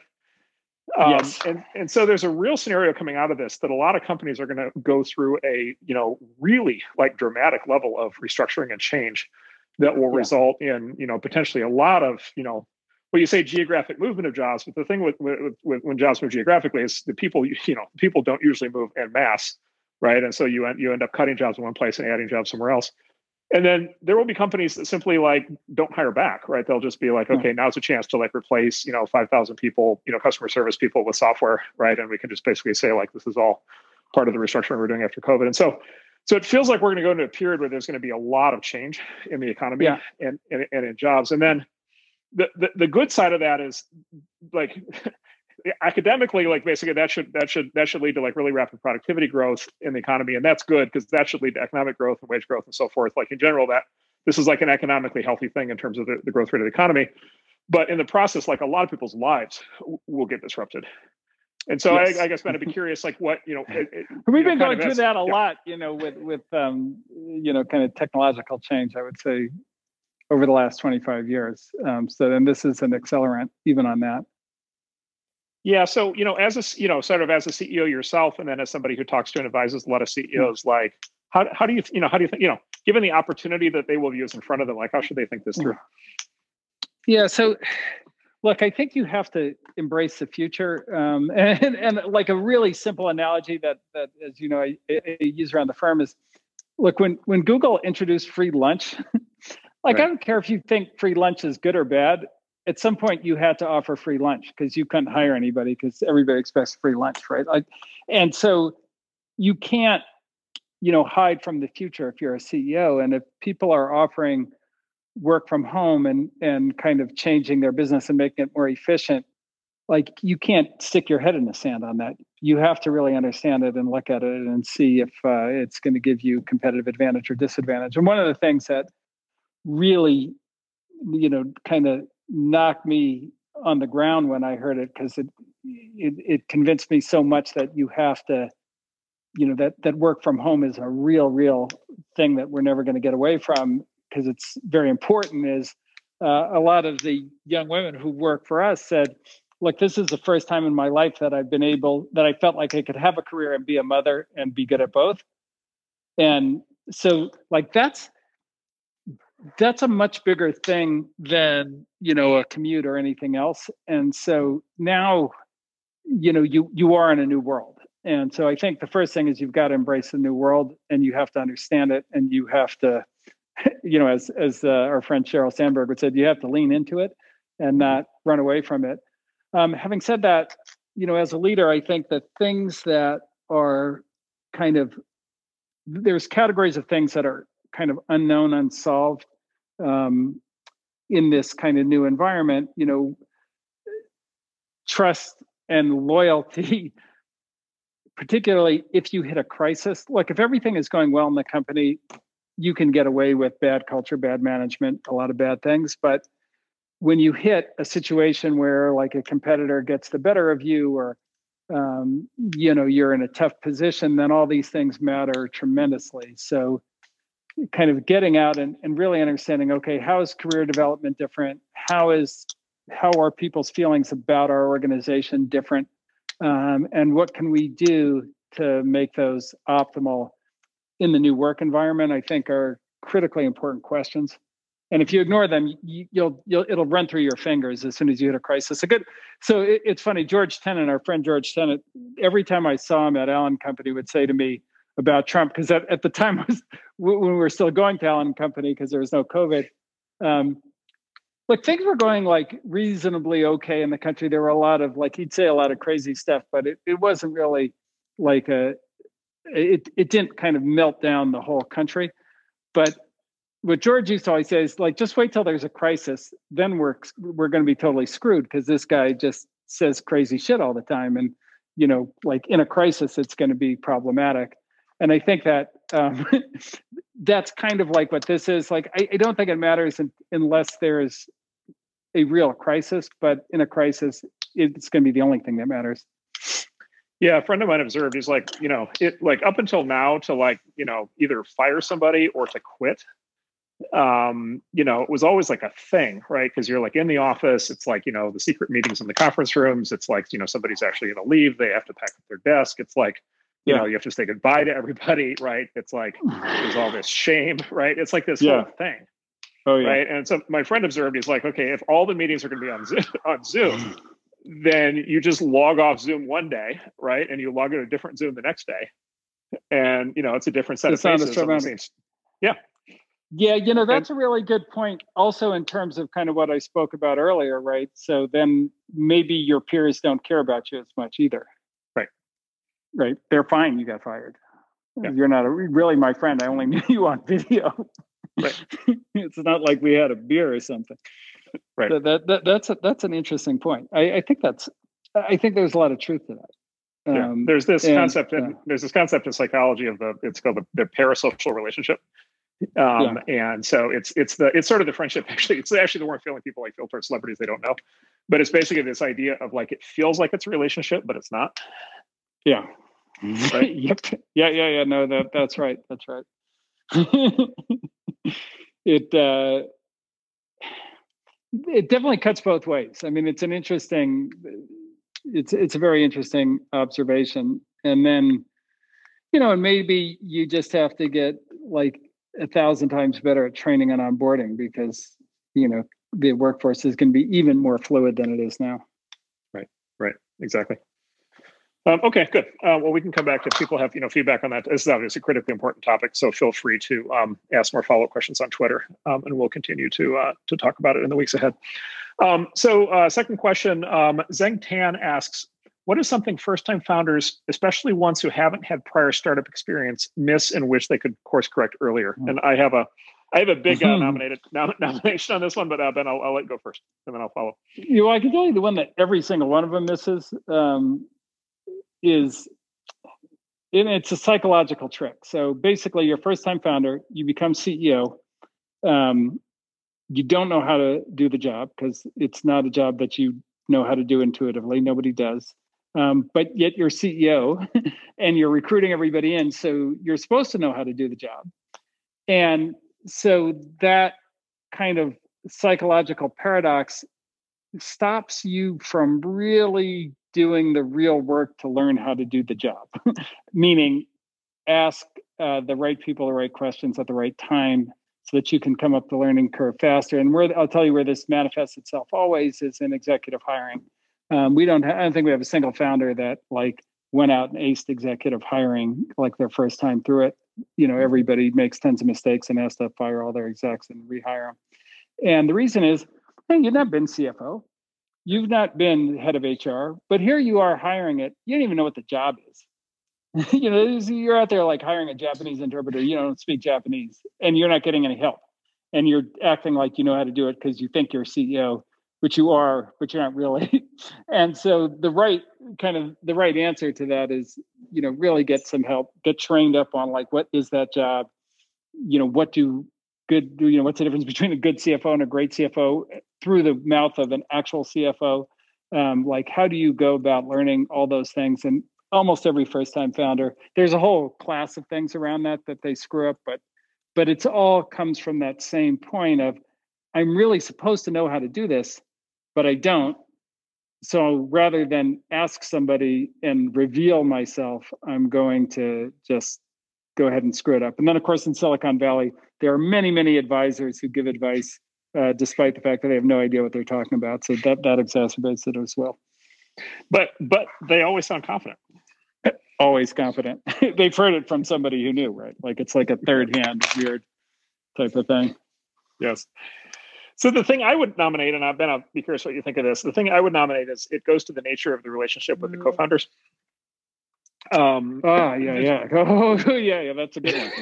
Um, yes. And and so there's a real scenario coming out of this that a lot of companies are going to go through a you know really like dramatic level of restructuring and change that will yeah. result in you know potentially a lot of you know well you say geographic movement of jobs but the thing with, with, with when jobs move geographically is the people you know people don't usually move en masse right and so you end, you end up cutting jobs in one place and adding jobs somewhere else and then there will be companies that simply like don't hire back right they'll just be like hmm. okay now's a chance to like replace you know 5000 people you know customer service people with software right and we can just basically say like this is all part of the restructuring we're doing after covid and so so it feels like we're going to go into a period where there's going to be a lot of change in the economy yeah. and, and, and in jobs and then the, the the good side of that is like academically like basically that should that should that should lead to like really rapid productivity growth in the economy and that's good because that should lead to economic growth and wage growth and so forth like in general that this is like an economically healthy thing in terms of the, the growth rate of the economy but in the process like a lot of people's lives will get disrupted and so yes. I, I, guess I'd be curious, like what you know. It, it, We've been know, going through that a yeah. lot, you know, with with um, you know, kind of technological change. I would say over the last twenty five years. Um, so then this is an accelerant even on that. Yeah. So, you know, as a, you know, sort of as a CEO yourself, and then as somebody who talks to and advises a lot of CEOs, like, how, how do you, you know, how do you think, you know, given the opportunity that they will use in front of them, like, how should they think this through? Yeah. So, look, I think you have to embrace the future. Um, and, and like a really simple analogy that, that, as you know, I, I use around the firm is, look, when, when Google introduced free lunch, like, right. I don't care if you think free lunch is good or bad at some point you had to offer free lunch because you couldn't hire anybody because everybody expects free lunch, right? Like, and so you can't, you know, hide from the future if you're a CEO. And if people are offering work from home and and kind of changing their business and making it more efficient, like you can't stick your head in the sand on that. You have to really understand it and look at it and see if uh, it's going to give you competitive advantage or disadvantage. And one of the things that really, you know, kind of knocked me on the ground when I heard it because it, it, it convinced me so much that you have to, you know, that that work from home is a real, real thing that we're never going to get away from because it's very important. Is uh, a lot of the young women who work for us said, "Look, this is the first time in my life that I've been able that I felt like I could have a career and be a mother and be good at both." And so, like that's that's a much bigger thing than you know a commute or anything else. And so now you know you you are in a new world. And so i think the first thing is you've got to embrace the new world and you have to understand it and you have to you know as as uh, our friend sheryl sandberg would say you have to lean into it and not run away from it. Um, having said that you know as a leader i think the things that are kind of there's categories of things that are kind of unknown unsolved um, in this kind of new environment, you know, trust and loyalty, particularly if you hit a crisis. Look, if everything is going well in the company, you can get away with bad culture, bad management, a lot of bad things. But when you hit a situation where, like, a competitor gets the better of you, or um, you know you're in a tough position, then all these things matter tremendously. So kind of getting out and, and really understanding okay how is career development different? How is how are people's feelings about our organization different? Um, and what can we do to make those optimal in the new work environment i think are critically important questions. And if you ignore them you, will you'll it'll run through your fingers as soon as you hit a crisis. A good so it, it's funny george tenet our friend george tenet every time i saw him at allen company would say to me about Trump because at, at the time was when we were still going to Allen Company because there was no COVID. Um, look, things were going like reasonably okay in the country. There were a lot of like he'd say a lot of crazy stuff, but it, it wasn't really like a it it didn't kind of melt down the whole country. But what George used to always say is like just wait till there's a crisis, then we're we're going to be totally screwed because this guy just says crazy shit all the time and you know like in a crisis it's going to be problematic and I think that um, that's kind of like what this is. Like, I, I don't think it matters in, unless there is a real crisis, but in a crisis, it's going to be the only thing that matters. Yeah, a friend of mine observed. He's like, you know, it like up until now to like, you know, either fire somebody or to quit um, you know, it was always like a thing, right? Because you're like in the office, it's like, you know, the secret meetings in the conference rooms. It's like, you know, somebody's actually going to leave. They have to pack up their desk. It's like, you yeah. know, you have to say goodbye to everybody, right? It's like there's all this shame, right? It's like this yeah. whole thing. Oh, yeah. Right. And so my friend observed, he's like, okay, if all the meetings are going to be on Zoom, on Zoom, then you just log off Zoom one day, right? And you log in a different Zoom the next day. And, you know, it's a different set it's of faces. Yeah. Yeah, you know, that's a really good point. Also, in terms of kind of what I spoke about earlier, right? So then maybe your peers don't care about you as much either. Right. They're fine. You got fired. Yeah. You're not a, really my friend. I only knew you on video. Right. it's not like we had a beer or something. Right. So that, that that's a, that's an interesting point. I, I think that's I think there's a lot of truth to that. Yeah. Um, there's this and, concept in, there's this concept in psychology of the it's called the, the parasocial relationship um, yeah. And so it's it's the it's sort of the friendship. Actually, it's actually the warm feeling people like feel towards celebrities they don't know. But it's basically this idea of like it feels like it's a relationship, but it's not. Yeah. Right? yep. Yeah. Yeah. Yeah. No. That that's right. That's right. it uh, it definitely cuts both ways. I mean, it's an interesting. It's it's a very interesting observation, and then you know, and maybe you just have to get like a thousand times better at training and onboarding because you know the workforce is going to be even more fluid than it is now. Right. Right. Exactly. Um, okay, good. Uh, well, we can come back if people have you know feedback on that. This is obviously a critically important topic, so feel free to um, ask more follow up questions on Twitter, um, and we'll continue to uh, to talk about it in the weeks ahead. Um, so, uh, second question: um, Zeng Tan asks, what is something first time founders, especially ones who haven't had prior startup experience, miss in which they could course correct earlier? Mm-hmm. And I have a I have a big uh, mm-hmm. nominated nom- nomination on this one, but uh, Ben, I'll, I'll, let you go first, and then I'll follow. You know, I can tell you the one that every single one of them misses um, is, and it's a psychological trick. So basically, you're first time founder, you become CEO. Um, you don't know how to do the job because it's not a job that you know how to do intuitively. Nobody does um, but yet you're CEO and you're recruiting everybody in. So you're supposed to know how to do the job. And so that kind of psychological paradox stops you from really doing the real work to learn how to do the job, meaning ask uh, the right people the right questions at the right time so that you can come up the learning curve faster. And where I'll tell you where this manifests itself always is in executive hiring. Um, we don't. Ha- I don't think we have a single founder that like went out and aced executive hiring like their first time through it. You know, everybody makes tons of mistakes and has to fire all their execs and rehire them. And the reason is, hey, you've not been CFO, you've not been head of HR, but here you are hiring it. You don't even know what the job is. you know, you're out there like hiring a Japanese interpreter. You don't speak Japanese, and you're not getting any help. And you're acting like you know how to do it because you think you're CEO which you are, but you're not really. and so the right kind of the right answer to that is, you know, really get some help, get trained up on like what is that job, you know, what do good, you know, what's the difference between a good CFO and a great CFO through the mouth of an actual CFO. Um, like how do you go about learning all those things? And almost every first time founder, there's a whole class of things around that that they screw up, but but it's all comes from that same point of I'm really supposed to know how to do this but I don't. So rather than ask somebody and reveal myself, I'm going to just go ahead and screw it up. And then, of course, in Silicon Valley, there are many, many advisors who give advice uh, despite the fact that they have no idea what they're talking about. So that that exacerbates it as well. But but they always sound confident. Always confident. They've heard it from somebody who knew, right? Like it's like a third hand weird type of thing. Yes. So the thing I would nominate, and I've been, I'll be curious what you think of this. The thing I would nominate is it goes to the nature of the relationship with the mm. co-founders. Um, oh yeah, yeah, oh yeah, yeah. That's a good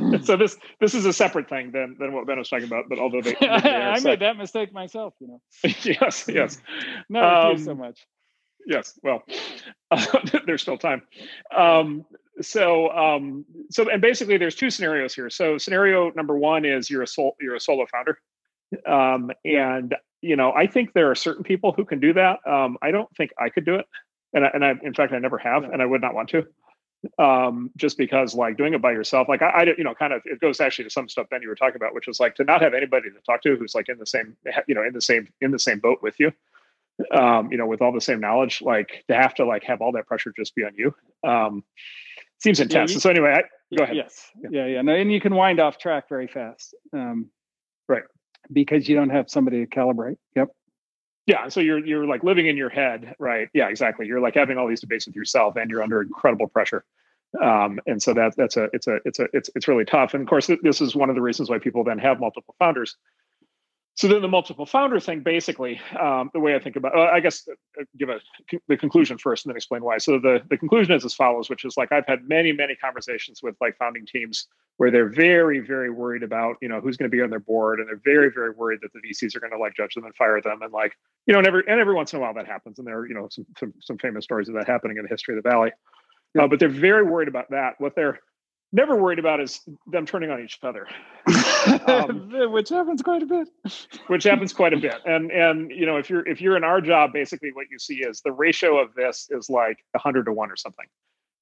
one. so this this is a separate thing than than what Ben was talking about. But although they, they I made that mistake myself, you know. yes, yes. no, um, so much. Yes, well, uh, there's still time. Um, so um, so and basically, there's two scenarios here. So scenario number one is you're a sol- you're a solo founder. Um, and you know, I think there are certain people who can do that. Um, I don't think I could do it, and I, and I, in fact, I never have, and I would not want to. um, just because like doing it by yourself, like I, I, you know, kind of it goes actually to some stuff Ben you were talking about, which is like to not have anybody to talk to who's like in the same, you know, in the same in the same boat with you, um, you know, with all the same knowledge, like to have to like have all that pressure just be on you, um, seems intense. Yeah, you, so anyway, I, go ahead. Yes, yeah, yeah, yeah. No, and you can wind off track very fast, um, right? Because you don't have somebody to calibrate. Yep. Yeah, so you're you're like living in your head, right? Yeah, exactly. You're like having all these debates with yourself, and you're under incredible pressure. Um, and so that that's a it's a it's a it's it's really tough. And of course, this is one of the reasons why people then have multiple founders so then the multiple founder thing basically um, the way i think about uh, i guess uh, give a the conclusion first and then explain why. So the, the conclusion is as follows which is like i've had many many conversations with like founding teams where they're very very worried about you know who's going to be on their board and they're very very worried that the vcs are going to like judge them and fire them and like you know and every and every once in a while that happens and there are you know some some, some famous stories of that happening in the history of the valley. Uh, but they're very worried about that. What they're never worried about is them turning on each other, um, which happens quite a bit. which happens quite a bit, and and you know if you're if you're in our job, basically what you see is the ratio of this is like hundred to one or something,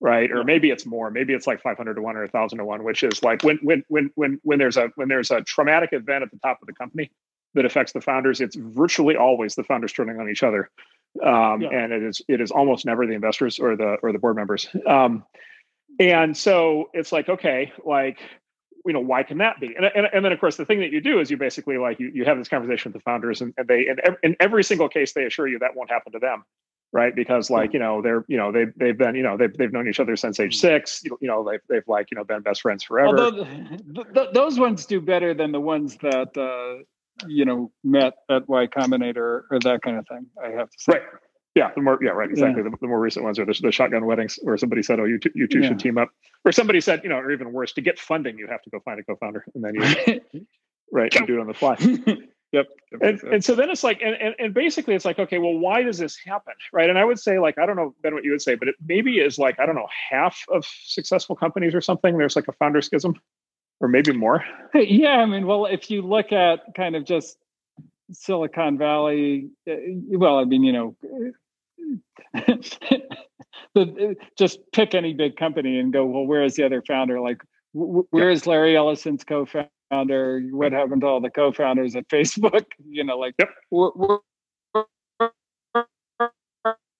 right? Or maybe it's more. Maybe it's like five hundred to one or thousand to one, which is like when when when when when there's a when there's a traumatic event at the top of the company that affects the founders, it's virtually always the founders turning on each other. Um, yeah. and it is it is almost never the investors or the or the board members. Um, and so it's like, okay, like, you know, why can that be? And, and, and then of course the thing that you do is you basically like you, you have this conversation with the founders and, and they, and in every single case, they assure you that won't happen to them. Right. Because like, you know, they're, you know, they, they've been, you know, they've, they've known each other since age six, you, you know, they've, they've like, you know, been best friends forever. Although th- th- those ones do better than the ones that, uh, you know, met at Y Combinator or that kind of thing. I have to say. Right. Yeah, the more yeah, right, exactly. Yeah. The, the, more recent ones are the, the, shotgun weddings, where somebody said, "Oh, you two, you two yeah. should team up," or somebody said, you know, or even worse, to get funding, you have to go find a co-founder, and then you right, you do it on the fly. yep. And, and so then it's like, and, and, and basically it's like, okay, well, why does this happen, right? And I would say, like, I don't know, Ben, what you would say, but it maybe is like, I don't know, half of successful companies or something. There's like a founder schism, or maybe more. Yeah, I mean, well, if you look at kind of just Silicon Valley, uh, well, I mean, you know the, just pick any big company and go, well, where is the other founder? Like, where is Larry Ellison's co-founder? What happened to all the co-founders at Facebook? You know, like, yep. we're,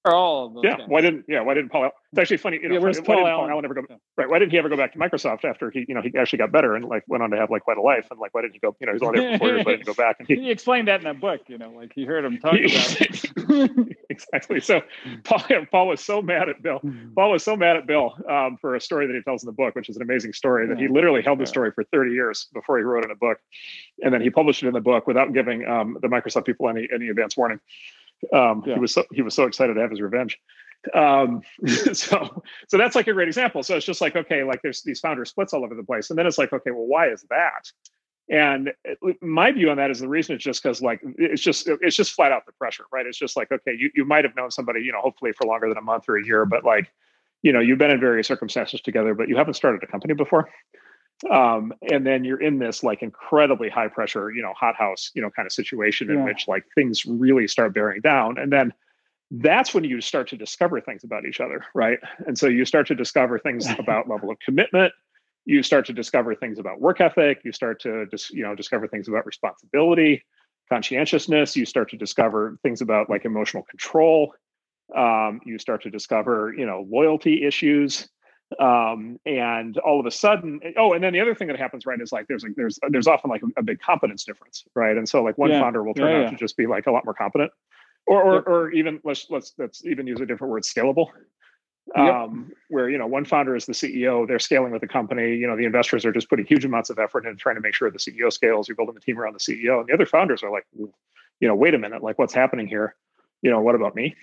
we're, all of them. Yeah. Why didn't Yeah. Why didn't Paul? It's actually funny. You know, yeah, where's why, Paul, why Paul Allen ever go? Yeah. Right. Why didn't he ever go back to Microsoft after he, you know, he actually got better and like went on to have like quite a life? And like, why didn't he go? You know, he was only there for four years. Why didn't he go back? And he, he explained that in that book. You know, like he heard him talk about. exactly. So Paul, Paul was so mad at Bill. Paul was so mad at Bill um, for a story that he tells in the book, which is an amazing story. That he literally held the story for 30 years before he wrote it in a book, and then he published it in the book without giving um, the Microsoft people any any advance warning. Um, yeah. He was so he was so excited to have his revenge. Um, so so that's like a great example. So it's just like okay, like there's these founder splits all over the place, and then it's like okay, well, why is that? And my view on that is the reason it's just because like it's just it's just flat out the pressure, right? It's just like okay, you you might have known somebody, you know, hopefully for longer than a month or a year, but like you know you've been in various circumstances together, but you haven't started a company before um, and then you're in this like incredibly high pressure you know hothouse you know kind of situation in yeah. which like things really start bearing down and then that's when you start to discover things about each other, right? And so you start to discover things about level of commitment. You start to discover things about work ethic. You start to dis, you know discover things about responsibility, conscientiousness. You start to discover things about like emotional control. Um, you start to discover you know loyalty issues um, and all of a sudden oh and then the other thing that happens right is like there's like there's there's often like a, a big competence difference right and so like one yeah. founder will turn yeah, out yeah. to just be like a lot more competent or or, yep. or even let's let's let's even use a different word scalable um, yep. where you know one founder is the ceo they're scaling with the company you know the investors are just putting huge amounts of effort into trying to make sure the ceo scales you're building the team around the ceo and the other founders are like you know wait a minute like what's happening here you know what about me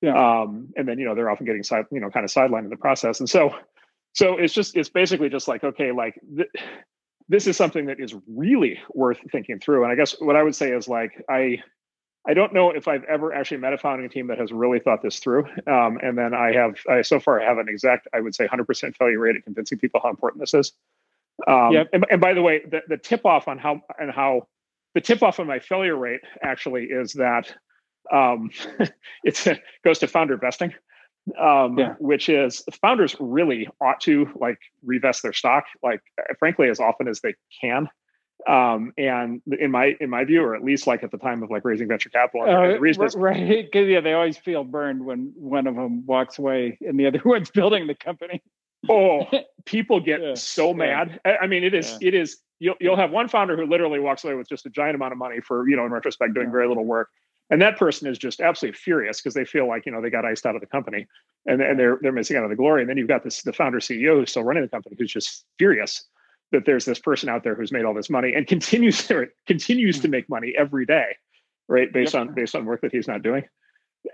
yeah. um, and then you know they're often getting side you know kind of sidelined in the process and so so it's just it's basically just like okay like th- this is something that is really worth thinking through and i guess what i would say is like i I don't know if I've ever actually met a founding team that has really thought this through. Um, and then I have, I so far have an exact, I would say 100% failure rate at convincing people how important this is. Um, yep. and, and by the way, the, the tip off on how, and how the tip off on my failure rate actually is that um, it goes to founder vesting um, yeah. which is founders really ought to like revest their stock, like frankly, as often as they can. Um, and in my in my view, or at least like at the time of like raising venture capital, uh, the reason is, right? Because yeah, they always feel burned when one of them walks away and the other one's building the company. oh, people get yeah. so mad. Yeah. I mean, it is it is. You'll you'll have one founder who literally walks away with just a giant amount of money for you know in retrospect doing very little work and that person is just absolutely furious because they feel like you know they got iced out of the company and, and they're they're missing out on the glory. And then you've got this the founder ceo who's still running the company who's just furious that there's this person out there who's made all this money and continues to continues to make money every day right based yep. on based on work that he's not doing.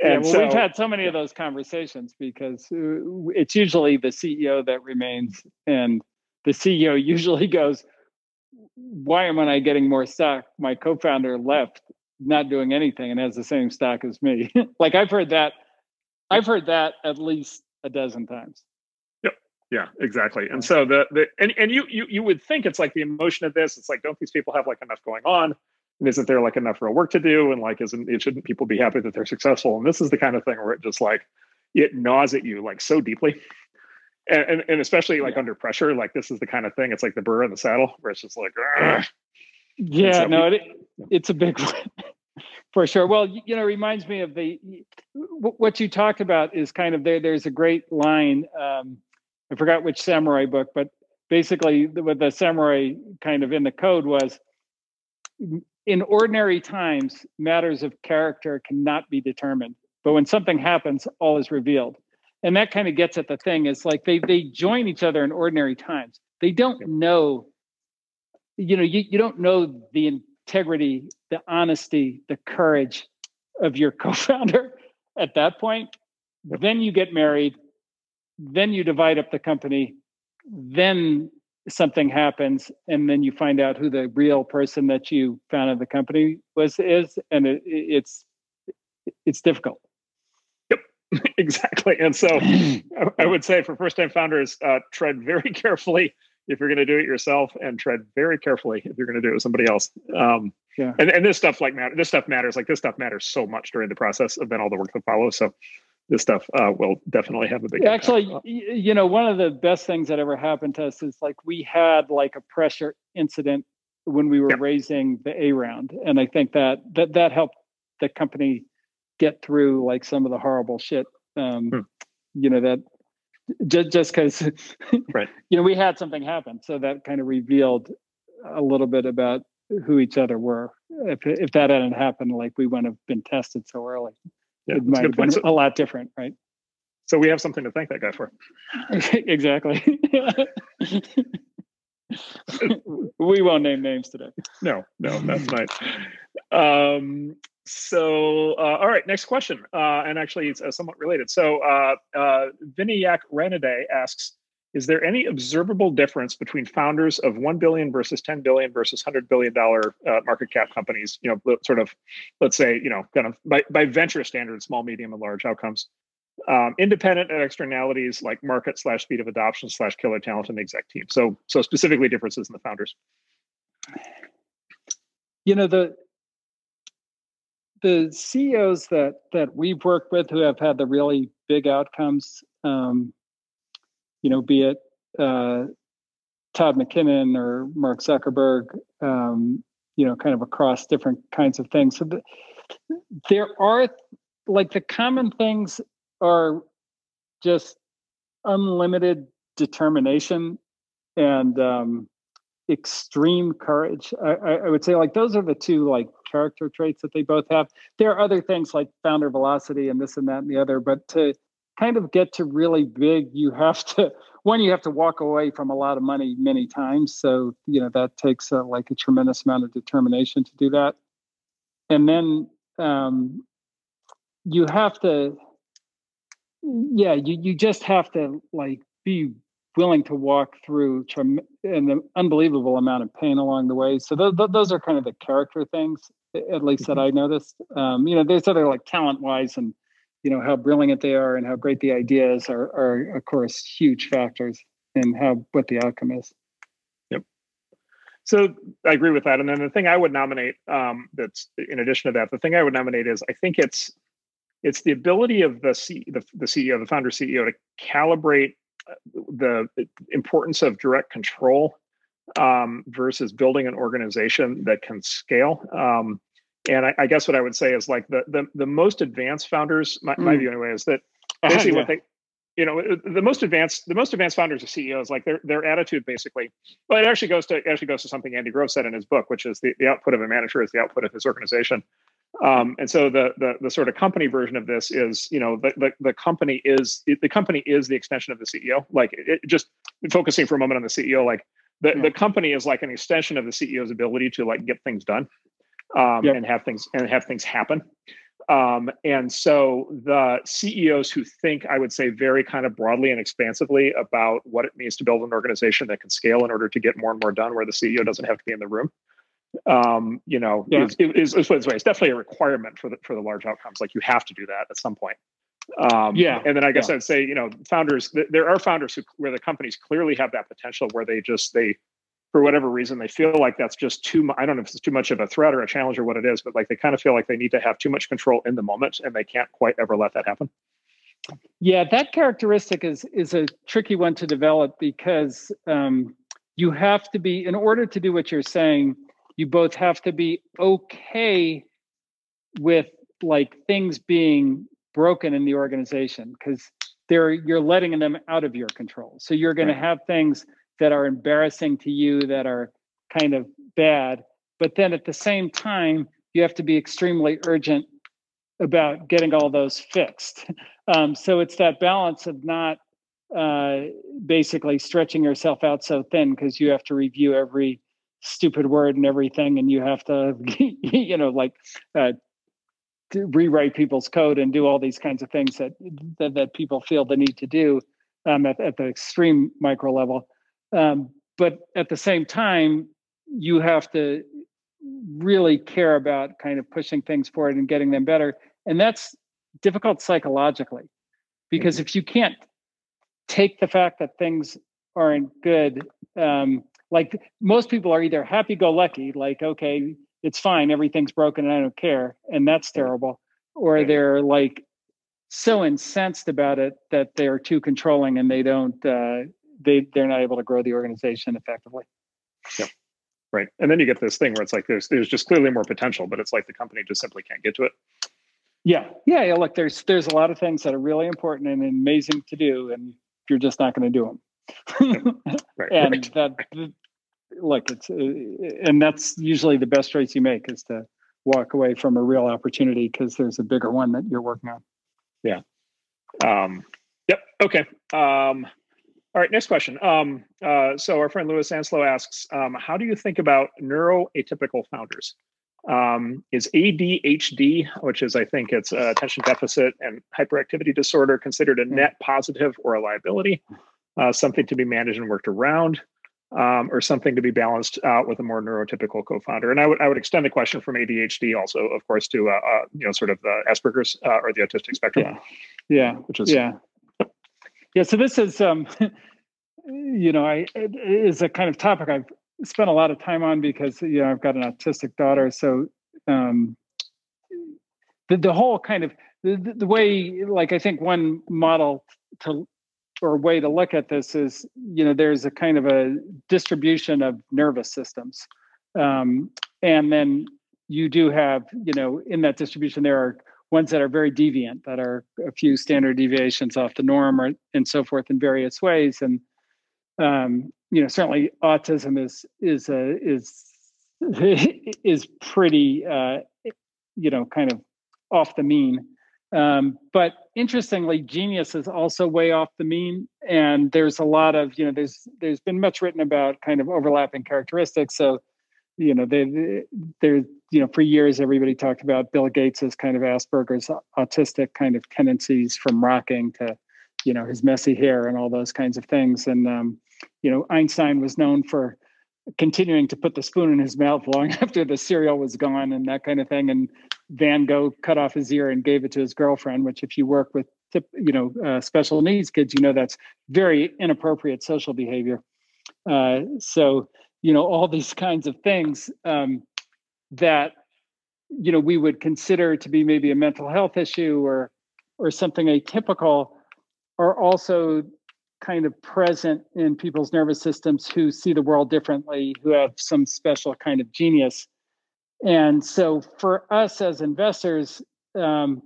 And yeah, well, so, we've had so many of those conversations because uh, it's usually the ceo that remains and the ceo usually goes why am i getting more stock my co-founder left not doing anything and has the same stock as me. like I've heard that I've heard that at least a dozen times. Yep. Yeah, exactly. And so the the and, and you you you would think it's like the emotion of this, it's like, don't these people have like enough going on? And isn't there like enough real work to do? And like isn't it shouldn't people be happy that they're successful? And this is the kind of thing where it just like it gnaws at you like so deeply. And, and, and especially like yeah. under pressure, like this is the kind of thing. It's like the burr in the saddle, where it's just like, yeah, so no, it, it's a big one for sure. Well, you know, it reminds me of the what you talked about is kind of there. There's a great line. Um, I forgot which samurai book, but basically, what the samurai kind of in the code was in ordinary times, matters of character cannot be determined, but when something happens, all is revealed. And that kind of gets at the thing. Is like they they join each other in ordinary times. They don't know you know you, you don't know the integrity the honesty the courage of your co-founder. At that point then you get married then you divide up the company then something happens and then you find out who the real person that you founded the company was is and it, it's it's difficult. Yep. Exactly. And so i would say for first time founders uh, tread very carefully if you're going to do it yourself and tread very carefully if you're going to do it with somebody else. Um, yeah. And, and this stuff like matter, this stuff matters. Like this stuff matters so much during the process of then all the work that follows. So this stuff uh, will definitely have a big. Actually, impact. you know, one of the best things that ever happened to us is like we had like a pressure incident when we were yeah. raising the A round, and I think that that that helped the company get through like some of the horrible shit. Um, hmm. You know that just just because right. you know we had something happen so that kind of revealed a little bit about who each other were. If if that hadn't happened like we wouldn't have been tested so early. Yeah, it might have been a lot different right? So we have something to thank that guy for. Exactly. We won't name names today. No no that's nice um so, uh, all right, next question. Uh, and actually, it's uh, somewhat related. So, uh, uh, Vinayak asks Is there any observable difference between founders of 1 billion versus 10 billion versus $100 billion uh, market cap companies? You know, sort of, let's say, you know, kind of by, by venture standards, small, medium, and large outcomes. Um, independent and externalities like market slash speed of adoption slash killer talent and exec team. So, so specifically differences in the founders. You know, the the CEOs that that we've worked with who have had the really big outcomes, um, you know, be it uh, Todd McKinnon or Mark Zuckerberg, um, you know, kind of across different kinds of things. So the, there are like the common things are just unlimited determination and um, extreme courage. I, I, would say like those are the two like character traits that they both have. There are other things like founder velocity and this and that and the other, but to kind of get to really big, you have to one you have to walk away from a lot of money many times. So you know that takes a, like a tremendous amount of determination to do that, and then um, you have to, yeah, you you just have to like be willing to walk through an unbelievable amount of pain along the way. So th- th- those are kind of the character things, at least that mm-hmm. I noticed. Um, you know, there's other like talent wise and you know how brilliant they are and how great the ideas are are of course huge factors in how what the outcome is. Yep. So I agree with that. And then the thing I would nominate um, that's in addition to that, the thing I would nominate is I think it's it's the ability of the, C, the, the CEO, the founder CEO, to calibrate the importance of direct control um, versus building an organization that can scale. Um, and I, I, guess what I would say is like the the, the most advanced founders, my, mm. my view anyway, is that basically yeah. what they you know the most advanced the most advanced founders of ceos like their their attitude basically well it actually goes to actually goes to something andy grove said in his book which is the, the output of a manager is the output of his organization um, and so the, the the sort of company version of this is you know the the, the company is the company is the extension of the ceo like it, just focusing for a moment on the ceo like the, yeah. the company is like an extension of the ceo's ability to like get things done um, yep. and have things and have things happen um, and so the CEOs who think, I would say, very kind of broadly and expansively about what it means to build an organization that can scale in order to get more and more done, where the CEO doesn't have to be in the room, um, you know, yeah. is, is, is, is, It's definitely a requirement for the for the large outcomes. Like you have to do that at some point. Um, yeah. And then I guess yeah. I'd say, you know, founders. There are founders who where the companies clearly have that potential, where they just they for whatever reason they feel like that's just too much i don't know if it's too much of a threat or a challenge or what it is but like they kind of feel like they need to have too much control in the moment and they can't quite ever let that happen yeah that characteristic is is a tricky one to develop because um, you have to be in order to do what you're saying you both have to be okay with like things being broken in the organization because they're you're letting them out of your control so you're going right. to have things that are embarrassing to you that are kind of bad but then at the same time you have to be extremely urgent about getting all those fixed um, so it's that balance of not uh, basically stretching yourself out so thin because you have to review every stupid word and everything and you have to you know like uh, rewrite people's code and do all these kinds of things that that, that people feel the need to do um, at, at the extreme micro level um, but at the same time, you have to really care about kind of pushing things forward and getting them better. And that's difficult psychologically because mm-hmm. if you can't take the fact that things aren't good, um, like most people are either happy go lucky, like, okay, it's fine, everything's broken and I don't care, and that's terrible, or they're like so incensed about it that they're too controlling and they don't uh, they they're not able to grow the organization effectively. Yep. Right. And then you get this thing where it's like there's there's just clearly more potential, but it's like the company just simply can't get to it. Yeah. Yeah. Yeah. Look, there's there's a lot of things that are really important and amazing to do, and you're just not going to do them. right. and right. that look, it's uh, and that's usually the best choice you make is to walk away from a real opportunity because there's a bigger one that you're working on. Yeah. Um, yep. Okay. Um, all right, next question. Um, uh, so our friend Louis Anslow asks, um, how do you think about neuroatypical founders? Um, is ADHD, which is I think it's uh, attention deficit and hyperactivity disorder, considered a net positive or a liability, uh, something to be managed and worked around, um, or something to be balanced out with a more neurotypical co-founder? And I would I would extend the question from ADHD also, of course, to uh, uh, you know sort of the Asperger's uh, or the autistic spectrum. Yeah, yeah, which is yeah yeah, so this is, um, you know, I is a kind of topic I've spent a lot of time on because you know I've got an autistic daughter. So um, the the whole kind of the, the way, like I think one model to or way to look at this is, you know, there's a kind of a distribution of nervous systems, um, and then you do have, you know, in that distribution there are ones that are very deviant, that are a few standard deviations off the norm, or and so forth in various ways. And um, you know, certainly autism is is a, is is pretty uh, you know kind of off the mean. Um, but interestingly, genius is also way off the mean, and there's a lot of you know there's there's been much written about kind of overlapping characteristics. So you know they there's you know for years everybody talked about bill gates as kind of asperger's autistic kind of tendencies from rocking to you know his messy hair and all those kinds of things and um, you know einstein was known for continuing to put the spoon in his mouth long after the cereal was gone and that kind of thing. And van gogh cut off his ear and gave it to his girlfriend which if you work with you know uh, special needs kids you know that's very inappropriate social behavior. Uh, so you know all these kinds of things um, that you know we would consider to be maybe a mental health issue or or something atypical are also kind of present in people's nervous systems who see the world differently who have some special kind of genius. And so for us as investors um,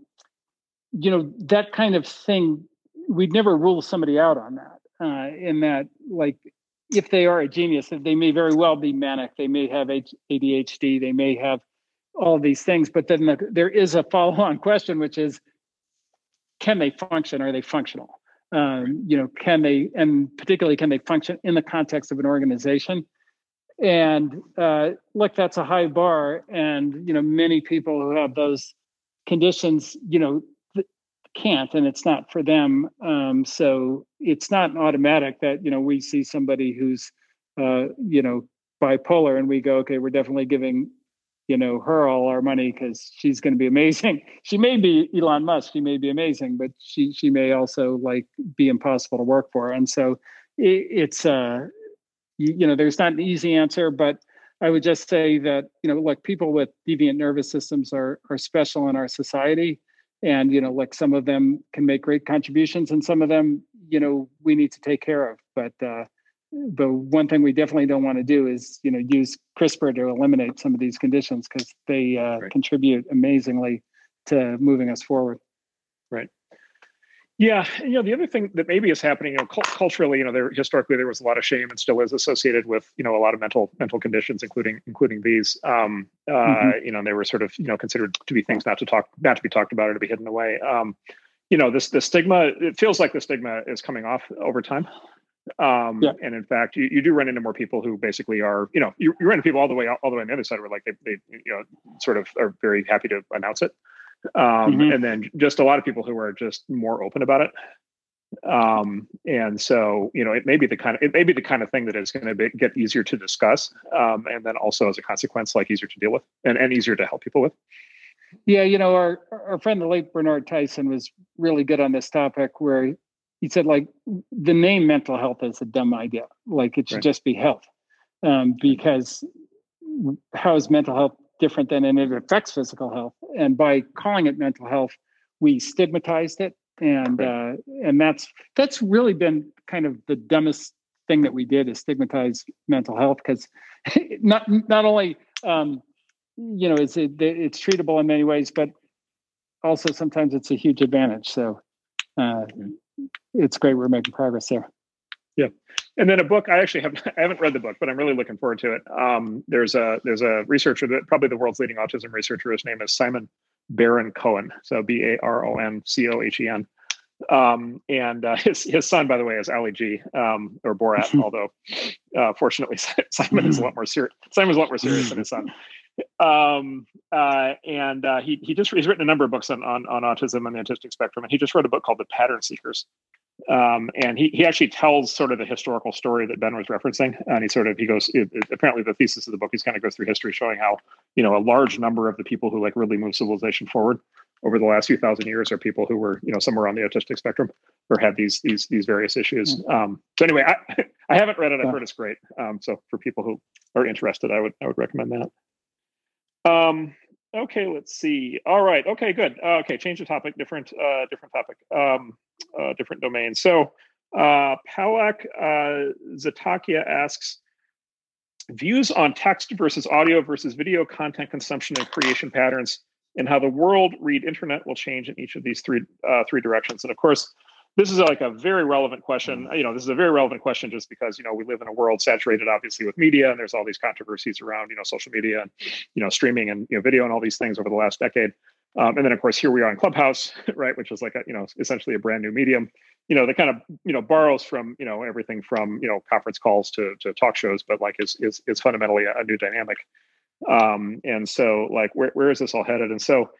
you know that kind of thing we'd never rule somebody out on that uh, in that like if they are a genius they may very well be manic. They may have adhd they may have all these things but then the, there is a follow-on question which is can they function? Are they functional um, you know can they and particularly can they function in the context of an organization. And uh, look that's a high bar and you know many people who have those conditions you know can't and it's not for them. Um, so it's not automatic that you know we see somebody who's uh, you know bipolar and we go okay we're definitely giving you know her all our money because she's going to be amazing. She may be elon musk she may be amazing but she she may also like be impossible to work for. And so it, it's uh you, you know there's not an easy answer but i would just say that you know like people with deviant nervous systems are are special in our society. And you know like some of them can make great contributions and some of them you know we need to take care of. But uh but one thing we definitely don't want to do is you know use crispr to eliminate some of these conditions because they uh, right. contribute amazingly to moving us forward right yeah, you know the other thing that maybe is happening, you know, culturally, you know, there historically there was a lot of shame and still is associated with you know a lot of mental mental conditions, including including these. Um, uh, mm-hmm. You know, they were sort of you know considered to be things not to talk, not to be talked about or to be hidden away. Um, you know, this the stigma. It feels like the stigma is coming off over time. Um, yeah. And in fact, you, you do run into more people who basically are, you know, you, you run into people all the way all the way on the other side where like they, they you know sort of are very happy to announce it um, mm-hmm. and then just a lot of people who are just more open about it um, and so you know it may be the kind of it may be the kind of thing that is going to get easier to discuss um, and then also as a consequence like easier to deal with and, and easier to help people with yeah you know our our friend the late bernard tyson was really good on this topic where he said like the name mental health is a dumb idea like it should right. just be health um, because how is mental health different than and it affects physical health. And by calling it mental health, we stigmatized it, and uh, and that's that's really been kind of the dumbest thing that we did is stigmatize mental health because not not only um, you know it's it, it's treatable in many ways, but also sometimes it's a huge advantage. So uh, it's great we're making progress there. Yeah, and then a book. I actually have I haven't read the book, but I'm really looking forward to it. Um, there's a there's a researcher that probably the world's leading autism researcher. His name is Simon Baron Cohen. So B A R O N C O H E N. Um, and uh, his his son, by the way, is Ali G um, or Borat. although, uh, fortunately, Simon is a lot more serious. Simon's a lot more serious than his son. Um, uh, and uh, he he just he's written a number of books on, on on autism and the autistic spectrum, and he just wrote a book called The Pattern Seekers. Um, and he, he actually tells sort of the historical story that Ben was referencing. And he sort of, he goes, it, it, apparently the thesis of the book, he's kind of goes through history showing how, you know, a large number of the people who like really move civilization forward over the last few thousand years are people who were, you know, somewhere on the autistic spectrum or had these, these, these various issues. Mm. Um, so anyway, I, I haven't read it. I've heard it's great. Um, so for people who are interested, I would, I would recommend that. Um, okay, let's see. All right. Okay, good. Uh, okay. Change the topic, different, uh, different topic. Um, uh, different domains. So uh, Palak uh, Zatakia asks, views on text versus audio versus video content consumption and creation patterns and how the world read internet will change in each of these three uh, three directions. And of course, this is like a very relevant question. Mm-hmm. You know, this is a very relevant question just because you know we live in a world saturated, obviously, with media, and there's all these controversies around you know social media and you know streaming and you know video and all these things over the last decade. Um, and then of course here we are in Clubhouse, right, which is like a, you know essentially a brand new medium. You know, that kind of you know borrows from you know everything from you know conference calls to to talk shows, but like is is is fundamentally a, a new dynamic. Um, and so like where where is this all headed? And so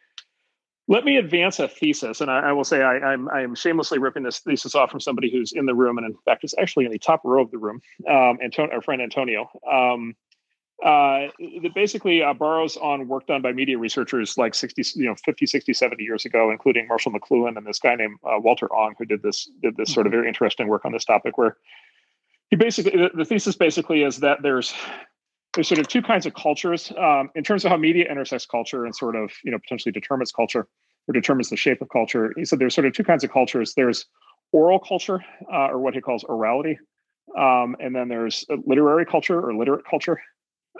let me advance a thesis, and I, I will say I, am I'm, I'm shamelessly ripping this thesis off from somebody who's in the room, and in fact is actually in the top row of the room. Um, Antonio, our friend Antonio. Um, uh, that basically uh, borrows on work done by media researchers like 60, you know, 50, 60, 70 years ago, including Marshall McLuhan and this guy named uh, Walter Ong, who did this did this sort of mm-hmm. very interesting work on this topic. Where he basically the thesis basically is that there's there's sort of two kinds of cultures um, in terms of how media intersects culture and sort of you know potentially determines culture or determines the shape of culture. He said there's sort of two kinds of cultures. There's oral culture, uh, or what he calls orality, um, and then there's literary culture or literate culture.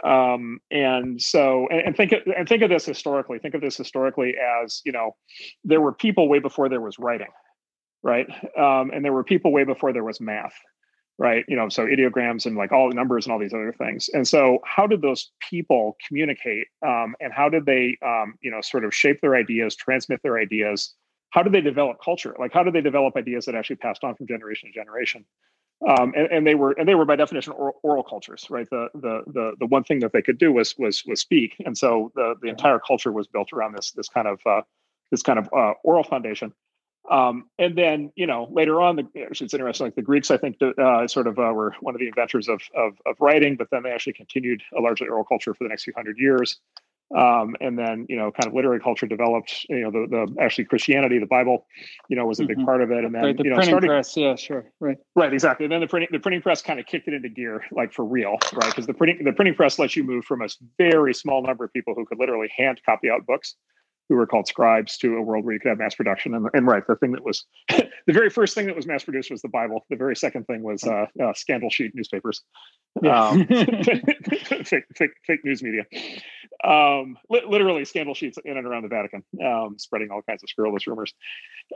Um, and so, and, and think of, and think of this historically. Think of this historically as you know, there were people way before there was writing, right? Um, and there were people way before there was math right? You know, so ideograms and like all the numbers and all these other things. And so, how did those people communicate, um, and how did they, um, you know, sort of shape their ideas, transmit their ideas? How did they develop culture? Like, how did they develop ideas that actually passed on from generation to generation? Um, and, and, they were, and they were by definition oral, oral, cultures, right? The, the the the one thing that they could do was was was speak, and so the the entire culture was built around this this kind of uh, this kind of uh, oral foundation. Um, and then, you know, later on, the, it's interesting. Like the Greeks, I think, uh, sort of uh, were one of the inventors of, of, of writing, but then they actually continued a largely oral culture for the next few hundred years. Um, and then, you know, kind of literary culture developed. You know, the, the actually Christianity, the Bible, you know, was a big mm-hmm. part of it. And then, right, the you know, printing starting, press, yeah, sure, right, right, exactly. And then the printing the printing press kind of kicked it into gear, like for real, right? Because the printing the printing press lets you move from a very small number of people who could literally hand copy out books who were called scribes to a world where you could have mass production. And, and right, the thing that was the very first thing that was mass produced was the Bible. The very second thing was uh, uh, scandal sheet newspapers, um, fake, fake, fake, news media, um, li- literally scandal sheets in and around the Vatican, um, spreading all kinds of scurrilous rumors.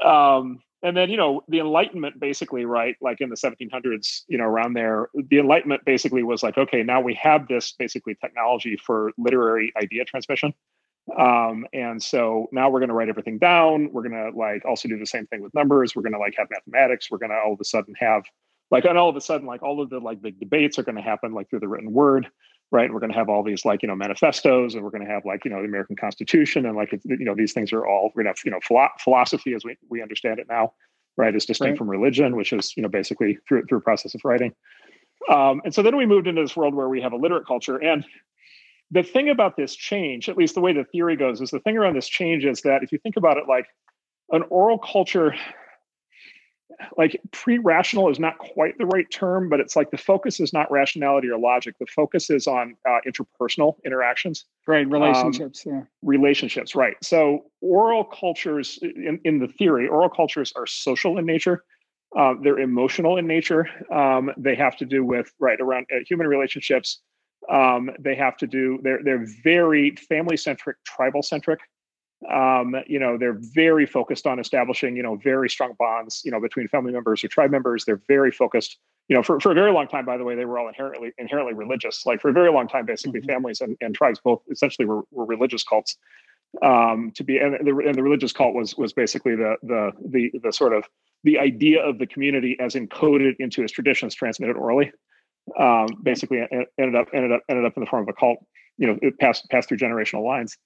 Um, and then, you know, the Enlightenment basically, right, like in the 1700s, you know, around there, the Enlightenment basically was like, okay, now we have this basically technology for literary idea transmission um, and so now we're going to write everything down. We're going to like also do the same thing with numbers. We're going to like have mathematics. We're going to all of a sudden have like, and all of a sudden, like all of the like big debates are going to happen like through the written word, right? We're going to have all these like, you know, manifestos and we're going to have like, you know, the American Constitution and like, you know, these things are all, we're going to have, you know, philo- philosophy as we, we understand it now, right? Is distinct right. from religion, which is, you know, basically through, through a process of writing. Um, and so then we moved into this world where we have a literate culture and the thing about this change, at least the way the theory goes, is the thing around this change is that if you think about it like an oral culture, like pre-rational is not quite the right term, but it's like the focus is not rationality or logic. The focus is on uh, interpersonal interactions. Right, relationships. Um, yeah, relationships. Right. So oral cultures, in, in the theory, oral cultures are social in nature. Uh, they're emotional in nature. Um, they have to do with right around uh, human relationships um, they have to do they're they're very family centric, tribal centric. Um, you know, they're very focused on establishing you know very strong bonds you know between family members or tribe members. They're very focused. You know, for, for a very long time, by the way, they were all inherently inherently religious. Like for a very long time, basically, mm-hmm. families and, and tribes both essentially were, were religious cults. Um, to be and the, and the religious cult was was basically the the the the sort of the idea of the community as encoded into its traditions transmitted orally um, basically ended up ended up ended up in the form of a cult. You know, it passed passed through generational lines.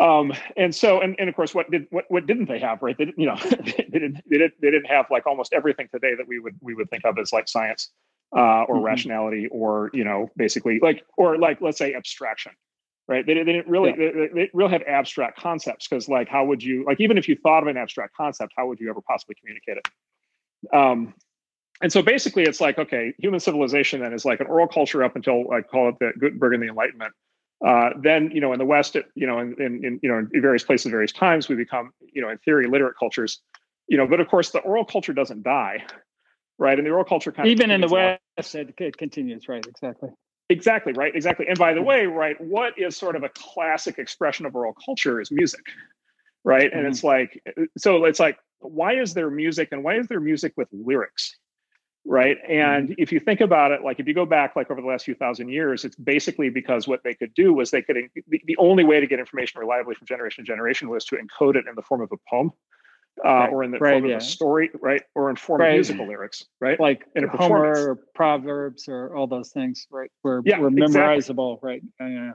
Um, and so, and, and of course, what did what what didn't they have? Right? They didn't, you know, they didn't they didn't they didn't have like almost everything today that we would we would think of as like science uh, or mm-hmm. rationality or you know basically like or like let's say abstraction right they, they didn't really yeah. they, they, really have abstract concepts because like how would you like even if you thought of an abstract concept how would you ever possibly communicate it um and so basically it's like okay human civilization then is like an oral culture up until i call it the gutenberg and the enlightenment. Uh, then you know in the west it, you know in, in, in, you know in various places various times we become you know in theory literate cultures. You know but of course the oral culture doesn't die right? And the oral culture kind even in the west it, it continues right exactly. Exactly right exactly. And by the way right what is sort of a classic expression of oral culture is music right? Mm-hmm. and it's like so it's like why is there music and why is there music with lyrics right and mm-hmm. if you think about it like if you go back like over the last few thousand years it's basically because what they could do was they could the, only way to get information reliably from generation to generation was to encode it in the form of a poem uh, right. or in the right, form yeah. of a story right or in form right. of musical lyrics right like in a Homer or proverbs or all those things right were, yeah, were memorizable exactly. right yeah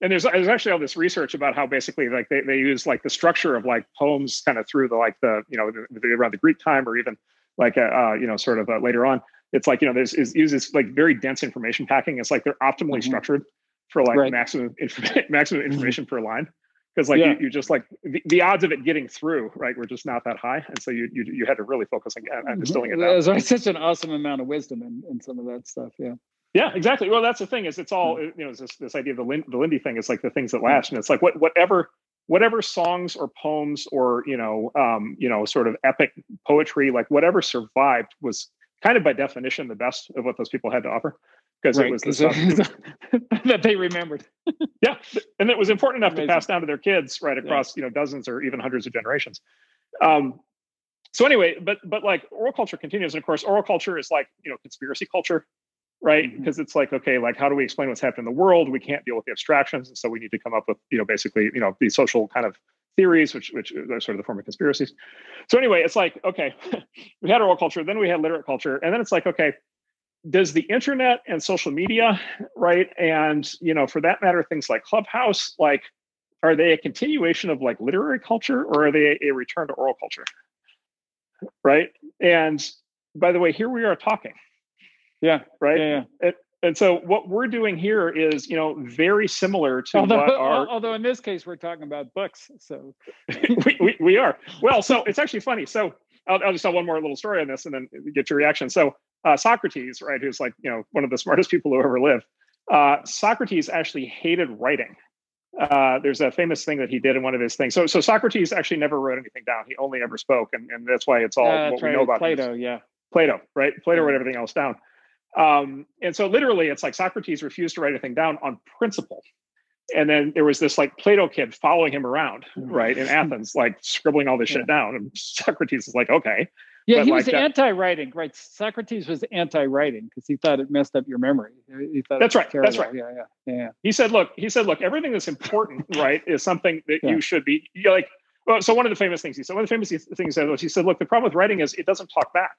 and there's, there's actually all this research about how basically like they, they use like the structure of like poems kind of through the like the you know the, the, around the greek time or even like uh, uh, you know sort of uh, later on it's like you know there's is uses like very dense information packing it's like they're optimally mm-hmm. structured for like right. maximum inf- maximum mm-hmm. information mm-hmm. per line because like yeah. you, you, just like the, the, odds of it getting through right were just not that high and so you you, you had to really focus on, on mm-hmm. distilling it down there's such an awesome amount of wisdom in, in some of that stuff yeah Yeah, exactly. Well, that's the thing is it's all you know this this idea of the the Lindy thing is like the things that last, and it's like what whatever whatever songs or poems or you know um, you know sort of epic poetry like whatever survived was kind of by definition the best of what those people had to offer because right, it was the stuff that they remembered. yeah, and it was important enough Amazing. to pass down to their kids right across yeah. you know dozens or even hundreds of generations. Um, so anyway, but but like oral culture continues, and of course, oral culture is like you know conspiracy culture, right? Because mm-hmm. it's like okay, like how do we explain what's happening in the world? We can't deal with the abstractions, and so we need to come up with you know basically you know these social kind of theories, which which are sort of the form of conspiracies. So anyway, it's like okay, we had oral culture, then we had literate culture, and then it's like okay, does the internet and social media, right, and you know for that matter, things like Clubhouse, like are they a continuation of like literary culture or are they a return to oral culture? right? And by the way, here we are talking. Yeah. Right. Yeah. yeah. And, and so what we're doing here is, you know, very similar to although, what our. Although in this case we're talking about books, so we, we, we are. Well, so it's actually funny. So I'll, I'll just tell one more little story on this, and then get your reaction. So uh, Socrates, right, who's like you know one of the smartest people who ever lived. Uh, Socrates actually hated writing. Uh, there's a famous thing that he did in one of his things. So, so Socrates actually never wrote anything down. He only ever spoke, and, and that's why it's all what we know about Plato. Yeah, Plato, right? Plato yeah. wrote everything else down. Um, and so, literally, it's like Socrates refused to write anything down on principle. And then there was this like Plato kid following him around, right, in Athens, like scribbling all this yeah. shit down. And Socrates is like, okay, yeah, but he like was anti-writing, right? Socrates was anti-writing because he thought it messed up your memory. He thought that's right. That's right. Yeah, yeah, yeah. He said, "Look, he said, look, everything that's important, right, is something that yeah. you should be like." Well, so one of the famous things he said, one of the famous things he said was, he said, "Look, the problem with writing is it doesn't talk back."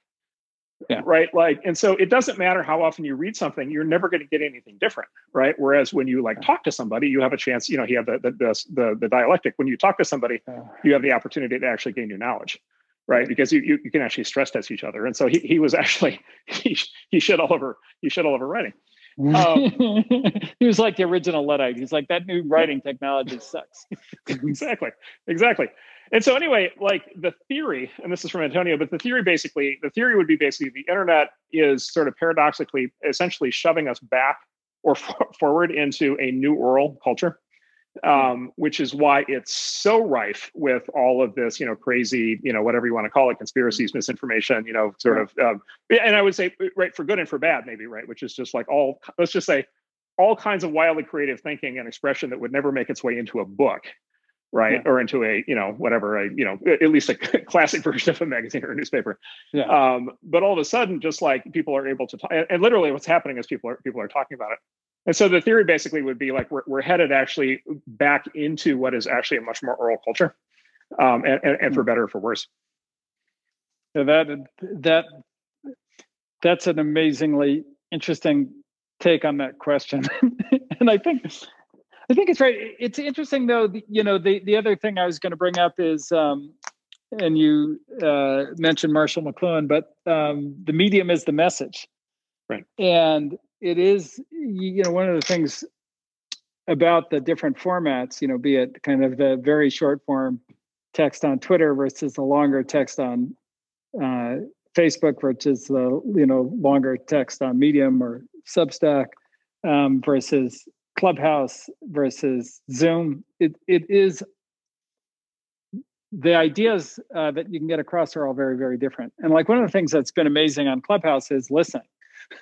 Yeah. Right. Like, and so it doesn't matter how often you read something, you're never going to get anything different. Right. Whereas when you like talk to somebody, you have a chance, you know, you have the, the, the, the dialectic. When you talk to somebody, you have the opportunity to actually gain new knowledge right? Because you, you, you can actually stress test each other. And so he, he was actually he he shit all over he shit all over writing. Um, he was like the original Luddite. He's like that new writing technology sucks. exactly, exactly. And so anyway, like the theory, and this is from Antonio, but the theory basically, the theory would be basically the internet is sort of paradoxically, essentially shoving us back or forward into a new oral culture um, which is why it's so rife with all of this, you know, crazy, you know, whatever you want to call it, conspiracies, misinformation, you know, sort of, um, and I would say, right, for good and for bad, maybe, right, which is just like all, let's just say, all kinds of wildly creative thinking and expression that would never make its way into a book, right, yeah. or into a, you know, whatever, a, you know, at least a classic version of a magazine or a newspaper. Yeah. Um, but all of a sudden, just like people are able to, talk, and, and literally, what's happening is people are people are talking about it. And so the theory basically would be like we're, we're headed actually back into what is actually a much more oral culture, um, and, and, and, for hmm. better or for worse. So that that that's an amazingly interesting take on that question, and I think I think it's right. It's interesting though. You know, the the other thing I was going to bring up is, um, and you uh, mentioned Marshall McLuhan, but um, the medium is the message, right? And it is you know one of the things about the different formats you know be it kind of the very short form text on twitter versus the longer text on uh, facebook versus the you know longer text on medium or substack um, versus clubhouse versus zoom it, it is the ideas uh, that you can get across are all very very different. And like one of the things that's been amazing on clubhouse is listening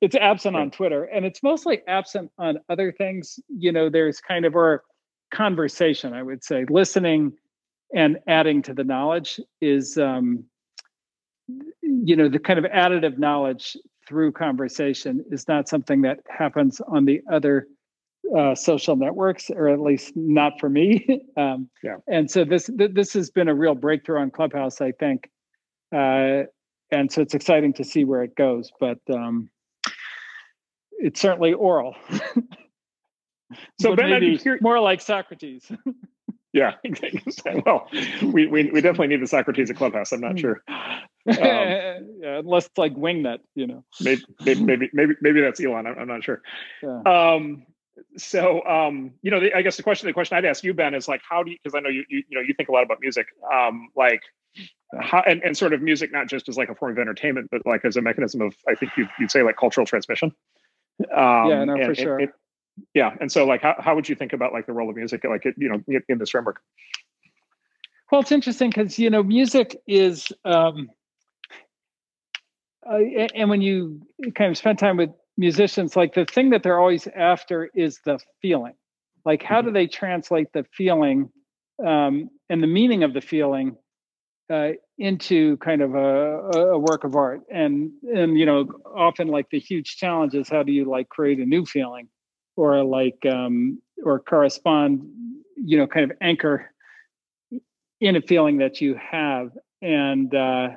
it's absent on Twitter, and it's mostly absent on other things. You know, there's kind of a conversation, I would say, listening and adding to the knowledge is, um, you know, the kind of additive knowledge through conversation is not something that happens on the other uh, social networks, or at least not for me. um, yeah. And so this th- this has been a real breakthrough on Clubhouse, I think. Uh, and so it's exciting to see where it goes. But um, it's certainly oral. so Ben, maybe more like Socrates. yeah, exactly. well, we, we we definitely need the Socrates at Clubhouse. I'm not hmm. sure. Um, yeah, unless it's like Wingnut, you know. Maybe maybe maybe maybe that's Elon. I'm, I'm not sure. Yeah. Um, so um, you know, the, I guess the question the question I'd ask you, Ben, is like, how do you? Because I know you, you you know you think a lot about music. Um, like, how, and, and sort of music not just as like a form of entertainment but like as a mechanism of i think you'd, you'd say like cultural transmission Um, yeah, no, and, for sure. It, yeah, and so like, how how would you think about like the role of music, like you know, in this framework? Well, it's interesting because you know, music is, um, uh, and when you kind of spend time with musicians, like the thing that they're always after is the feeling. Like, how do mm-hmm. they translate the feeling um, and the meaning of the feeling uh, into kind of a, a, work of art? And and you know, often like the huge challenge is how do you like create a new feeling, or like um, or correspond, you know, kind of anchor in a feeling that you have and. Uh,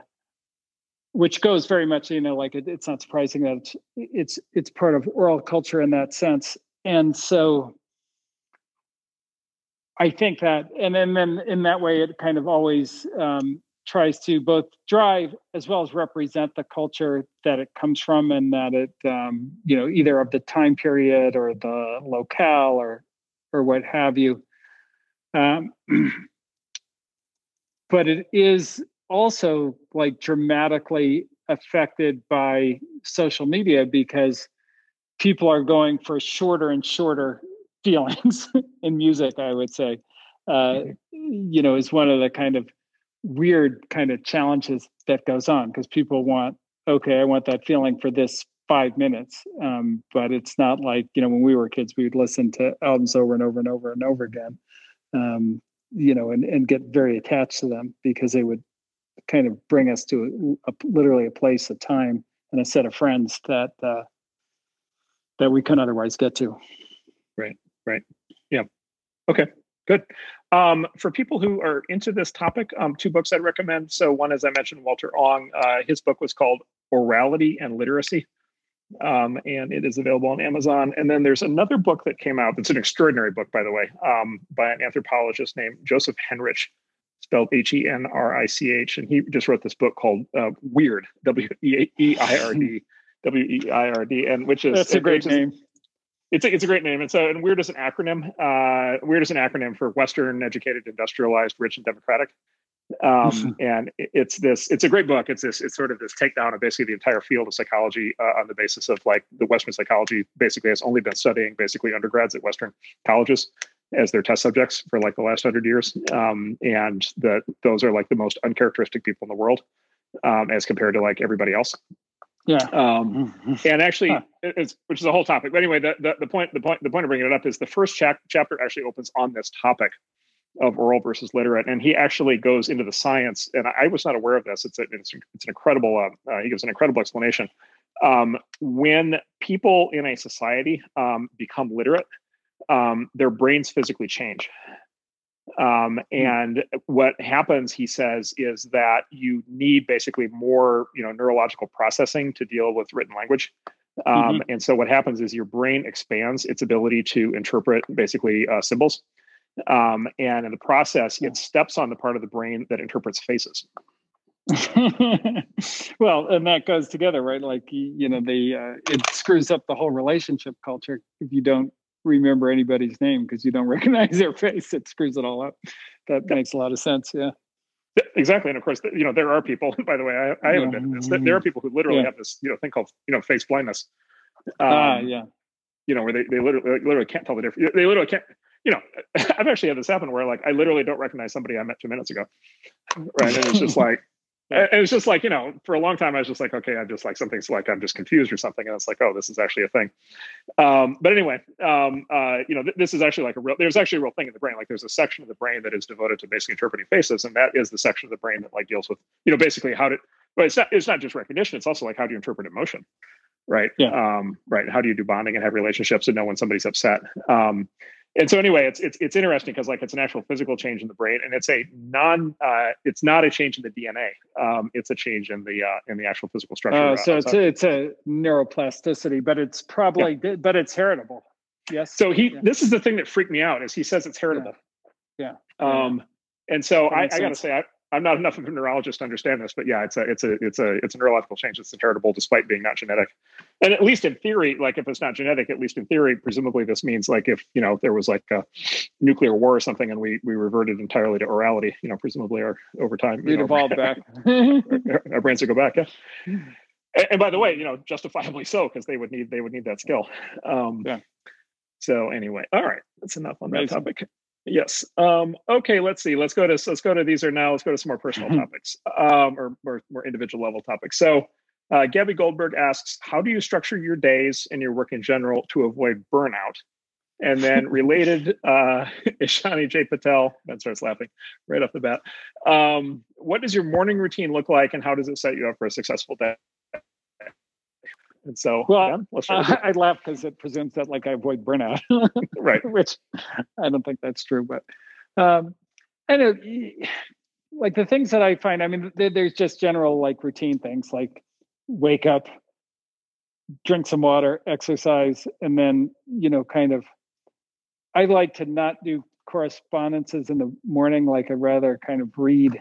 which goes very much you know like it, it's not surprising that it's, it's it's part of oral culture in that sense. And so i think that and then, then in that way it kind of always um, tries to both drive as well as represent the culture that it comes from and that it um, you know either of the time period or the locale or or what have you. Um, but it is also like dramatically affected by social media because people are going for shorter and shorter feelings in music i would say. Uh, you know is one of the kind of weird kind of challenges that goes on because people want okay i want that feeling for this five minutes. Um, but it's not like you know when we were kids we'd listen to albums over and over and over and over again um, you know and, and get very attached to them because they would kind of bring us to a, literally a place, a time, and a set of friends that uh, that we couldn't otherwise get to. Right. Right. Yeah. Okay. Good. Um, for people who are into this topic, um, two books I'd recommend. So one, as I mentioned, Walter Ong. Uh, his book was called Orality and Literacy. Um, and it is available on Amazon. And then there's another book that came out. It's an extraordinary book, by the way, um, by an anthropologist named Joseph Henrich, spelled H E N R I C H, and he just wrote this book called uh, Weird, W E I R D, W E I R D, and which is that's a great name. It's a, it's a great name. And so, and weird is an acronym. Uh, weird is an acronym for Western, educated, industrialized, rich, and democratic. Um, and it's this. It's a great book. It's this. It's sort of this takedown of basically the entire field of psychology uh, on the basis of like the Western psychology basically has only been studying basically undergrads at Western colleges as their test subjects for like the last hundred years, um, and that those are like the most uncharacteristic people in the world um, as compared to like everybody else. Yeah. Um, and actually, huh. it's which is a whole topic. But anyway, the, the, the point the point the point of bringing it up is the first chap- chapter actually opens on this topic of oral versus literate, and he actually goes into the science. And I was not aware of this. It's a, it's, it's an incredible. Uh, uh, he gives an incredible explanation. Um, when people in a society um, become literate, um, their brains physically change. Um, hmm. and what happens, he says, is that you need basically more, you know, neurological processing to deal with written language. Um, mm-hmm. And so what happens is your brain expands its ability to interpret basically uh, symbols. Um, and in the process, it steps on the part of the brain that interprets faces. well, and that goes together, right? Like you know, the uh, it screws up the whole relationship culture if you don't remember anybody's name because you don't recognize their face. It screws it all up. That makes a lot of sense. Yeah. Exactly, and of course, you know there are people. By the way, I, I haven't yeah. been. This, there are people who literally yeah. have this, you know, thing called, you know, face blindness. Ah, um, ah, yeah. You know, where they, they literally literally can't tell the difference. They literally can't. You know, I've actually had this happen where like I literally don't recognize somebody I met two minutes ago, right? And it's just like and it was just like you know for a long time i was just like okay i'm just like something's like i'm just confused or something. And it's like oh this is actually a thing. Um, but anyway um, uh, you know th- this is actually like a real there's actually a real thing in the brain. Like there's a section of the brain that is devoted to basically interpreting faces. And that is the section of the brain that like deals with you know basically how to but it's not it's not just recognition. It's also like how do you interpret emotion right? Yeah. um, right. How do you do bonding and have relationships and know when somebody's upset? Um, and so anyway it's it's it's interesting because like it's an actual physical change in the brain and it's a non uh, it's not a change in the dna um, it's a change in the uh, in the actual physical structure uh, so it's a, it's a neuroplasticity but it's probably yeah. but it's heritable. Yes? So he yeah. this is the thing that freaked me out is he says it's heritable. Yeah, yeah. um and so I, I, gotta say I, I'm not enough of a neurologist to understand this, but yeah, it's a it's a it's a it's a neurological change that's inheritable despite being not genetic. And at least in theory, like if it's not genetic, at least in theory, presumably this means like if you know there was like a nuclear war or something and we we reverted entirely to orality, you know, presumably our over time we'd evolve back. our, our brains would go back. Yeah. and, and, by the way, you know, justifiably so because they would need they would need that skill. Um, yeah. So anyway, all right, that's enough on that topic. Yes. Um, okay. Let's see. Let's go to let's go to these are now. Let's go to some more personal topics um, or more, more individual level topics. So, uh, Gabby Goldberg asks, how do you structure your days and your work in general to avoid burnout? And then related, uh, Ishani J. Patel, Ben starts laughing right off the bat. Um, what does your morning routine look like and how does it set you up for a successful day? And so, well, yeah, uh, I laugh because it presumes that like I avoid burnout, right? Which I don't think that's true, but um, I know, like the things that I find. I mean, there's just general like routine things like wake up, drink some water, exercise, and then you know, kind of I like to not do correspondences in the morning. Like I rather kind of read,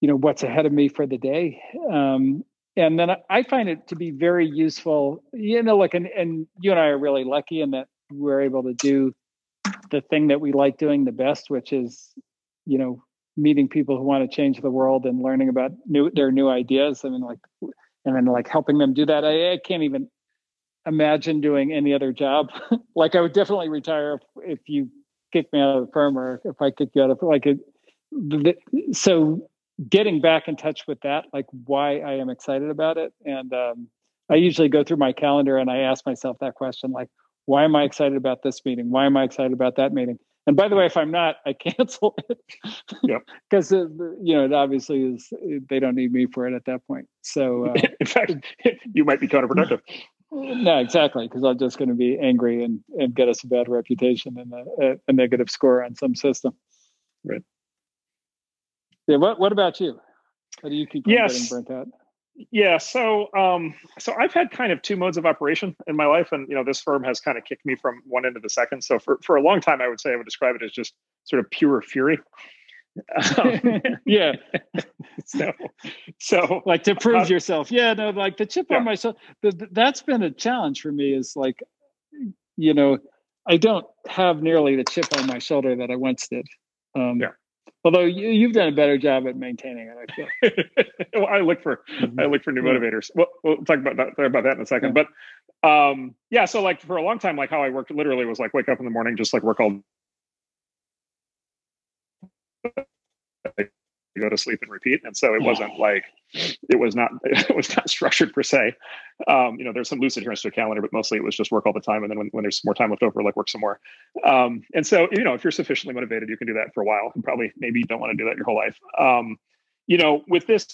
you know, what's ahead of me for the day. Um, and then I find it to be very useful. You know, like and, and you and I are really lucky in that we're able to do the thing that we like doing the best, which is, you know, meeting people who want to change the world and learning about new their new ideas. I mean, like, and then like helping them do that. I, I can't even imagine doing any other job. like I would definitely retire if, if you kick me out of the firm or if I kick you out of like it. So getting back in touch with that, like why I am excited about it. And um, I usually go through my calendar and I ask myself that question, like, why am I excited about this meeting? Why am I excited about that meeting? And by the way, if I'm not, I cancel it. Yeah. Because, you know, it obviously is, they don't need me for it at that point. So, uh, in fact, you might be counterproductive. No, exactly, because I'm just going to be angry and, and get us a bad reputation and a, a negative score on some system. Right. Yeah. What What about you? How do you keep yes. getting burnt out? Yeah. So, um, so I've had kind of two modes of operation in my life, and you know, this firm has kind of kicked me from one end to the second. So, for for a long time, I would say I would describe it as just sort of pure fury. Um, yeah. so, so like to prove uh, yourself. Yeah, no, like the chip yeah. on myself. The, that's been a challenge for me. Is like, you know, I don't have nearly the chip on my shoulder that I once did. Um, yeah. Although you, have done a better job at maintaining it, I feel. well, I look for mm-hmm. I look for new motivators. Well, we'll talk about that about that in a second. Yeah. But um, yeah, so like for a long time, like how I worked literally was like wake up in the morning, just like work all go to sleep and repeat. And so it wasn't like it was not it was not structured per se. Um, you know, there's some loose adherence to a calendar, but mostly it was just work all the time. And then when, when there's more time left over, like work some more. Um, and so you know, if you're sufficiently motivated, you can do that for a while. And probably maybe you don't want to do that your whole life. Um, you know, with this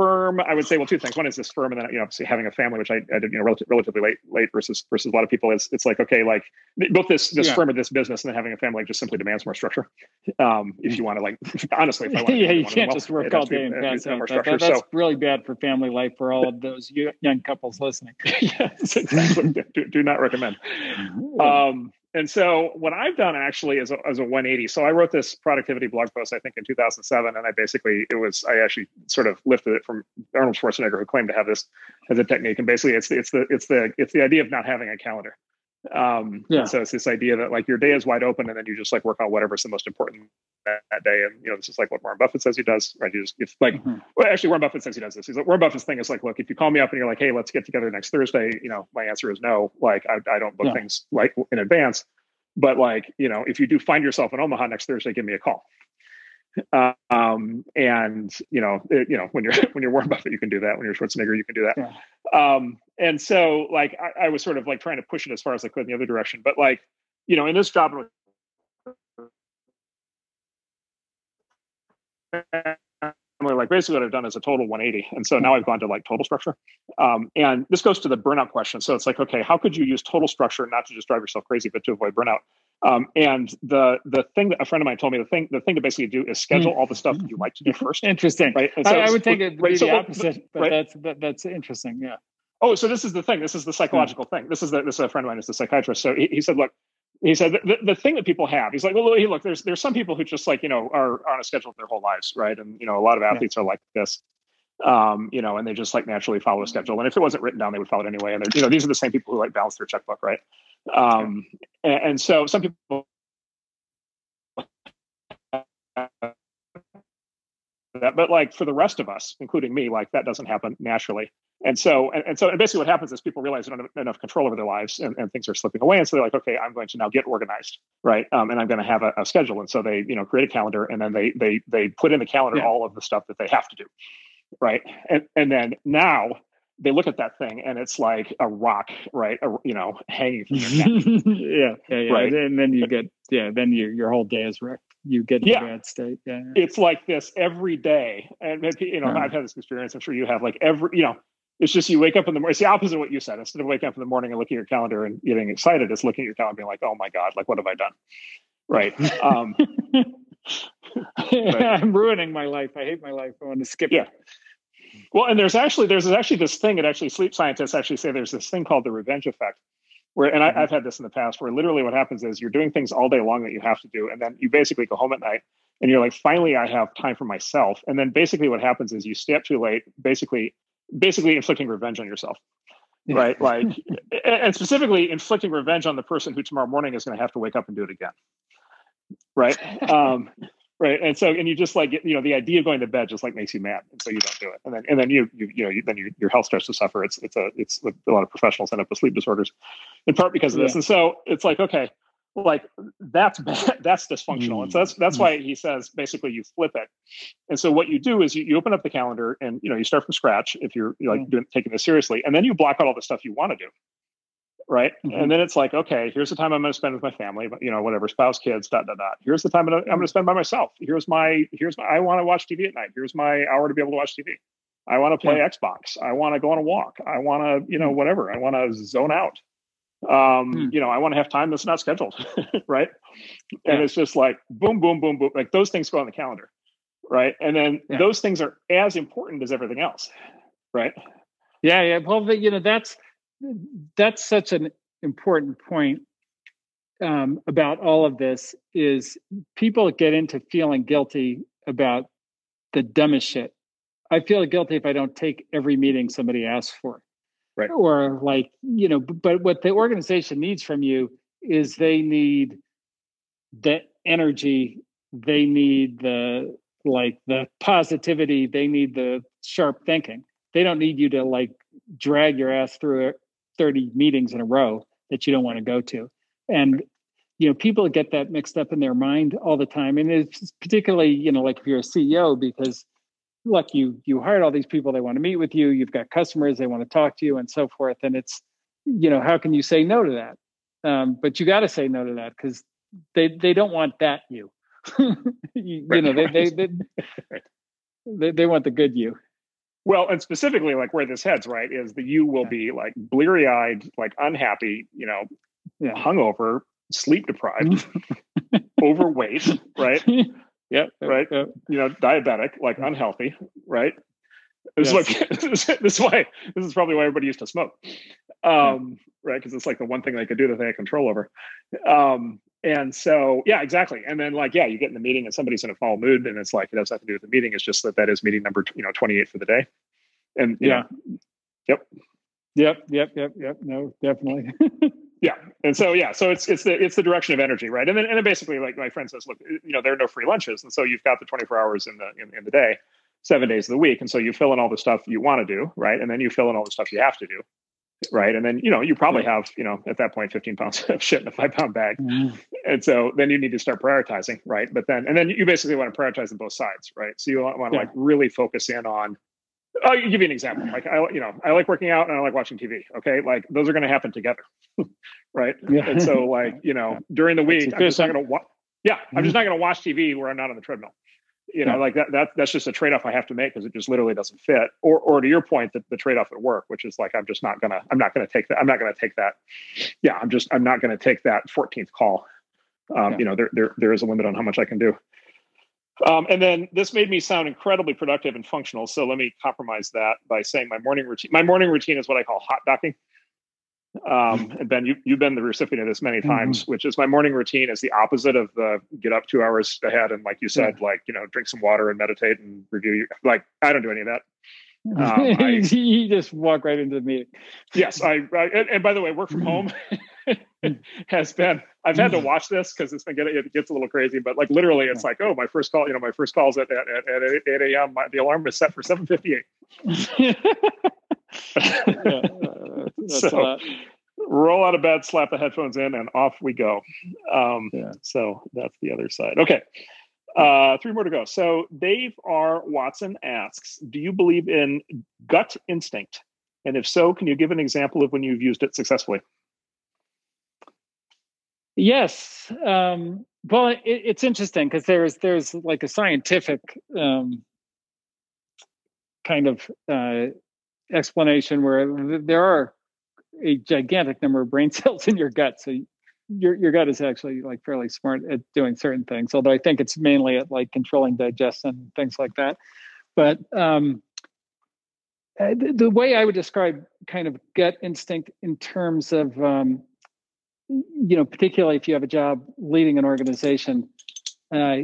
firm, I would say, well, two things. One is this firm, and then you know, obviously having a family, which I, I did, you know, relative, relatively late, late versus versus a lot of people. Is it's like okay, like both this this yeah. firm and this business, and then having a family just simply demands more structure. Um, if you want to, like, honestly, if I want, yeah, you can't well, just work all day and pass out. That, that, that's so, really bad for family life for all of those young couples listening. yes, exactly. do, do not recommend. Um, and so what I've done actually is a, as a 180. So I wrote this productivity blog post, I think in 2007. And I basically, it was, I actually sort of lifted it from Arnold Schwarzenegger who claimed to have this as a technique. And basically it's, it's the, it's the, it's the idea of not having a calendar. Um, yeah. so it's this idea that like your day is wide open and then you just like work on whatever's the most important that, that day. And, you know, this is like what Warren Buffett says he does, right? You just, it's like, mm-hmm. well, actually Warren Buffett says he does this. He's like, Warren Buffett's thing is like, look, if you call me up and you're like, Hey, let's get together next Thursday, you know, my answer is no. Like I, I don't book yeah. things like in advance. But like, you know, if you do find yourself in Omaha next Thursday, give me a call. Um, and you know, it, you know, when you're when you're Warren Buffett, you can do that. When you're Schwarzenegger, you can do that. Yeah. Um, and so like I, I, was sort of like trying to push it as far as I could in the other direction. But like, you know, in this job like basically what I've done is a total 180. And so now I've gone to like total structure. Um, and this goes to the burnout question. So it's like, okay, how could you use total structure not to just drive yourself crazy, but to avoid burnout? Um, and the the thing that a friend of mine told me, the thing the thing to basically do is schedule all the stuff that you like to do first. Interesting, right? So I, I, would think it would right, be so, the opposite, but, right? that's that, that's interesting. Yeah. Oh, so this is the thing. This is the psychological thing. This is the, this is a friend of mine is a psychiatrist. So he, he said, look, he said the, the thing that people have he's like well look there's there's some people who just like you know are, are on a schedule their whole lives right and you know a lot of athletes yeah. are like this um, you know and they just like naturally follow a schedule and if it wasn't written down they would follow it anyway and you know these are the same people who like balance their checkbook right um, and, and so some people that. But like for the rest of us, including me, like that doesn't happen naturally. And so, and, and so, and basically, what happens is people realize they don't have enough control over their lives, and, and things are slipping away. And so they're like, okay, I'm going to now get organized, right? Um, and I'm going to have a, a, schedule. And so they, you know, create a calendar, and then they they they put in the calendar yeah. all of the stuff that they have to do, right? And and then now they look at that thing and it's like a rock, right? A, you know, hanging from your neck. yeah, yeah, yeah. Right? And then you get, yeah, then your your whole day is wrecked. You get in yeah. a bad state. Yeah, It's like this every day. And, maybe, you know, uh-huh. I've had this experience. I'm sure you have. Like every, you know, it's just you wake up in the morning. It's the opposite of what you said. Instead of waking up in the morning and looking at your calendar and getting excited, it's looking at your calendar and being like, oh my God, like, what have I done? Right. Um, I'm ruining my life. I hate my life. I want to skip yeah. it. Well, and there's actually there's actually this thing that actually sleep scientists actually say there's this thing called the revenge effect, where and I, have mm-hmm. had this in the past where literally what happens is you're doing things all day long that you have to do, and then you basically go home at night and you're like, finally, I have time for myself, and then basically what happens is you stay up too late, basically basically inflicting revenge on yourself. Right, like, and specifically inflicting revenge on the person who tomorrow morning is going to have to wake up and do it again. Right. Um, right and so and you just like you know the idea of going to bed just like makes you mad and so you don't do it and then and then you you, you know you, then you, your health starts to suffer it's it's a it's a lot of professionals end up with sleep disorders in part because of this yeah. and so it's like okay like that's bad, that's dysfunctional mm. and so that's that's mm. why he says basically you flip it and so what you do is you, you open up the calendar and you know you start from scratch if you're, you're like mm. doing, taking this seriously and then you block out all the stuff you want to do right? Mm-hmm. And then it's like, okay, here's the time I'm going to spend with my family, you know, whatever, spouse, kids, dot dot dot. Here's the time I'm going to spend by myself. Here's my, here's my, I want to watch TV at night. Here's my hour to be able to watch TV. I want to play yeah. Xbox. I want to go on a walk. I want to, you know, mm. whatever. I want to zone out. Um, hmm. you know, I want to have time that's not scheduled, right? And it's just like boom, boom, boom, boom. Like those things go on the calendar, right? And then yeah. those things are as important as everything else, right? Yeah, yeah. Well, you know, that's that's such an important point um, about all of this is people get into feeling guilty about the dumbest shit. I feel guilty if I don't take every meeting somebody asks for. Right. Or like, you know, but what the organization needs from you is they need the energy, they need the like the positivity, they need the sharp thinking. They don't need you to like drag your ass through 30 meetings in a row that you don't want to go to. And you know, people get that mixed up in their mind all the time. And it's particularly, you know, like if you're a CEO, because look, you you hired all these people, they want to meet with you, you've got customers, they want to talk to you, and so forth. And it's, you know, how can you say no to that? Um, but you got to say no to that because they they don't want that you. you, right, know, they, right. they, they, they they want the good you. Well, and specifically, like where this heads, right, is that you will be like bleary eyed, like unhappy, you know, yeah. hungover, sleep deprived, overweight, right? Yeah, right. Yep. You know, diabetic, like unhealthy, right? This yes. is what this is why this is probably why everybody used to smoke, um, yeah. right? Because it's like the one thing they could do that they had control over. Um, and so, yeah, exactly. And then, like, yeah, you get in the meeting and somebody's in a foul mood, and it's like it has nothing to do with the meeting. It's just that that is meeting number, you know, twenty eight for the day. And yeah, know, yep, yep, yep, yep, yep. No, definitely. yeah, and so yeah, so it's it's the it's the direction of energy, right? And then and then basically, like my friend says, look, eh, you know, there are no free lunches, and so you've got the twenty four hours in the in, in the day, seven days of the week, and so you fill in all the stuff you want to do, right? And then you fill in all the stuff you have to do right? And then you know you probably have you know at that point 15 pounds of shit in a five pound bag, mm-hmm. and so then you need to start prioritizing, right? But then and then you basically want to prioritize on both sides, right? So you want, to yeah. like really focus in on. I'll give you an example. Like I, you know, I like working out and I like watching TV. Okay, like those are going to happen together, right? Yeah. And so, like you know, during the week, I'm just not going to watch. Yeah, I'm just mm-hmm. not going to watch TV where I'm not on the treadmill you know, yeah. like that, that that's just a trade-off I have to make because it just literally doesn't fit. Or, or to your point, that the trade-off at work, which is like, I'm just not gonna, I'm not gonna take that. I'm not gonna take that. Yeah, I'm just, I'm not gonna take that 14th call. Um, yeah. You know, there, there, there is a limit on how much I can do. Um, and then this made me sound incredibly productive and functional. So let me compromise that by saying my morning routine. My morning routine is what I call hot docking. Um, and Ben, you, you've been the recipient of this many mm-hmm. times, mm-hmm. which is my morning routine is the opposite of the get up two hours ahead and, like you said, yeah. like, you know, drink some water and meditate and review. Your, like, I don't do any of that. Um, I, you just walk right into the meeting. Yes, I, I and, and, by the way, work from home. has been I've had to watch this because it's been getting it gets a little crazy, but like literally it's like, oh, my first call, you know, my first call's at at, at 8 a.m. the alarm is set for 758. yeah, uh, so roll out of bed, slap the headphones in, and off we go. Um, yeah. So that's the other side. Okay. Uh, three more to go. So Dave R. Watson asks, do you believe in gut instinct? And if so, can you give an example of when you've used it successfully? Yes. Um, well, it, it's interesting because there's there's like a scientific um, kind of uh, explanation where there are a gigantic number of brain cells in your gut. So your your gut is actually like fairly smart at doing certain things. Although I think it's mainly at like controlling digestion things like that. But um, uh, the, the, way I would describe kind of gut instinct in terms of um, you know, particularly if you have a job leading an organization, uh,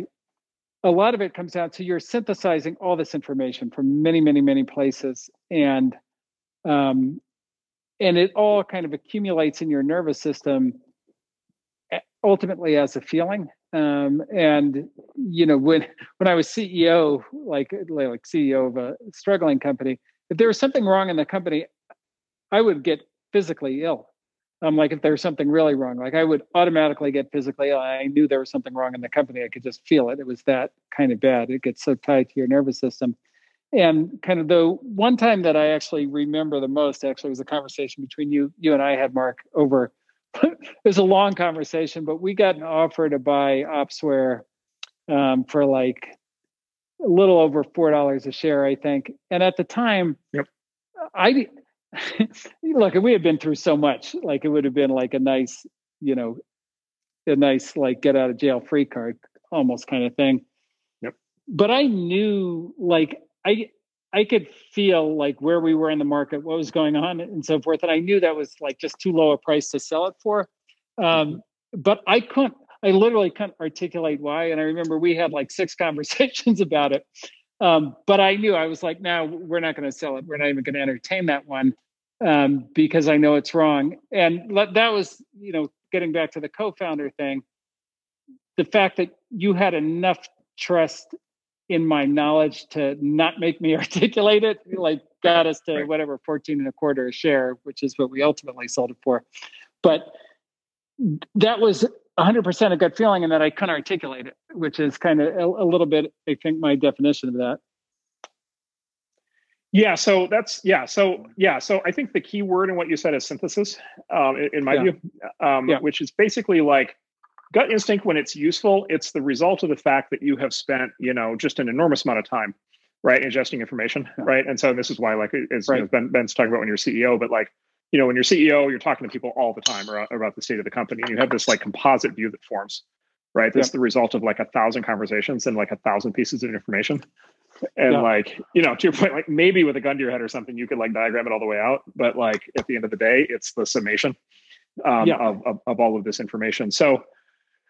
a lot of it comes down to you're synthesizing all this information from many, many, many places, and um, and it all kind of accumulates in your nervous system, ultimately as a feeling. Um, and you know, when when I was CEO, like like CEO of a struggling company, if there was something wrong in the company, I would get physically ill um, like if there was something really wrong, like I would automatically get physically ill. I knew there was something wrong in the company. I could just feel it. It was that kind of bad. It gets so tied to your nervous system. And kind of the one time that I actually remember the most actually was a conversation between you, you and I had Marc over. it was a long conversation, but we got an offer to buy Opsware um, for like a little over four dollars a share, I think. And at the time, yep. I look, we had been through so much. Like it would have been like a nice, you know, a nice like get out of jail free card almost kind of thing. Yep. But I knew like I I could feel like where we were in the market, what was going on, and so forth. And I knew that was like just too low a price to sell it for. Um, mm-hmm. But I couldn't. I literally couldn't articulate why. And I remember we had like six conversations about it. Um, but I knew I was like, no, we're not going to sell it. We're not even going to entertain that one um, because I know it's wrong. And that was, you know, getting back to the co-founder thing, the fact that you had enough trust in my knowledge to not make me articulate it, like got us to whatever 14 and a quarter a share, which is what we ultimately sold it for. But that was 100% a gut feeling and that I couldn't articulate it, which is kind of a, a little bit, I think, my definition of that. Yeah, so that's yeah, so yeah, so I think the key word in what you said is synthesis, um, in, in, my yeah. view, um, yeah. which is basically like gut instinct when it's useful. It's the result of the fact that you have spent you know just an enormous amount of time, right, ingesting information, yeah. right, and so this is why like as right. you know, ben, Ben's talking about when you're CEO, but like you know when you're CEO, you're talking to people all the time about, about the state of the company, and you have this like composite view that forms, right? This is the result of like a thousand conversations and like a thousand pieces of information and yeah. like you know to your point like maybe with a gun to your head or something you could like diagram it all the way out but like at the end of the day it's the summation um, yeah. of, of, of all of this information so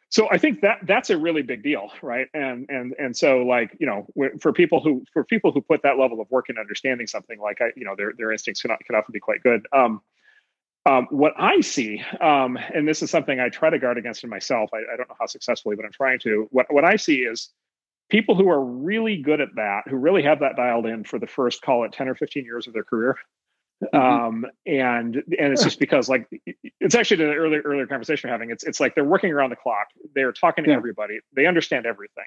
so i think that that's a really big deal right and and and so like you know for people who for people who put that level of work in understanding something like i you know their their instincts can, can often be quite good um um, what I see, um, and this is something I try to guard against in myself. I, I, don't know how successfully, but I'm trying to. What what I see is people who are really good at that, who really have that dialed in for the first, call it 10 or 15 years of their career. Mm-hmm. Um, and and it's just because like it's actually the earlier earlier conversation we're having. It's it's like they're working around the clock. They're talking to yeah. everybody. They understand everything,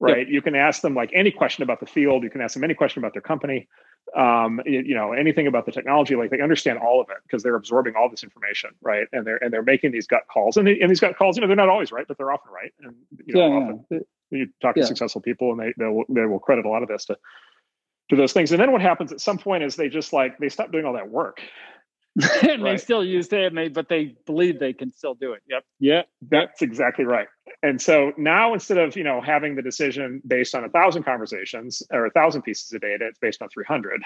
right? Yeah. You can ask them like any question about the field. You can ask them any question about their company. Um, you, you know anything about the technology. Like they understand all of it because they're absorbing all this information, right? And they're and they're making these gut calls. And, they, and these gut calls, you know, they're not always right, but they're often right. And you know, yeah, often you talk to successful people, and they they will, they will credit a lot of this to to those things. And then what happens at some point is they just like they stop doing all that work. and right. they still use it, but they believe they can still do it. Yep. Yeah, that's exactly right. And so now instead of you know having the decision based on a thousand conversations or a thousand pieces of data, it's based on three hundred,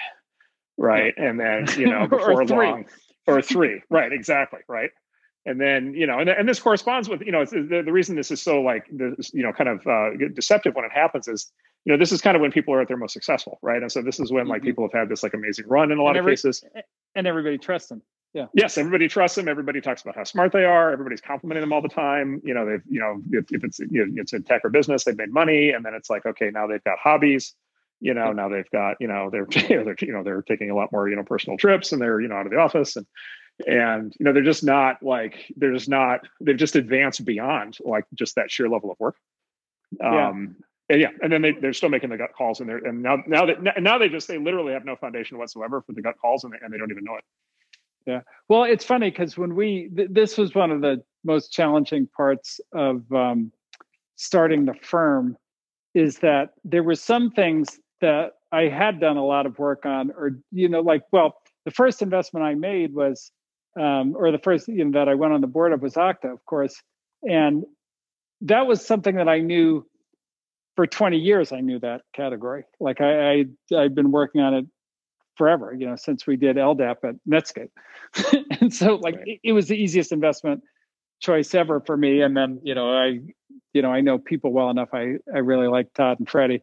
right? Yeah. And then you know before long or three, right? Exactly, right and then you know and, and this corresponds with you know the, the reason this is so like this you know kind of uh, deceptive when it happens is you know this is kind of when people are at their most successful right and so this is when like mm-hmm. people have had this like amazing run in a lot and of cases and everybody trusts them Yeah. Yes, everybody trusts them. Everybody talks about how smart they are. Everybody's complimenting them all the time. You know, they've, you know, if, if it's you know, it's a tech or business, they've made money, and then it's like, okay, now they've got hobbies. You know, now they've got, you know, they're, you know, they're, you know, they're taking a lot more, you know, personal trips, and they're, you know, out of the office, and and you know, they're just not like they're just not. They've just advanced beyond like just that sheer level of work. Um, and yeah, and then they, they're still making the gut calls, and they're and now now that now they just they literally have no foundation whatsoever for the gut calls, and they, and they don't even know it. Yeah, well, it's funny because when we th- this was one of the most challenging parts of um, starting the firm is that there were some things that I had done a lot of work on, or you know, like well, the first investment I made was, um, or the first you know that I went on the board of was Okta, of course, and that was something that I knew for 20 years i knew that category. Like i, I i've been working on it forever you know since we did ldap at netscape. And so like right. it, it, was the easiest investment choice ever for me. And then you know i you know i know people well enough. I i really like todd and freddie.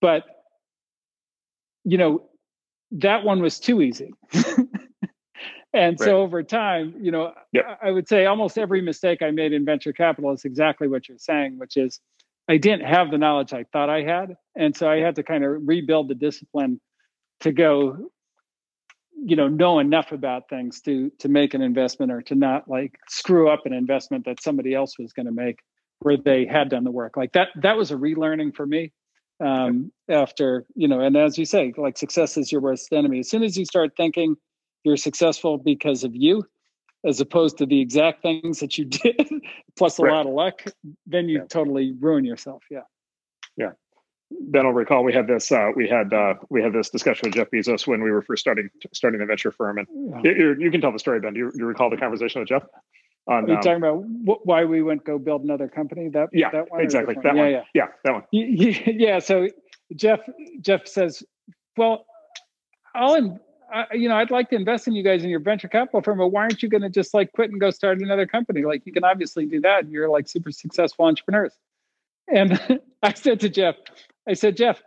But you know that one was too easy and right. so over time you know yep. I, I would say almost every mistake i made in venture capital is exactly what you're saying which is I didn't have the knowledge I thought I had. And so I had to kind of rebuild the discipline to go, you know, know enough about things to to make an investment or to not like screw up an investment that somebody else was going to make where they had done the work. Like that that was a relearning for me. Um after, you know, and as you say, like success is your worst enemy. As soon as you start thinking you're successful because of you, as opposed to the exact things that you did plus a right. lot of luck then you yeah. totally ruin yourself yeah. Yeah. Ben will recall we had this uh, we had uh, we had this discussion with jeff bezos when we were first starting starting the venture firm and yeah. you, you, can tell the story ben. Do you, you recall the conversation with jeff on, Are you um, talking about wh- why we went go build another company? That yeah that one exactly. that one? yeah, yeah. Yeah that one. Yeah so jeff jeff says well i'll I, you know, I'd like to invest in you guys in your venture capital firm, but why aren't you going to just like quit and go start another company? Like you can obviously do that. You're like super successful entrepreneurs. And I said to Jeff, I said, Jeff,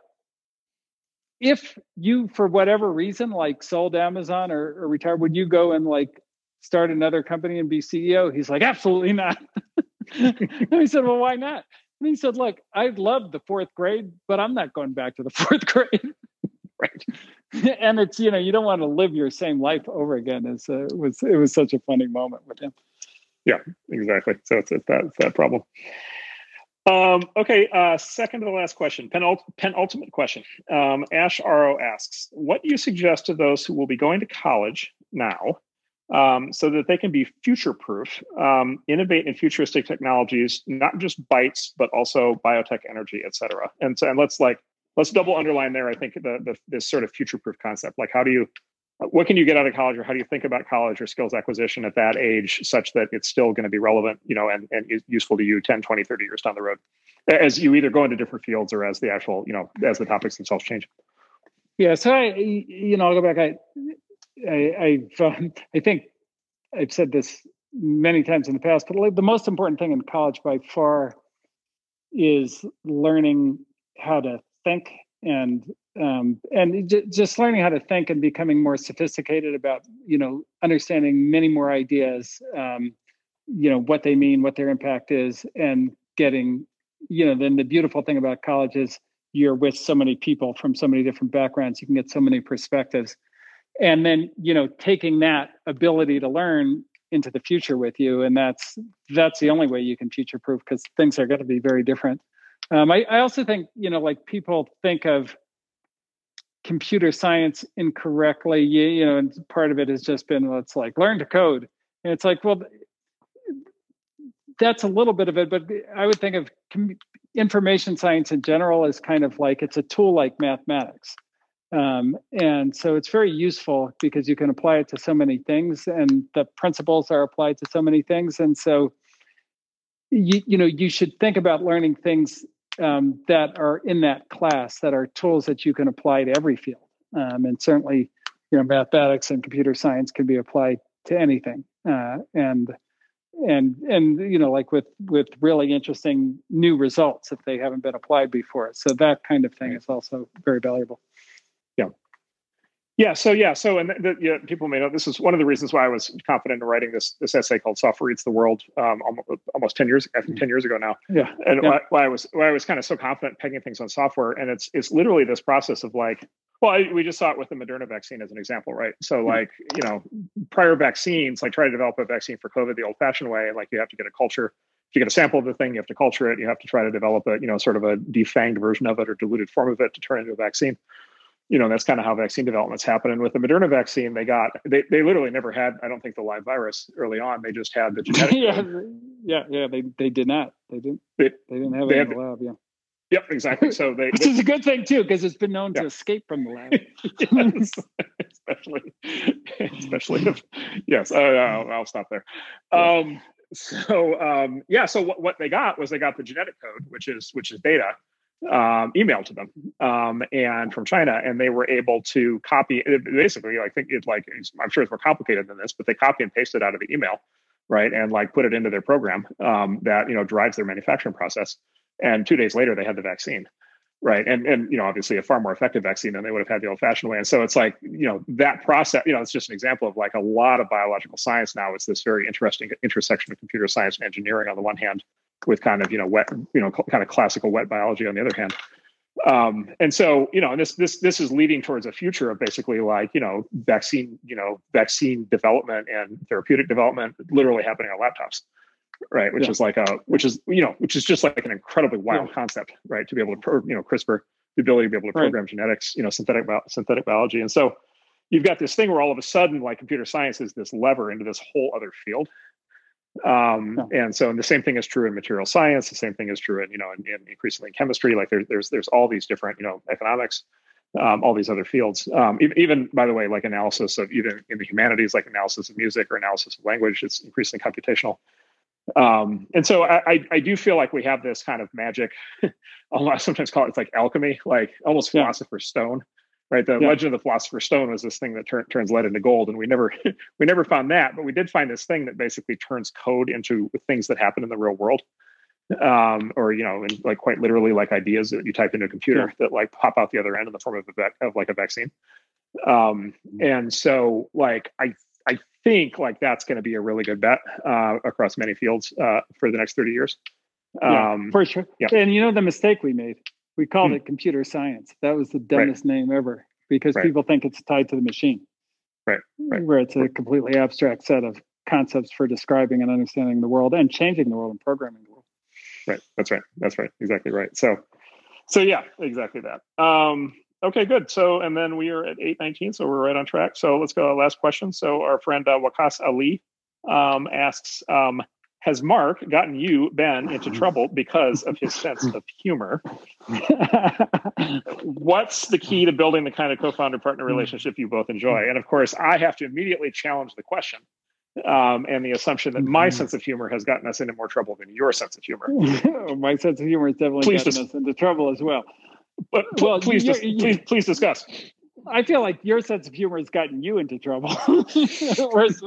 if you, for whatever reason, like sold Amazon or, or retired, would you go and like start another company and be CEO? He's like, absolutely not. and he said, well, why not? And he said, look, I love the fourth grade, but I'm not going back to the fourth grade. right. and it's you know you don't want to live your same life over again. It's, uh, it was it was such a funny moment with him. Yeah, exactly. So it's, it's that it's that problem. Um, okay, uh, second to the last question, penult- penultimate question. Um, Ash Aro asks, what do you suggest to those who will be going to college now um, so that they can be future proof, um, innovate in futuristic technologies, not just bytes, but also biotech energy, et cetera? And, so, and let's like let's double underline there. I think the, the this sort of future proof concept. Like, how do you, what can you get out of college, or how do you think about college or skills acquisition at that age, such that it's still going to be relevant, you know, and and useful to you 10, 20, 30 years down the road, as you either go into different fields or as the actual, you know, as the topics themselves change. Yeah. So I, you know, I'll go back. I, I, I've, um, I think I've said this many times in the past, but the most important thing in college by far is learning how to think and um, and j- just learning how to think and becoming more sophisticated about you know understanding many more ideas um, you know what they mean what their impact is and getting you know then the beautiful thing about college is you're with so many people from so many different backgrounds you can get so many perspectives. And then you know taking that ability to learn into the future with you and that's that's the only way you can future proof because things are going to be very different um, I, I also think, you know, like people think of computer science incorrectly. You, you know, and part of it has just been, it's like learn to code. And it's like, well, that's a little bit of it, but I would think of com- information science in general as kind of like it's a tool like mathematics. Um, and so it's very useful because you can apply it to so many things and the principles are applied to so many things. And so, you, you know, you should think about learning things um, that are in that class that are tools that you can apply to every field. Um, and certainly, you know, mathematics and computer science can be applied to anything. Uh, and and and you know, like with with really interesting new results if they haven't been applied before. So that kind of thing is also very valuable. Yeah. So yeah. So and the, yeah, people may know this is one of the reasons why I was confident in writing this this essay called "Software Eats the World" um, almost, almost ten years, I think ten years ago now. Yeah. And yeah. Why, why, I was why I was kind of so confident pegging things on software, and it's it's literally this process of like, well, I, we just saw it with the Moderna vaccine as an example, right? So like you know, prior vaccines, like try to develop a vaccine for COVID the old-fashioned way, like you have to get a culture. If you get a sample of the thing, you have to culture it. You have to try to develop a you know sort of a defanged version of it or diluted form of it to turn it into a vaccine you know that's kind of how vaccine development's happening with the moderna vaccine they got they, they literally never had i don't think the live virus early on they just had the genetic yeah yeah yeah they they did not they didn't they, they didn't have it in the lab yeah Yep, exactly. So they, which is a good thing too, because it's been known yeah. to escape from the lab. yes, especially, especially if yes. Uh, I'll, I'll, stop there. Um, so um, yeah, so what, what they got was they got the genetic code, which is which is data, um, emailed to them um, and from China, and they were able to copy. Basically, I think it's like I'm sure it's more complicated than this, but they copy and paste it out of the email, right, and like put it into their program um, that you know drives their manufacturing process. And two days later, they had the vaccine, right, and and you know obviously a far more effective vaccine than they would have had the old-fashioned way. And so it's like you know that process. You know, it's just an example of like a lot of biological science now. It's this very interesting intersection of computer science and engineering on the one hand with kind of you know wet you know kind of classical wet biology on the other hand um, and so you know and this this this is leading towards a future of basically like you know vaccine you know vaccine development and therapeutic development literally happening on laptops right which yeah. is like a which is you know which is just like an incredibly wild yeah. concept right to be able to pro, you know crispr the ability to be able to program right. genetics you know synthetic synthetic biology and so you've got this thing where all of a sudden like computer science is this lever into this whole other field um, yeah. And so, and the same thing is true in material science. The same thing is true in you know, in, in increasingly in chemistry. Like there, there's there's all these different you know economics, um, all these other fields. Um, even by the way, like analysis of even in the humanities, like analysis of music or analysis of language, it's increasingly computational. Um, and so I, I, I do feel like we have this kind of magic. I sometimes call it it's like alchemy, like almost philosopher's stone right the yeah. legend of the philosopher's stone was this thing that tur- turns lead into gold and we never we never found that but we did find this thing that basically turns code into things that happen in the real world um, or you know like quite literally like ideas that you type into a computer yeah. that like pop out the other end in the form of a of like a vaccine um, mm-hmm. and so like i i think like that's going to be a really good bet uh, across many fields uh, for the next 30 years um, yeah, for sure yeah. and you know the mistake we made we called hmm. it computer science. That was the dumbest right. name ever because right. people think it's tied to the machine. Right. right. Where it's a completely abstract set of concepts for describing and understanding the world and changing the world and programming the world. Right. That's right. That's right. Exactly right. So, so yeah, exactly that. Um, okay, good. So, and then we are at 819, so we're right on track. So let's go to the last question. So our friend uh, Wakas Ali um, asks, um, has Marc gotten you, Ben, into trouble because of his sense of humor? What's the key to building the kind of co founder partner relationship you both enjoy? And of course, I have to immediately challenge the question um, and the assumption that my sense of humor has gotten us into more trouble than your sense of humor. my sense of humor has definitely please gotten dis- us into trouble as well. But well, please, dis- please, please discuss. I feel like your sense of humor has gotten you into trouble. Whereas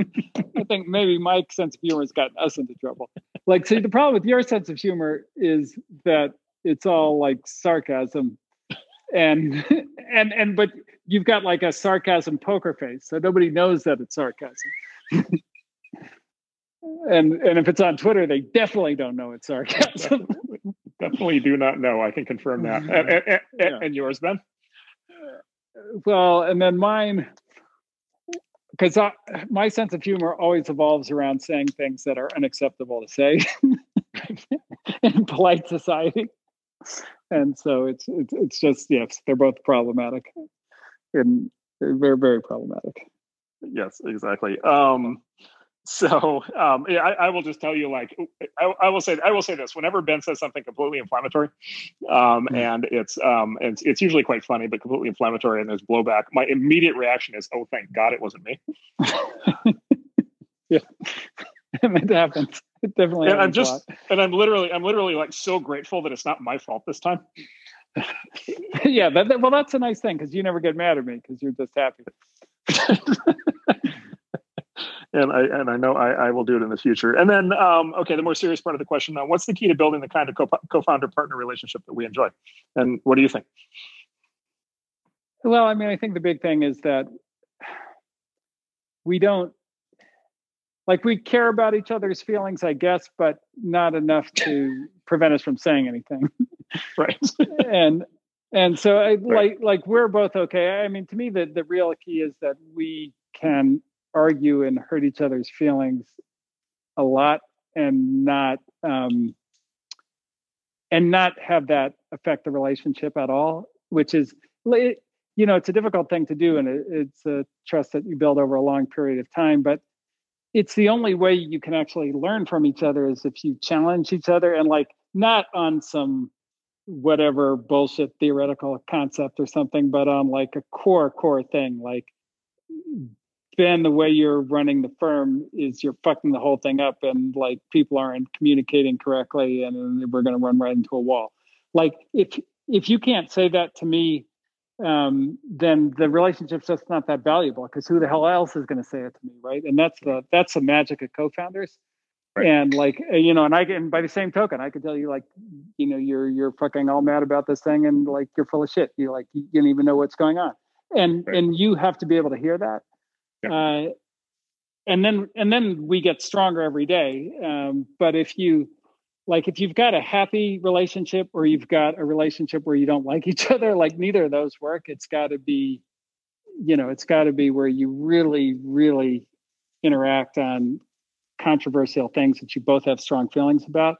I think maybe Mike's sense of humor has gotten us into trouble. Like, see, the problem with your sense of humor is that it's all like sarcasm, and and and but you've got like a sarcasm poker face, so nobody knows that it's sarcasm. and and if it's on Twitter, they definitely don't know it's sarcasm. definitely do not know. I can confirm that. Mm-hmm. And, and, and, yeah. and yours, Ben? Well, and then mine, because my sense of humor always evolves around saying things that are unacceptable to say in polite society, and so it's it's it's just yes, they're both problematic, and very very problematic. Yes, exactly. Um, so um, yeah, I, I, will just tell you, like, I, I, will say, I will say this: whenever Ben says something completely inflammatory, um, mm-hmm. and it's um, it's it's usually quite funny, but completely inflammatory, and there's blowback, my immediate reaction is, "Oh, thank God, it wasn't me." yeah, it happens. It definitely. And I'm just, and I'm literally, I'm literally like so grateful that it's not my fault this time. yeah, that, well, that's a nice thing because you never get mad at me because you're just happy and I and I know I, I will do it in the future. And then, um, okay, the more serious part of the question now: What's the key to building the kind of co- co-founder partner relationship that we enjoy? And what do you think? Well, I mean, I think the big thing is that we don't like we care about each other's feelings, I guess, but not enough to prevent us from saying anything. right. and and so I right. like like we're both okay. I mean, to me, the the real key is that we can argue and hurt each other's feelings a lot and not um and not have that affect the relationship at all which is you know it's a difficult thing to do and it's a trust that you build over a long period of time but it's the only way you can actually learn from each other is if you challenge each other and like not on some whatever bullshit theoretical concept or something but on like a core core thing like ben the way you're running the firm is you're fucking the whole thing up and like people aren't communicating correctly and we're going to run right into a wall like if if you can't say that to me um, then the relationship's just not that valuable because who the hell else is going to say it to me, right? And that's the that's the magic of co-founders. Right. And like uh, you know, and I can by the same token, I could tell you like, you know, you're you're fucking all mad about this thing, and like you're full of shit. You like you don't even know what's going on, and right. and you have to be able to hear that. Uh, and then and then we get stronger every day. Um, but if you like if you've got a happy relationship or you've got a relationship where you don't like each other like neither of those work it's got to be you know it's got to be where you really really interact on controversial things that you both have strong feelings about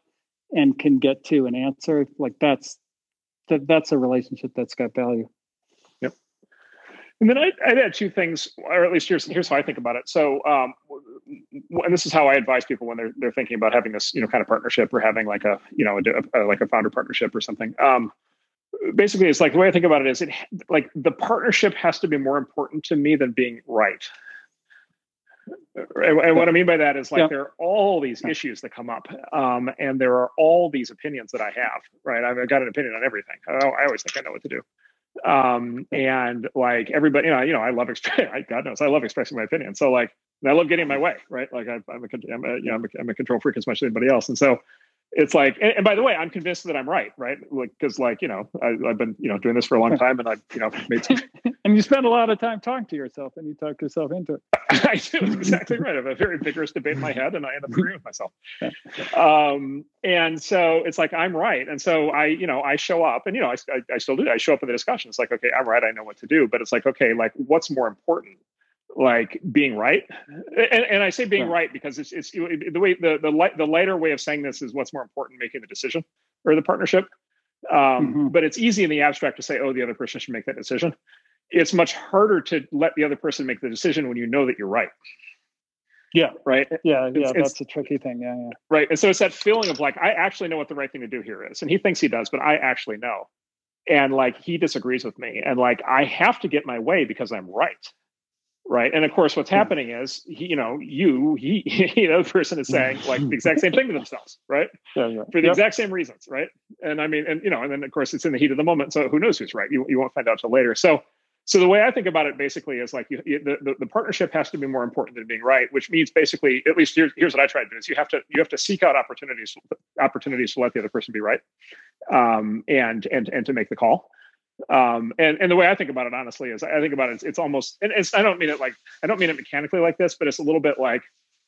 and can get to an answer. Like that's that, that's a relationship that's got value and then I, would add two things, or at least here's here's how I think about it. So, um, and this is how I advise people when they're they're thinking about having this, you know, kind of partnership or having like a, you know, a, a, like a founder partnership or something. Um, basically, it's like the way I think about it is it like the partnership has to be more important to me than being right. And what I mean by that is like yeah. there are all these issues that come up, um, and there are all these opinions that I have. Right, I've got an opinion on everything. I, I always think I know what to do um and like everybody you know you know i love expressing god knows i love expressing my opinion. So like i love getting my way right? Like I, am a, you know, I'm a, I'm a control freak as much as anybody else. And so it's like and, and, by the way i'm convinced that i'm right right? Like because like you know I, have been you know doing this for a long time and i you know made some... and you spend a lot of time talking to yourself and you talk yourself into it. I do exactly right. I have a very vigorous debate in my head and i end up agreeing with myself. Um and so it's like i'm right. And so i you know i show up and you know I, I, I still do. I show up in the discussion. It's like okay i'm right. I know what to do. But it's like okay like what's more important like being right. And, and i say being right. right because it's, it's the way the the light the lighter way of saying this is what's more important making the decision or the partnership. Um, mm-hmm. but it's easy in the abstract to say oh the other person should make that decision. It's much harder to let the other person make the decision when you know that you're right. Yeah. Right? Yeah yeah it's, that's a tricky thing. Yeah yeah. Right and so it's that feeling of like i actually know what the right thing to do here is and he thinks he does but i actually know. And like he disagrees with me and like i have to get my way because i'm right right? And of course what's happening is he, you know you he you know the person is saying like the exact same thing to themselves right? Yeah, yeah. for the yep. exact same reasons right? And i mean and you know and then of course it's in the heat of the moment so who knows who's right? You, you won't find out till later. So so the way i think about it basically is like you, you, the, the partnership has to be more important than being right which means basically at least here's, here's what i try to do is you have to you have to seek out opportunities opportunities to let the other person be right um, and and and to make the call um, and and the way I think about it honestly is I think about it it's, it's almost and it's I don't mean it like I don't mean it mechanically like this, but it's a little bit like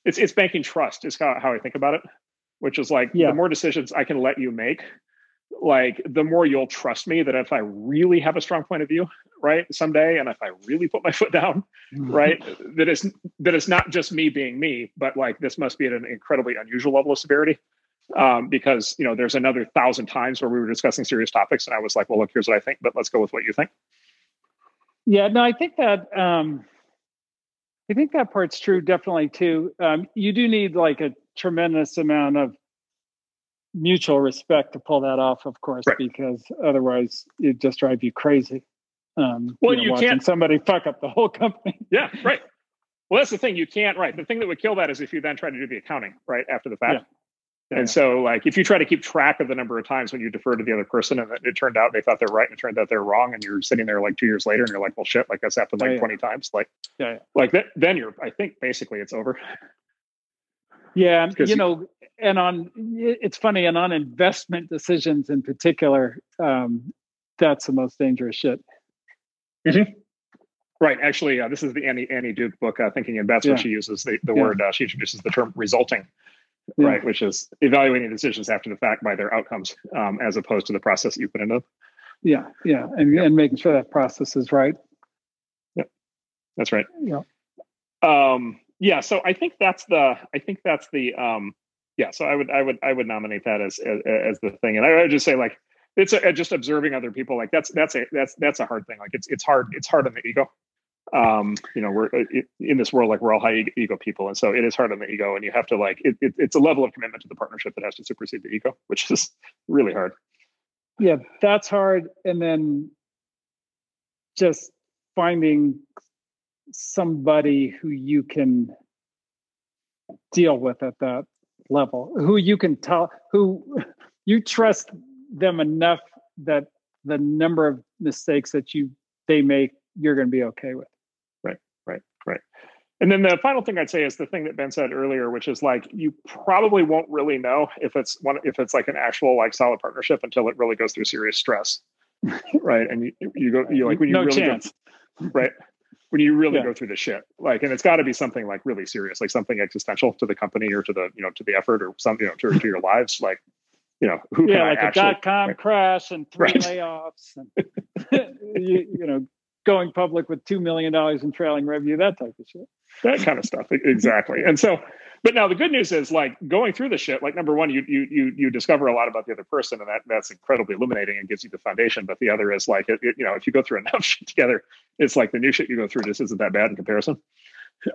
it's it's banking trust is how, how I think about it, which is like yeah. the more decisions I can let you make, like the more you'll trust me that if I really have a strong point of view, right, someday, and if I really put my foot down, mm-hmm. right, that it's that it's not just me being me, but like this must be at an incredibly unusual level of severity um, because you know there's another thousand times where we were discussing serious topics and i was like well look here's what i think but let's go with what you think. Yeah no i think that um, i think that part's true definitely too. Um, you do need like a tremendous amount of mutual respect to pull that off of course right. because otherwise it just drive you crazy um, well you, know, you can't somebody fuck up the whole company. Yeah right. Well that's the thing you can't right the thing that would kill that is if you then try to do the accounting right after the fact yeah. And so, like, if you try to keep track of the number of times when you defer to the other person and it turned out they thought they're right and it turned out they're wrong, and you're sitting there like two years later and you're like, well, shit, like that's happened like yeah, 20 times. Like, yeah, like that, then you're, I think basically it's over. Yeah. You know, and on, it's funny, and on investment decisions in particular, um, that's the most dangerous shit. Mm-hmm. Right. Actually, uh, this is the Annie Annie Duke book, uh, Thinking in Bets, yeah. where she uses the, the yeah. word, uh, she introduces the term resulting, yeah. right, which is evaluating decisions after the fact by their outcomes um, as opposed to the process you put into them. Yeah. Yeah. And, and making sure that process is right. Yeah. That's right. Yeah. Um, yeah. So I think that's the, I think that's the, um, yeah. So I would, I would, I would nominate that as, as, as the thing. And I would just say like, it's a, just observing other people. Like that's, that's a, that's, that's a hard thing. Like it's, it's hard, it's hard on the ego um, you know, we're uh, in this world, like we're all high ego people. And so it is hard on the ego and you have to like, it, it, it's a level of commitment to the partnership that has to supersede the ego, which is really hard. Yeah, that's hard. And then just finding somebody who you can deal with at that level, who you can tell, who you trust them enough that the number of mistakes that you they make you're going to be okay with Right. And then the final thing I'd say is the thing that Ben said earlier, which is like you probably won't really know if it's one if it's like an actual like solid partnership until it really goes through serious stress, right? And you you go you like when you no really chance. go right when you really yeah. go through the shit like and it's got to be something like really serious like something existential to the company or to the you know to the effort or some you know to, to your lives like you know who yeah like I a dot com right. crash and three right. layoffs and you, you know going public with $2 million in trailing revenue, that type of shit. That kind of stuff. Exactly. And so, but now the good news is like going through the shit, like number one, you, you, you, you discover a lot about the other person and that that's incredibly illuminating and gives you the foundation. But the other is like, it, it, you know, if you go through enough shit together, it's like the new shit you go through just isn't that bad in comparison.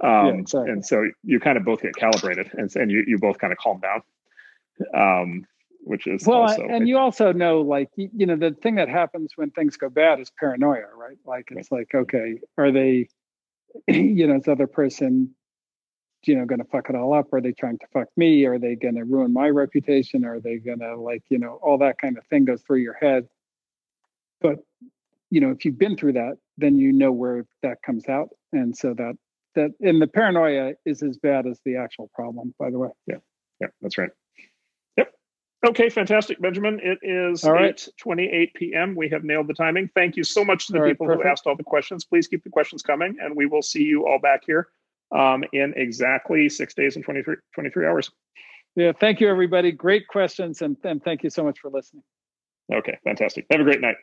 Um, yeah, exactly. and so you kind of both get calibrated and, and you, you both kind of calm down. Um, which is well also, and you also know like you know the thing that happens when things go bad is paranoia right? Like it's right. like okay are they you know this other person you know going to fuck it all up? Are they trying to fuck me? Are they going to ruin my reputation? Are they going to like you know all that kind of thing goes through your head. But you know if you've been through that then you know where that comes out. And so that that and the paranoia is as bad as the actual problem by the way. Yeah. Yeah that's right Okay, fantastic, Benjamin. It is all right. 28 p.m. We have nailed the timing. Thank you so much to the all people right, who asked all the questions. Please keep the questions coming, and we will see you all back here um, in exactly six days and 23, 23 hours. Yeah, thank you, everybody. Great questions, and, and thank you so much for listening. Okay, fantastic. Have a great night.